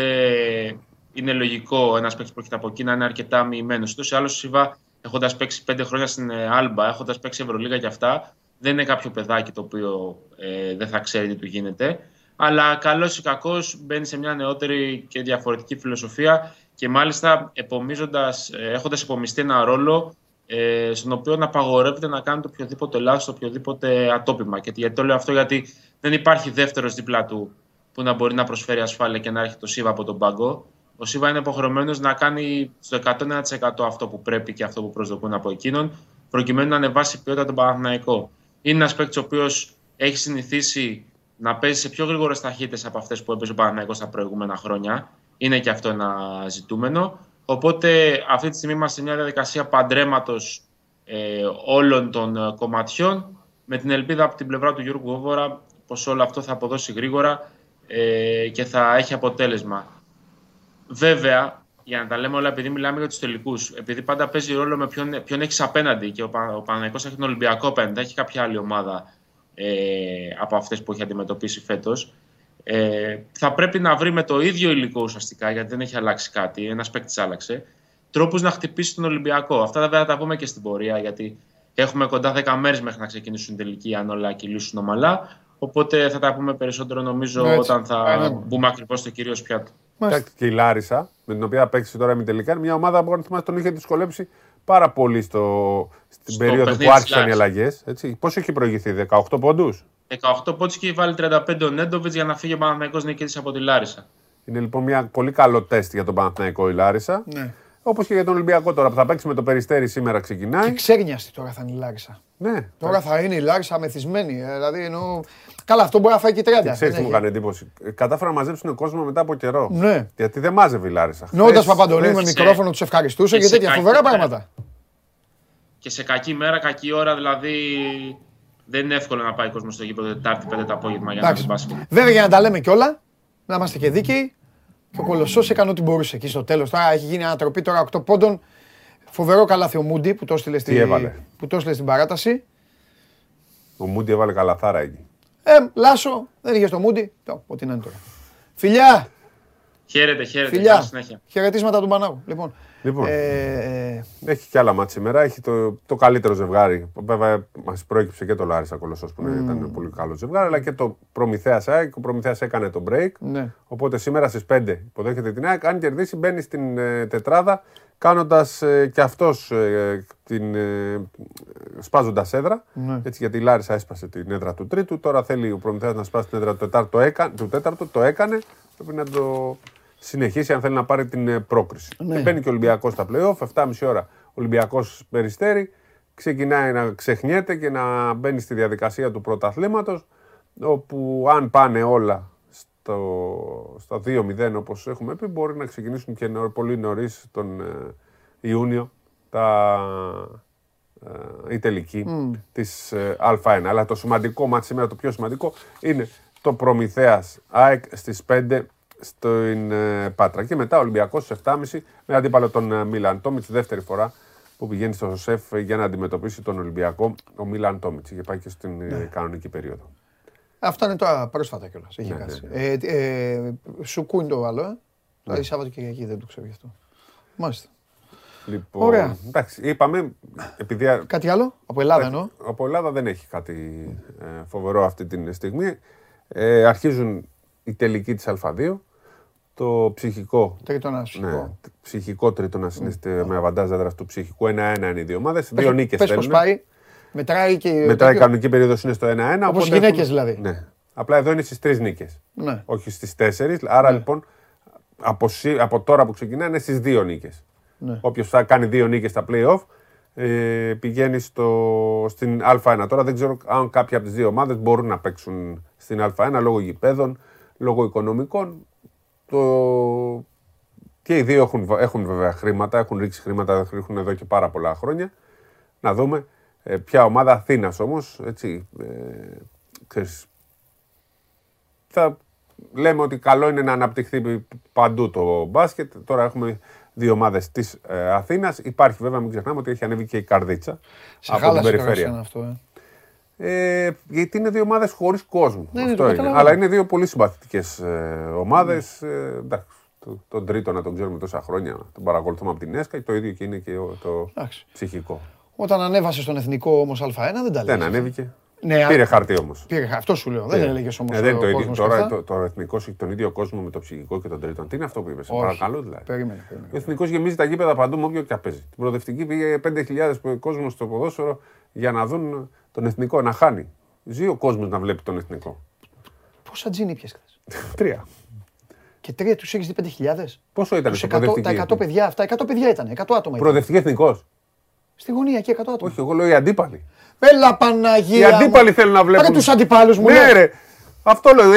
είναι λογικό ένας παίκτης που έρχεται από εκεί να είναι αρκετά μοιημένος. Ούτως ή άλλως, ο Σίβα, έχοντας παίξει πέντε χρόνια στην ε, Άλμπα, έχοντας παίξει Ευρωλίγα και αυτά, δεν είναι κάποιο παιδάκι το οποίο ε, δεν θα ξέρει τι του γίνεται. Αλλά καλός ή κακός μπαίνει σε μια νεότερη και διαφορετική φιλοσοφία και μάλιστα επομίζοντας, ε, έχοντας επομιστεί ένα ρόλο ε, στον οποίο να απαγορεύεται να κάνει το οποιοδήποτε λάθος, το οποιοδήποτε ατόπιμα. Και γιατί το λέω αυτό γιατί δεν υπάρχει δεύτερος δίπλα του που να μπορεί να προσφέρει ασφάλεια και να έρχεται το ΣΥΒΑ από τον πάγκο. Ο ΣΥΒΑ είναι υποχρεωμένος να κάνει στο 101% αυτό που πρέπει και αυτό που προσδοκούν από εκείνον, προκειμένου να ανεβάσει ποιότητα τον Παναθηναϊκό. Είναι ένας παίκτης ο οποίος έχει συνηθίσει να παίζει σε πιο γρήγορες ταχύτητες από αυτές που έπαιζε ο Παναθηναϊκός τα προηγούμενα χρόνια. Είναι και αυτό ένα ζητούμενο. Οπότε αυτή τη στιγμή είμαστε σε μια διαδικασία παντρέματος ε, όλων των ε, κομματιών με την ελπίδα από την πλευρά του Γιώργου Γόβορα πως όλο αυτό θα αποδώσει γρήγορα ε, και θα έχει αποτέλεσμα. Βέβαια, για να τα λέμε όλα, επειδή μιλάμε για τους τελικούς, επειδή πάντα παίζει ρόλο με ποιον, ποιον έχεις απέναντι και ο, ο Παναγενικό έχει τον Ολυμπιακό απέναντι, έχει κάποια άλλη ομάδα ε, από αυτές που έχει αντιμετωπίσει φέτος. Ε, θα πρέπει να βρει με το ίδιο υλικό ουσιαστικά, γιατί δεν έχει αλλάξει κάτι, ένας παίκτης άλλαξε, τρόπους να χτυπήσει τον Ολυμπιακό. Αυτά βέβαια θα τα πούμε και στην πορεία, γιατί έχουμε κοντά 10 μέρες μέχρι να ξεκινήσουν τελικοί, αν όλα κυλήσουν ομαλά. Οπότε θα τα πούμε περισσότερο νομίζω Έτσι. όταν θα Άρα. μπούμε ακριβώς στο κυρίω πιάτο. Εντάξει, και η Λάρισα, με την οποία παίξει τώρα με τελικά, είναι μια ομάδα που αν θυμάστε τον είχε δυσκολέψει πάρα πολύ στο, στην Στο περίοδο παιχνίδι που της άρχισαν οι Λάρισας. αλλαγές. Πώς έχει προηγηθεί, 18 πόντους; 18 πόντους και έχει βάλει 35 ο Νέντοβιτς για να φύγει ο Παναθηναϊκός νικητής από τη Λάρισα. Είναι λοιπόν μια πολύ καλό τεστ για τον Παναθηναϊκό η Λάρισα. Ναι. Όπως και για τον Ολυμπιακό τώρα που θα παίξει με το περιστέρι σήμερα ξεκινάει. Και ξέγνιαστη τώρα θα είναι η Λάρισα. Ναι, Τώρα θα είναι η Λάρισα μεθυσμένη. ε, Δηλαδή εννοώ. Καλά, αυτό μπορεί να φάει και 30. Ξέρεις δεν τι μου έχει. έκανε εντύπωση; Ε, Κατάφεραν να μαζέψουν κόσμο μετά από καιρό. Ναι. Γιατί δεν μάζευε η Λάρισα. Νόντα Χθες- Παπαντονίου με χθες- μικρόφωνο τους ευχαριστούσε και και σε τέτοια κακή φοβερά μέρα. πράγματα. Και σε κακή μέρα, κακή ώρα, δηλαδή δεν είναι εύκολο να πάει ο κόσμος στο γήπεδο Τετάρτη 5 το απόγευμα για να Εντάξει. δει μπάσκετ. Βέβαια για να τα λέμε κιόλα, να είμαστε και δίκαιοι. Και ο Κολοσσός έκανε ό,τι μπορούσε εκεί στο τέλος. Τώρα έχει γίνει ανατροπή τώρα 8 πόντων. Φοβερό καλάθι ο Μούντι που το έστειλε, στη... έβαλε; που το έστειλε στην παράταση. Ο Μούντι έβαλε καλαθάρα εκεί. Ε, Λάσο, δεν είχε το Μούντι. Το, ό,τι να είναι τώρα. Φιλιά! Χαίρετε, χαίρετε. Φιλιά! Καλή συνέχεια. Χαιρετίσματα του Πανάγου. Λοιπόν, Λοιπόν, ε, ε, έχει και άλλα μάτια σήμερα. Έχει το, το καλύτερο ζευγάρι. Βέβαια, μας προέκυψε και το Λάρισα Κολοσσός που είναι- ήταν πολύ καλό ζευγάρι, αλλά και το Προμηθέας ΑΕΚ. Ο Προμηθέας έκανε το break. ναι. Οπότε σήμερα στις 5 υποδέχεται την ΑΕΚ. Αν κερδίσει, μπαίνει στην ε, τετράδα, κάνοντας και αυτός την. Ε, σπάζοντας έδρα. Ναι. Έτσι, γιατί η Λάρισα έσπασε την έδρα του τρίτου. Τώρα θέλει ο Προμηθέας να σπάσει την έδρα του τετάρτου. Το, έκα, του τέταρτου, το έκανε. Πρέπει να το συνεχίσει αν θέλει να πάρει την ε, πρόκριση. Ναι. Και μπαίνει και ο Ολυμπιακός στα playoff. 7,5 ώρα Ολυμπιακός περιστέρι. Ξεκινάει να ξεχνιέται και να μπαίνει στη διαδικασία του πρωταθλήματος. Όπου αν πάνε όλα στο, στα 2-0 όπως έχουμε πει μπορεί να ξεκινήσουν και νω- πολύ νωρίς τον ε, Ιούνιο τα, ε, η τελική της ε, Α1. Αλλά το σημαντικό μάτι σήμερα, το πιο σημαντικό είναι το Προμηθέας ΑΕΚ στις 5 στην ε, Πάτρα. Και μετά ο Ολυμπιακός στις 7.30 με αντίπαλο τον ε, Μίλαν Τόμιτς δεύτερη φορά που πηγαίνει στο ΣΕΦ για να αντιμετωπίσει τον Ολυμπιακό ο Μίλαν Τόμιτς. Είχε πάει και στην ε, κανονική περίοδο. Αυτά είναι τώρα πρόσφατα κιόλας. Έχει Ναι, κάτσει. ναι, Ε, ε, Σουκού είναι το άλλο, ε. Δηλαδή Σάββατο και εκεί δεν το ξέρω γι' αυτό. Μάλιστα. Λοιπόν, Ωραία. εντάξει, είπαμε, επειδή α- Κάτι άλλο; Από Ελλάδα εννοώ. από Ελλάδα δεν έχει κάτι ε, φοβερό αυτή τη στιγμή. Ε, αρχίζουν οι τελικοί της Α2. Το ψυχικό, Τρίτο να ναι, σου ψυχικό τρίτονα είναι στη- με αβαντάζ έδρα του ψυχικού. 1-1 είναι οι δύο ομάδες. Πες- Δύο νίκες Πες πώς θέλουν. πάει. Μετράει και. Μετά η κανονική περίοδος είναι στο 1-1. Όπως οπότε γυναίκες έχουν- δηλαδή. Ναι. Απλά εδώ είναι στις τρεις νίκες. Ναι. Όχι στις τέσσερις. Άρα λοιπόν από, σι- από τώρα που ξεκινάει είναι στις δύο νίκες. Ναι. Όποιος θα κάνει δύο νίκες στα playoff ε, πηγαίνει στο, στην Α1. Τώρα δεν ξέρω αν κάποια από τις δύο ομάδες μπορούν να παίξουν στην Α1 λόγω γηπέδων, λόγω οικονομικών. Το... Και οι δύο έχουν, έχουν βέβαια χρήματα, έχουν ρίξει χρήματα, ρίχνουν εδώ και πάρα πολλά χρόνια. Να δούμε ε, ποια ομάδα Αθήνας όμως. Έτσι, ε, ξέρεις, θα λέμε ότι καλό είναι να αναπτυχθεί παντού το μπάσκετ. Τώρα έχουμε δύο ομάδες της ε, Αθήνας. Υπάρχει βέβαια, μην ξεχνάμε ότι έχει ανέβει και η Καρδίτσα Σε από την χάλασε τώρα περιφέρεια. εσένα αυτό. Ε. Ε, γιατί είναι δύο ομάδες χωρίς κόσμο. Ναι, ναι, Αυτό το είναι. καταλαβαίνω. Αλλά είναι δύο πολύ συμπαθητικές ε, ομάδες. Ε, εντάξει, το- τον τρίτο να τον ξέρουμε τόσα χρόνια, τον παρακολουθούμε από την ΕΣΚΑ. Το ίδιο και είναι και ο- το Εντάξει. ψυχικό. Όταν ανέβασε στον εθνικό όμως Α1 δεν τα λέει. Δεν ανέβηκε. Ναι, Πήρε α- χαρτί όμως. Πήρε, αυτό σου λέω. Δεν έλεγες όμως. Ε, δεν είναι το ίδιο. Τώρα το, το εθνικό έχει τον ίδιο κόσμο με το ψυχικό και τον τρίτον. Τι είναι αυτό που είπες, σε Όχι. παρακαλώ δηλαδή. Περίμενε, περίμενε. Ο εθνικός γεμίζει τα γήπεδα παντού με όποιο και παίζει. Την προοδευτική πήγε 5.000 κόσμο στο ποδόσφαιρο για να δουν τον εθνικό να χάνει. Ζει ο κόσμος να βλέπει τον εθνικό. Πόσα τζιν ήπιες χθες; Τρία. Και τρία τους έχεις δει 5.000. Πόσο ήταν Τους στο 100, τα 100 προοδευτική. παιδιά αυτά, 100 παιδιά ήταν. 100 άτομα. ήταν. Προοδευτική εθνικός; Στη γωνία εκεί 100 άτομα. Όχι, εγώ λέω οι αντίπαλοι. Έλα Παναγία. Οι αντίπαλοι μου. θέλουν να βλέπουν. Πάρε τους αντιπάλους μου. Ναι, λέω. ρε. Αυτό λέω.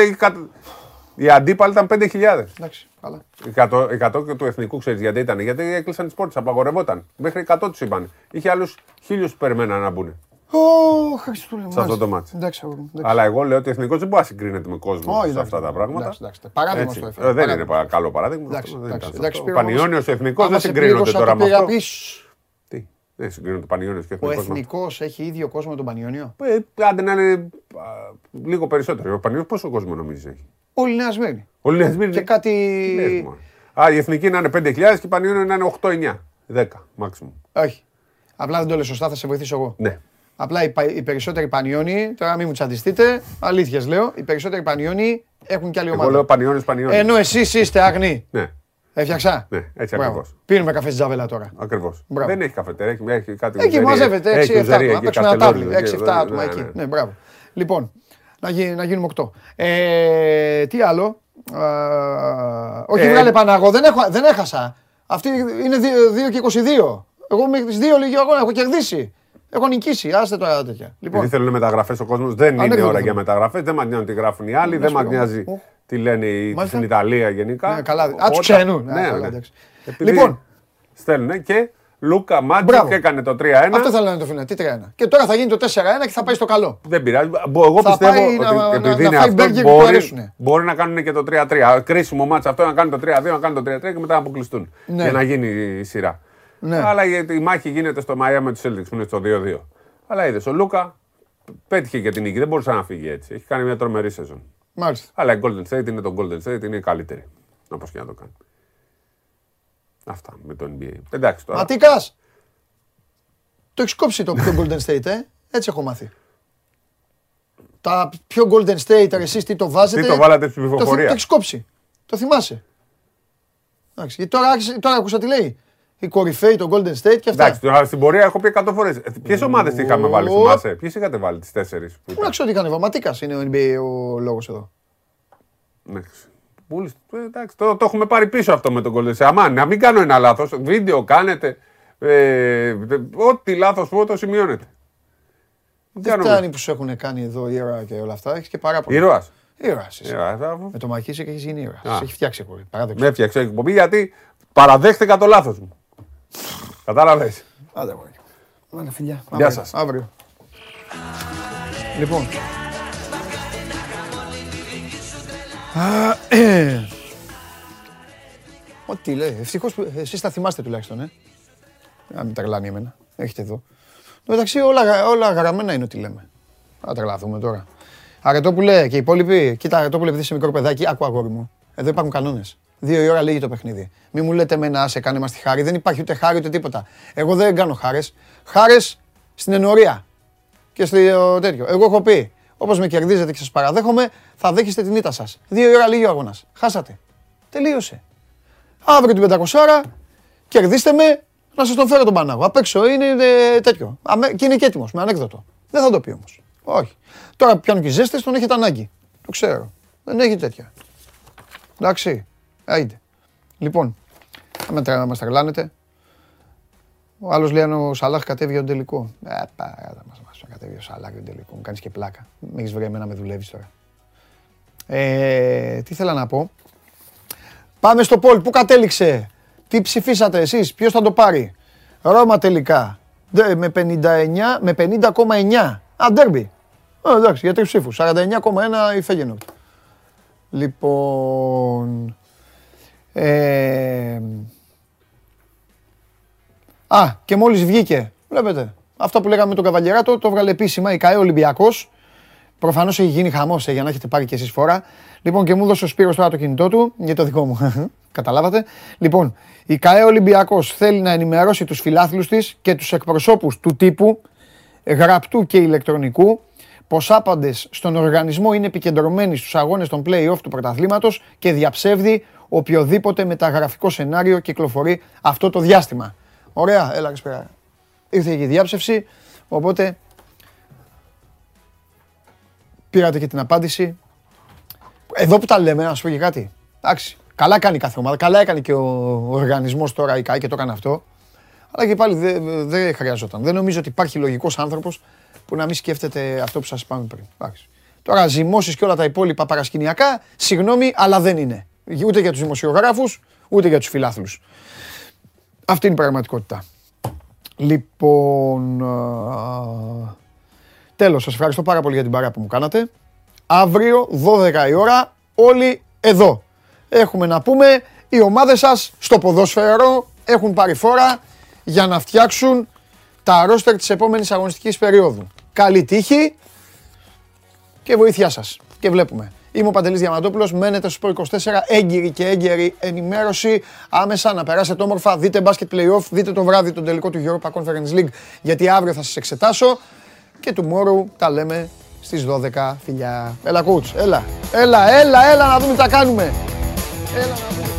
Δηλαδή, κατ- Οι αντίπαλοι ήταν 5.000. Εντάξει, καλά. 100, 100 και του εθνικού ξέρεις γιατί ήταν. Γιατί έκλεισαν τις πόρτες, απαγορευόταν. Μέχρι 100 τους είπαν. Είχε άλλους χίλιους που περιμέναν να μπουν Ω, Χριστούλη μου. σε αυτό μάλιστα. το μάτι. Εντάξει, αγόρι μου, εντάξει. Αλλά εγώ λέω ότι ο εθνικός δεν μπορεί να συγκρίνεται με κόσμο Όχι, σε εντάξει, αυτά τα πράγματα. εντάξει, εντάξει. Παράδειγμα Έτσι. στο Ε, έφερα. Δεν Παράδειγμα. είναι πα- καλό παράδειγμα. Εντάξει, αυτό, δεν εντάξει, ήταν εντάξει, σωστό. πήρα Ο όμως- Πανιόνιος εθνικός άμα δεν σε συγκρίνονται πλήγωσα, τώρα το με πήγα αυτό. πίσω. Τι, δεν συγκρίνονται Πανιόνιος και Ο εθνικός. εθνικός έχει ίδιο κόσμο με τον Πανιόνιο; Ε, άντε να είναι α, λίγο περισσότερο. Ο Πανιόνιος πόσο κόσμο νομίζεις έχει; Όλοι Νέα Σμύρνη. Όλοι είναι ασμήνοι. Και κάτι. λες, μόνο. Α, η εθνική να είναι 5.000 και η Πανιόνιο να είναι 8-9. 10 maximum. Όχι. Απλά δεν το λέω σωστά, θα σε βοηθήσω εγώ. Ναι. Απλά οι, πα- οι περισσότεροι Πανιόνιοι, τώρα μην μου τσαντιστείτε, αλήθειες λέω, οι περισσότεροι Πανιόνιοι έχουν κι άλλη Εγώ ομάδα. λέω Πανιόνιος Πανιόνιος. Ενώ εσείς είστε άγνοι. Ναι, Έφτιαξα; ναι, έτσι Μπράβο. ακριβώς. Πίνουμε καφέ στη Τζαβέλα τώρα. Ακριβώς. Μπράβο. Δεν έχει καφετέρια, έχει, έχει κάτι Εκεί ουζερία. μαζεύεται Έχει 6-7 ουζερία άτομα. εκεί, Παίξουμε ένα Καστελόριζο, τάβλι. εκεί, 6-7 άτομα ναι, εκεί. ναι. Ναι, μπράβο. Λοιπόν, να, γι- να γίνουμε 8. Ε, τι άλλο; Α, όχι, Ε. βγάλε Παναγό, δεν, έχω, δεν έχασα. Αυτή είναι 2 και 22. Εγώ μέχρι τις 2 λίγοι αγώνα έχω κερδίσει. Έχω νικήσει. Άστε τώρα τέτοια. Λοιπόν, Επειδή θέλουν μεταγραφές ο κόσμος, δεν είναι Ανέκδοτο ώρα θέλω. για μεταγραφές. Δεν μα νοιάζει τι γράφουν οι άλλοι, Να δεν σου μα πω. νοιάζει Ω. τι λένε οι- Μάλιστα. στην Ιταλία γενικά. Ναι, καλά. Α, τους Όταν- ξένουν. Α, Ναι, καλά, ναι. εντάξει. Επειδή Λοιπόν. Στέλνουν και Λούκα Μάτζικ Μπράβο. έκανε το 3-1. αυτός θέλω να το φύγω. Τι 3-1. Και τώρα θα γίνει το 4-1 και θα πάει στο καλό. Δεν πειράζει. Μπο- Εγώ Θα πιστεύω πάει ότι να- να- επειδή να είναι φάει αυτό, μπέργκερ που του μπορεί, αρέσουνε. μπορεί να κάνουν και το 3-3. Κρίσιμο μάτσα αυτό να κάνουν το 3-2, να κάνουν το 3-3 και μετά να αποκλειστούν. Ναι. Για να γίνει η σειρά. Ναι. Αλλά η, η μάχη γίνεται στο Μαϊά με τους Celtics που είναι στο 2-2. Αλλά είδες, ο Λούκα πέτυχε για την νίκη. Δεν μπορούσε να φύγει έτσι. Έχει κάνει μια τρομερή σεζόν. Μάλιστα. Αλλά η Golden State είναι το Golden State, είναι η καλύτερη. Όπως και να το κάνει. Αυτά με το NBA. Εντάξει τώρα. Ματίκα. Το έχεις κόψει το πιο Golden State, ε; Έτσι έχω μάθει. Τα πιο Golden State, εσείς τι το βάζετε; Τι το βάλατε στην Το, θυ- ψηφοφορία; το έχεις κόψει. Το θυμάσαι. Εντάξει, γιατί τώρα, άρχισε- τώρα άκουσα τι λέει. Η κορυφαίοι, το Golden State και αυτά. Εντάξει, τώρα στην πορεία έχω πει 100 φορές. Ποιες ομάδες είχαμε βάλει, Ω. θυμάσαι; Ποιες είχατε βάλει τις τέσσερις. Πού να ξέρω τι κάνει, Ματίκα είναι ο NBA ο λόγος εδώ. Bulls, ε, εντάξει, το, το έχουμε πάρει πίσω αυτό με τον Golden State. Αμάν, να μην κάνω ένα λάθος. Βίντεο κάνετε. Ε, ό,τι λάθος πω το σημειώνετε. Δεν κάνουμε. φτάνει που σου έχουν κάνει εδώ ήρωα και όλα αυτά. Έχεις και παράπονα. Ήρωας. Ήρωας. Με το Μακίσικ έχεις γίνει ήρωας. Α. Σε έχεις φτιάξει εκπομπή. Παράδοξο. Με έφτιαξε εκπομπή γιατί παραδέχτηκα το λάθος μου. Κατάλαβες. Άντε, εγώ. Άντε, φιλιά. Γεια Αύριο. σας. Αύριο. Λοιπόν. Ό,τι λέει. Ευτυχώς που εσείς τα θυμάστε τουλάχιστον, ε. Να μην τρελάνει εμένα. Έχετε εδώ. Εν τω μεταξύ όλα, όλα γραμμένα είναι ό,τι λέμε. Θα τρελαθούμε τώρα. Αρετόπουλε και οι υπόλοιποι. Κοίτα, Αρετόπουλε, επειδή είσαι μικρό παιδάκι, άκου αγόρι μου. Εδώ υπάρχουν κανόνες. Δύο η ώρα λύγει το παιχνίδι. Μη μου λέτε με να σε κάνε μας τη χάρη. Δεν υπάρχει ούτε χάρη ούτε τίποτα. Εγώ δεν κάνω χάρες. Χάρες στην ενορία και στο τέτοιο. Εγώ έχω πει, όπως με κερδίζετε και σας παραδέχομαι, θα δέχεστε την ήττα σας. Δύο η ώρα λίγη ο αγώνας. Χάσατε. Τελείωσε. Αύριο την 500 κερδίστε με να σας τον φέρω τον Πανάγο. Απ' έξω είναι ε, τέτοιο. Αμέ, και είναι και έτοιμος με ανέκδοτο. Δεν θα το πει όμως. Όχι. Τώρα που πιάνουν και οι ζέστες, τον έχετε ανάγκη. Το ξέρω. Δεν έχει τέτοια. Εντάξει. Άιντε. Λοιπόν, άμα τρα- μας τρελάνετε. Ο άλλος λέει αν ο Σαλάχ κατέβει για τον τελικό. Ε, παράτα μας, μας κατέβει ο Σαλάχ για τον τελικό. Μου κάνεις και πλάκα. Με έχεις βρει εμένα με δουλεύεις τώρα. Ε, τι θέλω να πω. Πάμε στο Πολ. Πού κατέληξε; Τι ψηφίσατε εσείς; Ποιος θα το πάρει; Ρώμα τελικά. Ντε- Με 59, με 50,9. Α, ντέρμπι. Ε, εντάξει, για τρεις ψήφους. 49,1 η Φέγενορ. Λοιπόν... Ε, α, και μόλις βγήκε, βλέπετε, αυτό που λέγαμε με τον Καβαλιεράτο, το έβγαλε επίσημα η ΚαΕ Ολυμπιακός. Προφανώς έχει γίνει χαμός, ε, για να έχετε πάρει και εσείς φορά. Λοιπόν, και μου έδωσε ο Σπύρος τώρα το κινητό του, για το δικό μου. Καταλάβατε. Λοιπόν, η ΚαΕ Ολυμπιακός θέλει να ενημερώσει τους φιλάθλους της και τους εκπροσώπους του τύπου, γραπτού και ηλεκτρονικού, πως άπαντες στον οργανισμό είναι επικεντρωμένοι στους αγώνες των play-off του πρωταθλήματος και διαψεύδει οποιοδήποτε μεταγραφικό σενάριο κυκλοφορεί αυτό το διάστημα. Ωραία, έλα καλησπέρα. Ήρθε και η διάψευση, οπότε πήρατε και την απάντηση. Εδώ που τα λέμε, να σου πω και κάτι. Εντάξει, καλά κάνει κάθε ομάδα, καλά έκανε και ο οργανισμός τώρα η ΚΑΙ και το έκανε αυτό. Αλλά και πάλι δεν δεν χρειαζόταν. Δεν νομίζω ότι υπάρχει λογικός άνθρωπος που να μην σκέφτεται αυτό που σας είπαμε πριν. Εντάξει. Τώρα ζυμώσεις και όλα τα υπόλοιπα παρασκηνιακά, συγγνώμη, αλλά δεν είναι. Ούτε για τους δημοσιογράφους, ούτε για τους φιλάθλους. Αυτή είναι η πραγματικότητα. Λοιπόν, α, τέλος, σας ευχαριστώ πάρα πολύ για την παρέα που μου κάνατε. Αύριο, 12 η ώρα, όλοι εδώ. Έχουμε να πούμε, οι ομάδες σας στο ποδόσφαιρο έχουν πάρει φόρα για να φτιάξουν τα ρόστερ της επόμενης αγωνιστικής περίοδου. Καλή τύχη και βοήθειά σας. Και βλέπουμε. Είμαι ο Παντελής Διαμαντόπουλος, μένετε στο Sport 24, έγκυρη και έγκαιρη ενημέρωση. Άμεσα να περάσετε όμορφα, δείτε μπάσκετ playoff, δείτε το βράδυ τον τελικό του Europa Conference League, γιατί αύριο θα σας εξετάσω. Και tomorrow τα λέμε στις 12, φιλιά. Έλα κούτς, έλα, έλα, έλα, έλα να δούμε τι θα κάνουμε. Έλα να δούμε.